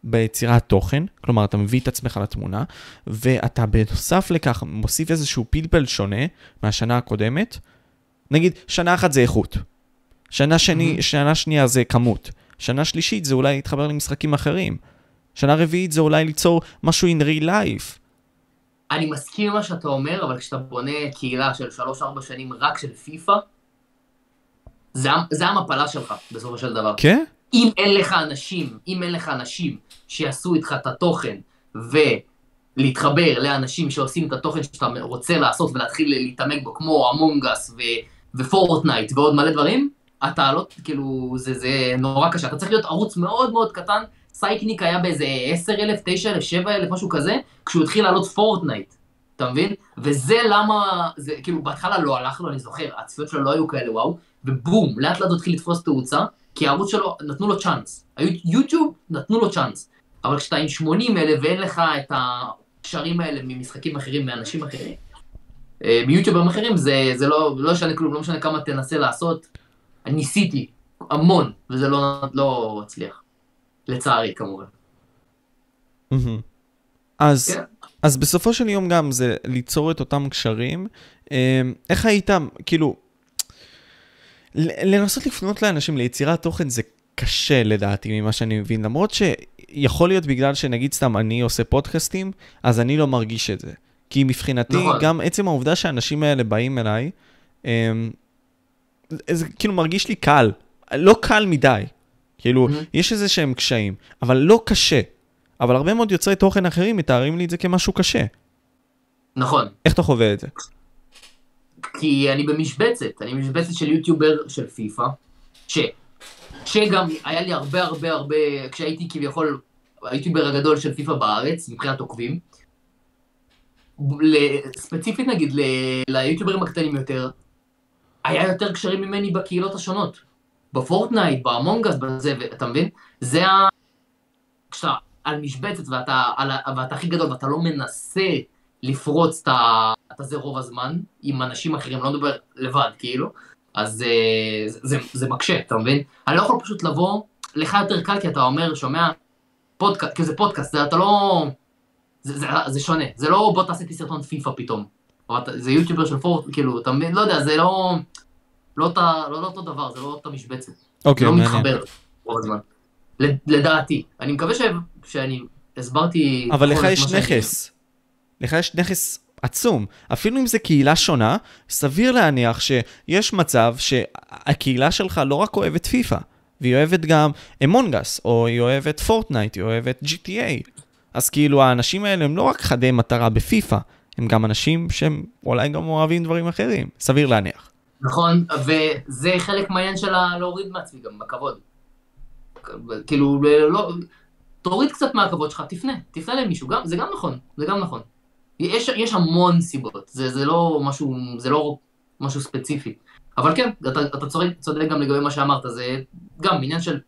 Speaker 1: ביצירת תוכן, כלומר אתה מביא את עצמך לתמונה, ואתה בנוסף לכך מוסיף איזשהו פלפל שונה מהשנה הקודמת, נגיד שנה אחת זה איכות, שנה, שני, mm-hmm. שנה שנייה זה כמות, שנה שלישית זה אולי להתחבר למשחקים אחרים, שנה רביעית זה אולי ליצור משהו in real life.
Speaker 2: אני מסכים עם מה שאתה אומר, אבל כשאתה בונה קהילה של 3-4 שנים רק של פיפא, זה, זה המפלה שלך, בסופו של דבר.
Speaker 1: כן?
Speaker 2: אם אין לך אנשים, אם אין לך אנשים שיעשו איתך את התוכן, ולהתחבר לאנשים שעושים את התוכן שאתה רוצה לעשות ולהתחיל להתעמק בו, כמו אמונגס ופורטנייט ועוד מלא דברים, אתה לא, כאילו, זה, זה נורא קשה. אתה צריך להיות ערוץ מאוד מאוד קטן. סייקניק היה באיזה 10,000, 9,000, 7,000, משהו כזה, כשהוא התחיל לעלות Fortnite. אתה מבין? וזה למה, זה כאילו בהתחלה לא הלך לו, אני זוכר, הצפיות שלו לא היו כאלה וואו, ובום, לאט לאט התחיל לתפוס תאוצה, כי הערוץ שלו, נתנו לו צ'אנס. יוטיוב נתנו לו צ'אנס. אבל כשאתה עם 80 אלף ואין לך את הקשרים האלה ממשחקים אחרים, מאנשים אחרים, אה, מיוטיוברים אחרים, זה, זה לא, לא משנה כלום, לא משנה כמה תנסה לעשות. ניסיתי המון, וזה לא, לא הצליח. לצערי, כמובן.
Speaker 1: אז, כן. אז בסופו של יום גם זה ליצור את אותם קשרים. אה, איך היית, כאילו, לנסות לפנות לאנשים ליצירת תוכן זה קשה לדעתי ממה שאני מבין, למרות שיכול להיות בגלל שנגיד סתם אני עושה פודקאסטים, אז אני לא מרגיש את זה. כי מבחינתי, נכון. גם עצם העובדה שהאנשים האלה באים אליי, הם, זה כאילו מרגיש לי קל, לא קל מדי. כאילו, mm-hmm. יש איזה שהם קשיים, אבל לא קשה. אבל הרבה מאוד יוצרי תוכן אחרים מתארים לי את זה כמשהו קשה.
Speaker 2: נכון.
Speaker 1: איך אתה חווה את זה?
Speaker 2: כי אני במשבצת, אני במשבצת של יוטיובר של פיפא, ש... שגם היה לי הרבה הרבה הרבה, כשהייתי כביכול היוטיובר הגדול של פיפא בארץ, מבחינת עוקבים, ספציפית נגיד. ליוטיוברים הקטנים יותר, היה יותר קשרים ממני בקהילות השונות. ב Fortnite, ב Among Us, בזה, אתה מבין? זה ה... כשאתה על משבצת ואתה, על... ואתה הכי גדול ואתה לא מנסה לפרוץ את הזה רוב הזמן, עם אנשים אחרים, לא מדבר לבד, כאילו, אז זה, אה, זה, זה זה מקשה, אתה מבין? אני לא יכול פשוט לבוא, לך יותר קל כי אתה אומר, שומע, פודקאסט, כי זה פודקאסט, אתה לא... זה, זה, זה שונה, זה לא בוא תעשה לי סרטון פיפא פתאום. זה יוטיובר של פורט, כאילו, אתה מבין? לא יודע, זה לא... לא, אותה, לא, לא אותו דבר, זה לא אותה משבצת.
Speaker 1: אוקיי,
Speaker 2: okay, לא מתחבר רוב הזמן. לדעתי. אני מקווה ש... שאני הסברתי...
Speaker 1: אבל לך יש נכס. לך יש נכס עצום. אפילו אם זו קהילה שונה, סביר להניח שיש מצב שהקהילה שלך לא רק אוהבת פיפא, והיא אוהבת גם אמונגס, או היא אוהבת פורטנייט, היא אוהבת GTA. אז כאילו האנשים האלה הם לא רק חדי מטרה בפיפא, הם גם אנשים שהם אולי גם אוהבים דברים אחרים, סביר להניח.
Speaker 2: נכון, וזה חלק מהעניין של להוריד מעצמי גם, בכבוד. כאילו, לא, תוריד קצת מהכבוד שלך, תפנה, תפנה למישהו, גם, זה גם נכון, זה גם נכון. יש, יש המון סיבות, זה, זה לא משהו, זה לא משהו ספציפי. אבל כן, אתה, אתה צודק גם לגבי מה שאמרת, זה גם עניין של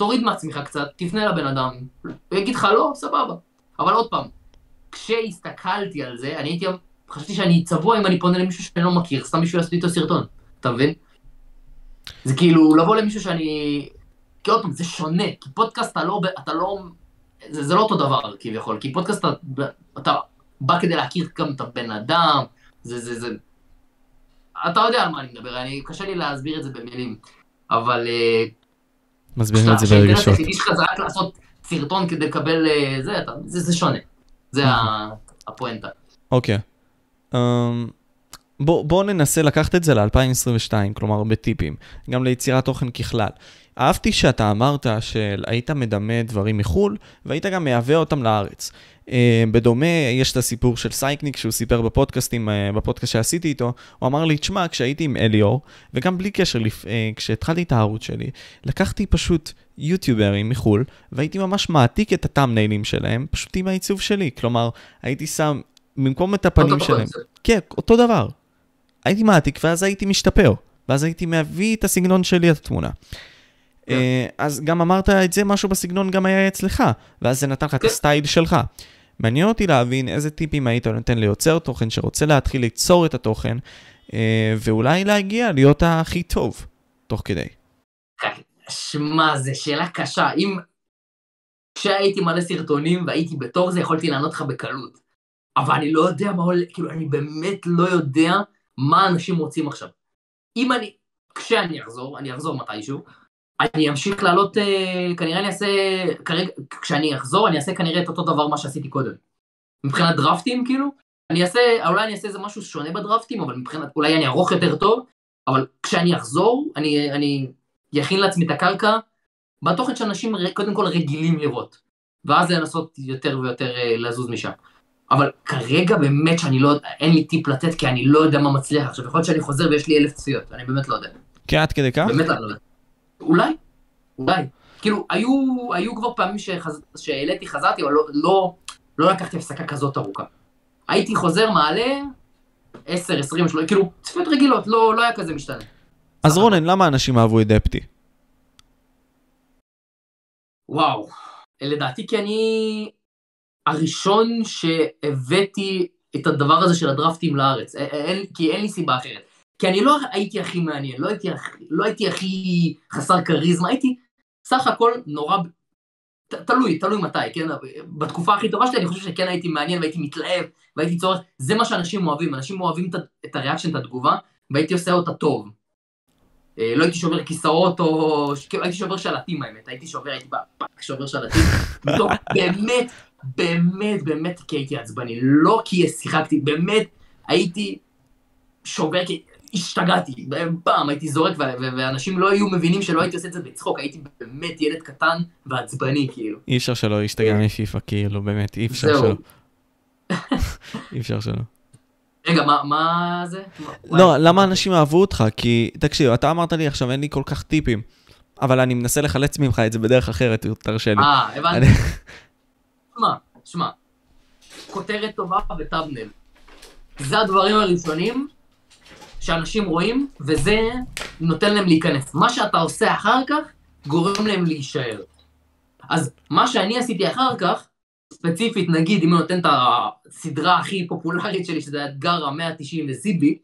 Speaker 2: תוריד מעצמך קצת, תפנה לבן אדם, הוא יגיד לך לא, סבבה. אבל עוד פעם, כשהסתכלתי על זה, אני הייתי, חשבתי שאני צבוע אם אני פונה למישהו שאני לא מכיר, סתם בשביל לעשות איתו סרטון, אתה מבין? זה כאילו לבוא למישהו שאני... כי עוד פעם, זה שונה, כי פודקאסט אתה לא... אתה לא זה, זה לא אותו דבר כביכול, כי פודקאסט אתה, אתה בא כדי להכיר גם את הבן אדם, זה, זה, זה... אתה יודע על מה אני מדבר, אני, קשה לי להסביר את זה במילים, אבל... אה,
Speaker 1: מסבירים את זה ברגשות.
Speaker 2: היחידי שלך זה רק לעשות סרטון כדי לקבל אה, זה, זה, זה שונה, זה. הפואנטה.
Speaker 1: אוקיי. Um, בוא, בוא ננסה לקחת את זה ל-2022, כלומר בטיפים, גם ליצירת תוכן ככלל. אהבתי שאתה אמרת שהיית מדמה דברים מחו"ל, והיית גם מייבא אותם לארץ. Uh, בדומה, יש את הסיפור של סייקניק שהוא סיפר בפודקאסטים, uh, בפודקאסט שעשיתי איתו, הוא אמר לי, תשמע, כשהייתי עם אליאור, וגם בלי קשר, uh, כשהתחלתי את הערוץ שלי, לקחתי פשוט יוטיוברים מחו"ל, והייתי ממש מעתיק את הטאמניילים שלהם, פשוט עם העיצוב שלי. כלומר, הייתי שם, במקום את הפנים שלהם, כן, אותו דבר. הייתי מעתיק, ואז הייתי משתפר. ואז הייתי מביא את הסגנון שלי לתמונה. כן. אה, אז גם אמרת את זה, משהו בסגנון גם היה אצלך, ואז זה נתן לך את כן. הסטייל שלך. מעניין אותי להבין איזה טיפים היית נותן ליוצר תוכן שרוצה להתחיל ליצור את התוכן, אה, ואולי להגיע להיות הכי טוב, תוך כדי.
Speaker 2: שמע, זו שאלה קשה. אם... כשהייתי מלא סרטונים והייתי בתור זה, יכולתי לענות לך בקלות. אבל אני לא יודע מה עולה, כאילו, אני באמת לא יודע מה אנשים רוצים עכשיו. אם אני, כשאני אחזור, אני אחזור מתישהו, אני אמשיך לעלות, אה, כנראה אני אעשה, כרגע, כשאני אחזור, אני אעשה כנראה את אותו דבר מה שעשיתי קודם. מבחינת דרפטים, כאילו, אני אעשה, אולי אני אעשה איזה משהו שונה בדרפטים, אבל מבחינת, אולי אני ארוך יותר טוב, אבל כשאני אחזור, אני, אני יכין לעצמי את הקרקע בתוכן שאנשים קודם כל רגילים לראות, ואז לנסות יותר ויותר אה, לזוז משם. אבל כרגע באמת שאני לא, אין לי טיפ לתת, כי אני לא יודע מה מצליח עכשיו. יכול להיות שאני חוזר ויש לי אלף צפיות, אני באמת לא יודע.
Speaker 1: כן, עד כדי כך?
Speaker 2: באמת לא יודע. אולי, אולי. כאילו, היו, היו כבר פעמים שחז... שהעליתי, חזרתי, אבל לא, לא, לא לקחתי הפסקה כזאת ארוכה. הייתי חוזר, מעלה, 10, 20, 30, כאילו, צפיות רגילות, לא, לא היה כזה משתנה.
Speaker 1: אז רונן, למה אנשים אהבו את דפטי?
Speaker 2: וואו, לדעתי כי אני הראשון שהבאתי את הדבר הזה של הדרפטים לארץ, אין, כי אין לי סיבה אחרת. כי אני לא הייתי הכי מעניין, לא הייתי, לא הייתי הכי חסר כריזמה, הייתי סך הכל נורא, ת, תלוי, תלוי מתי, כן? בתקופה הכי טובה שלי אני חושב שכן הייתי מעניין והייתי מתלהב והייתי צורך, זה מה שאנשים אוהבים, אנשים אוהבים את, את הריאקשן, את התגובה, והייתי עושה אותה טוב. אה, לא הייתי שובר כיסאות או... כאילו הייתי שובר שלטים האמת, הייתי שובר, הייתי בפאק שובר שלטים. באמת, באמת, באמת כי הייתי עצבני, לא כי שיחקתי, באמת הייתי שובר, כי השתגעתי, פעם הייתי זורק ואנשים לא היו מבינים שלא הייתי עושה את זה בצחוק, הייתי באמת ילד קטן ועצבני כאילו.
Speaker 1: אי אפשר שלא להשתגע מפיפא כאילו, באמת, אי אפשר שלא. אי אפשר שלא.
Speaker 2: רגע, מה, מה זה?
Speaker 1: לא, למה אנשים אהבו אותך? כי, תקשיב, אתה אמרת לי עכשיו אין לי כל כך טיפים, אבל אני מנסה לחלץ ממך את זה בדרך אחרת, תרשה לי.
Speaker 2: אה, הבנתי. שמע, שמע, כותרת טובה וטאבנל. זה הדברים הראשונים שאנשים רואים, וזה נותן להם להיכנס. מה שאתה עושה אחר כך, גורם להם להישאר. אז מה שאני עשיתי אחר כך, ספציפית, נגיד, אם אני נותן את הסדרה הכי פופולרית שלי, שזה האתגר המאה ה-90 וזיבי,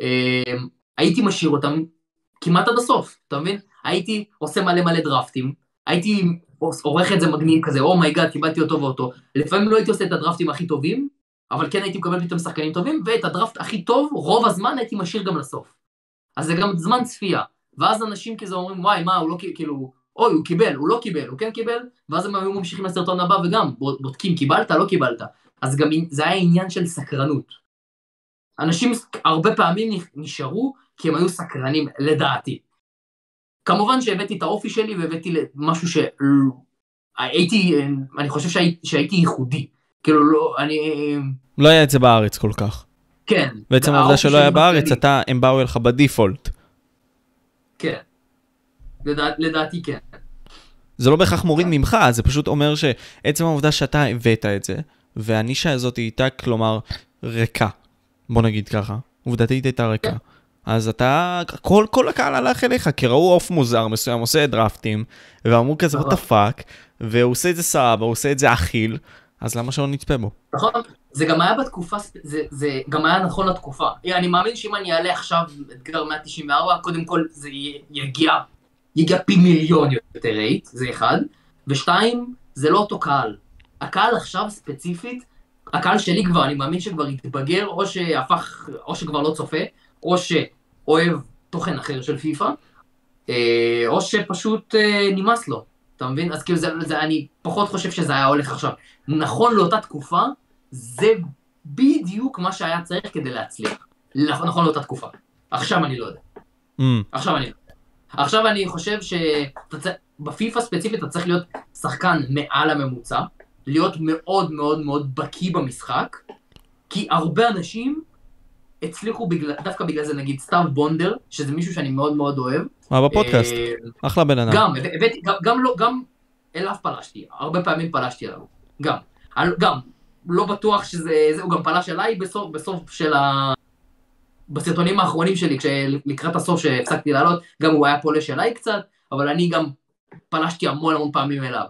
Speaker 2: אה, הייתי משאיר אותם כמעט עד הסוף, אתה מבין? הייתי עושה מלא מלא draftים, הייתי עורך את זה מגניב כזה, oh my god, oh קיבלתי אותו ואותו. לפעמים לא הייתי עושה את ה draftים הכי טובים, אבל כן הייתי מקבל פתאום שחקנים טובים, ואת הדרפט הכי טוב, רוב הזמן הייתי משאיר גם לסוף. אז זה גם זמן צפייה. ואז אנשים כזה אומרים, וואי, מה, הוא לא כאילו, אוי, הוא קיבל, הוא לא קיבל, הוא כן קיבל, ואז הם היו ממשיכים לסרטון הבא וגם בודקים, קיבלת, לא קיבלת. אז גם זה היה עניין של סקרנות. אנשים הרבה פעמים נשארו כי הם היו סקרנים, לדעתי. כמובן שהבאתי את האופי שלי והבאתי משהו שהייתי, אני חושב שהי, שהייתי ייחודי. כאילו לא, אני...
Speaker 1: לא היה את זה בארץ כל כך.
Speaker 2: כן.
Speaker 1: בעצם העובדה שלא היה בארץ, אתה, הם באו אליך בדיפולט.
Speaker 2: כן. לדע, לדעתי כן.
Speaker 1: זה לא בהכרח מוריד ממך, זה פשוט אומר שעצם העובדה שאתה הבאת את זה, והנישה הזאת הייתה, כלומר, ריקה. בוא נגיד ככה. עובדתית הייתה ריקה. כן. אז אתה, כל, כל הקהל הלך אליך, כי ראו עוף מוזר מסוים, עושה דרפטים, ואמרו כזה, what the fuck, והוא עושה את זה סבבה, הוא עושה את זה אכיל, אז למה שלא נצפה בו?
Speaker 2: נכון, זה גם היה בתקופה, זה, זה גם היה נכון לתקופה. אני מאמין שאם אני אעלה עכשיו אתגר 194, קודם כל זה יגיע, יגיע פי מיליון יותר רייט, זה אחד. ושתיים, זה לא אותו קהל. הקהל עכשיו ספציפית, הקהל שלי כבר, אני מאמין שכבר התבגר, או שהפך, או שכבר לא צופה, או שאוהב תוכן אחר של פיפא, אה, או שפשוט אה, נמאס לו, אתה מבין? אז כאילו זה, זה, אני פחות חושב שזה היה הולך עכשיו. נכון לאותה תקופה, זה בדיוק מה שהיה צריך כדי להצליח. נכון, נכון לאותה תקופה. עכשיו אני לא יודע. Mm. עכשיו אני לא יודע. עכשיו אני חושב שבפיפ"א ספציפית אתה צריך להיות שחקן מעל הממוצע, להיות מאוד מאוד מאוד בקיא במשחק, כי הרבה אנשים הצליחו בגלל, דווקא בגלל זה נגיד סתיו בונדר, שזה מישהו שאני מאוד מאוד אוהב.
Speaker 1: מה בפודקאסט? אה, אחלה בן אדם.
Speaker 2: גם, הבאתי, גם, גם לא, גם אליו פלשתי, הרבה פעמים פלשתי אליו, גם. גם, לא בטוח שזה, זה, הוא גם פלש אליי בסוף, בסוף של ה... בסרטונים האחרונים שלי, כשלקראת הסוף שהפסקתי לעלות, גם הוא היה פולש אליי קצת, אבל אני גם פלשתי המון המון פעמים אליו.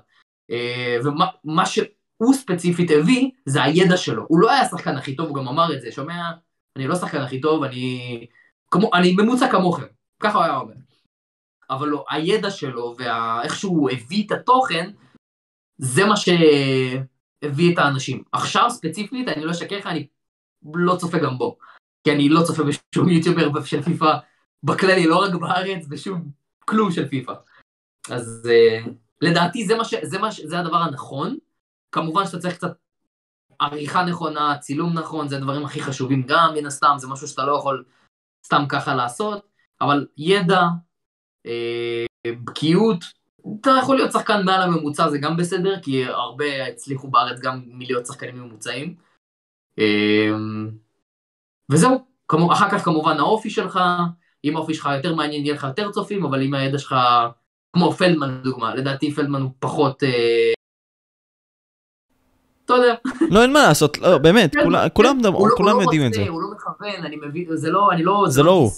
Speaker 2: אה, ומה שהוא ספציפית הביא, זה הידע שלו. הוא לא היה השחקן הכי טוב, הוא גם אמר את זה, שומע? אני לא השחקן הכי טוב, אני... כמו, אני ממוצע כמוכם, ככה הוא היה אומר. אבל לא, הידע שלו ואיך שהוא הביא את התוכן, זה מה שהביא את האנשים. עכשיו ספציפית, אני לא אשקר לך, אני לא צופה גם בו. כי אני לא צופה בשום יוטיובר של פיפא בכללי, לא רק בארץ, בשום כלום של פיפא. אז uh, לדעתי זה, מה ש, זה, מה ש, זה הדבר הנכון. כמובן שאתה צריך קצת עריכה נכונה, צילום נכון, זה הדברים הכי חשובים גם, מן הסתם, זה משהו שאתה לא יכול סתם ככה לעשות, אבל ידע, אה, בקיאות, אתה יכול להיות שחקן מעל הממוצע, זה גם בסדר, כי הרבה הצליחו בארץ גם מלהיות שחקנים ממוצעים. אה, וזהו, כמו, אחר כך כמובן האופי שלך, אם האופי שלך יותר מעניין יהיה לך יותר צופים, אבל אם הידע שלך, כמו פלדמן לדוגמה, לדעתי פלדמן הוא פחות... אה, יודע.
Speaker 1: לא, אין מה לעשות, לא, באמת,
Speaker 2: כן,
Speaker 1: כולם-
Speaker 2: כן.
Speaker 1: כולם
Speaker 2: לא- לא
Speaker 1: יודעים את
Speaker 2: רוצה,
Speaker 1: זה.
Speaker 2: הוא לא מכוון, אני מבין, זה לא, אני לא...
Speaker 1: זה לא הוא.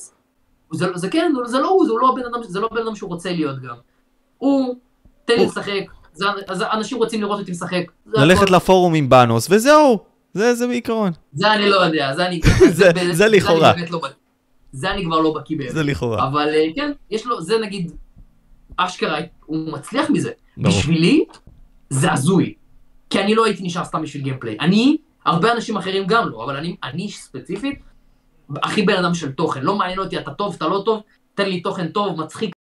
Speaker 2: זה, כן, זה לא הוא, זה לא הבן אדם, זה לא הבן אדם שהוא רוצה להיות גם. הוא, תן לי לשחק, אנשים רוצים לראות אותי משחק.
Speaker 1: ללכת. לפורום עם בנוס, וזהו. זה בעיקרון.
Speaker 2: זה אני לא יודע, זה אני...
Speaker 1: זה- לכאורה.
Speaker 2: זה אני כבר לא בקיא באמת.
Speaker 1: זה לכאורה.
Speaker 2: אבל אה, כן, יש לו, זה נגיד, אשכרה, הוא מצליח מזה. בשבילי, זה הזוי. כי אני לא הייתי נשאר סתם בשביל גיימפליי. אני, הרבה אנשים אחרים גם לא, אבל אני, אני ספציפית, הכי בן אדם של תוכן. לא מעניין אותי, אתה טוב, אתה לא טוב, תן לי תוכן טוב, מצחיק,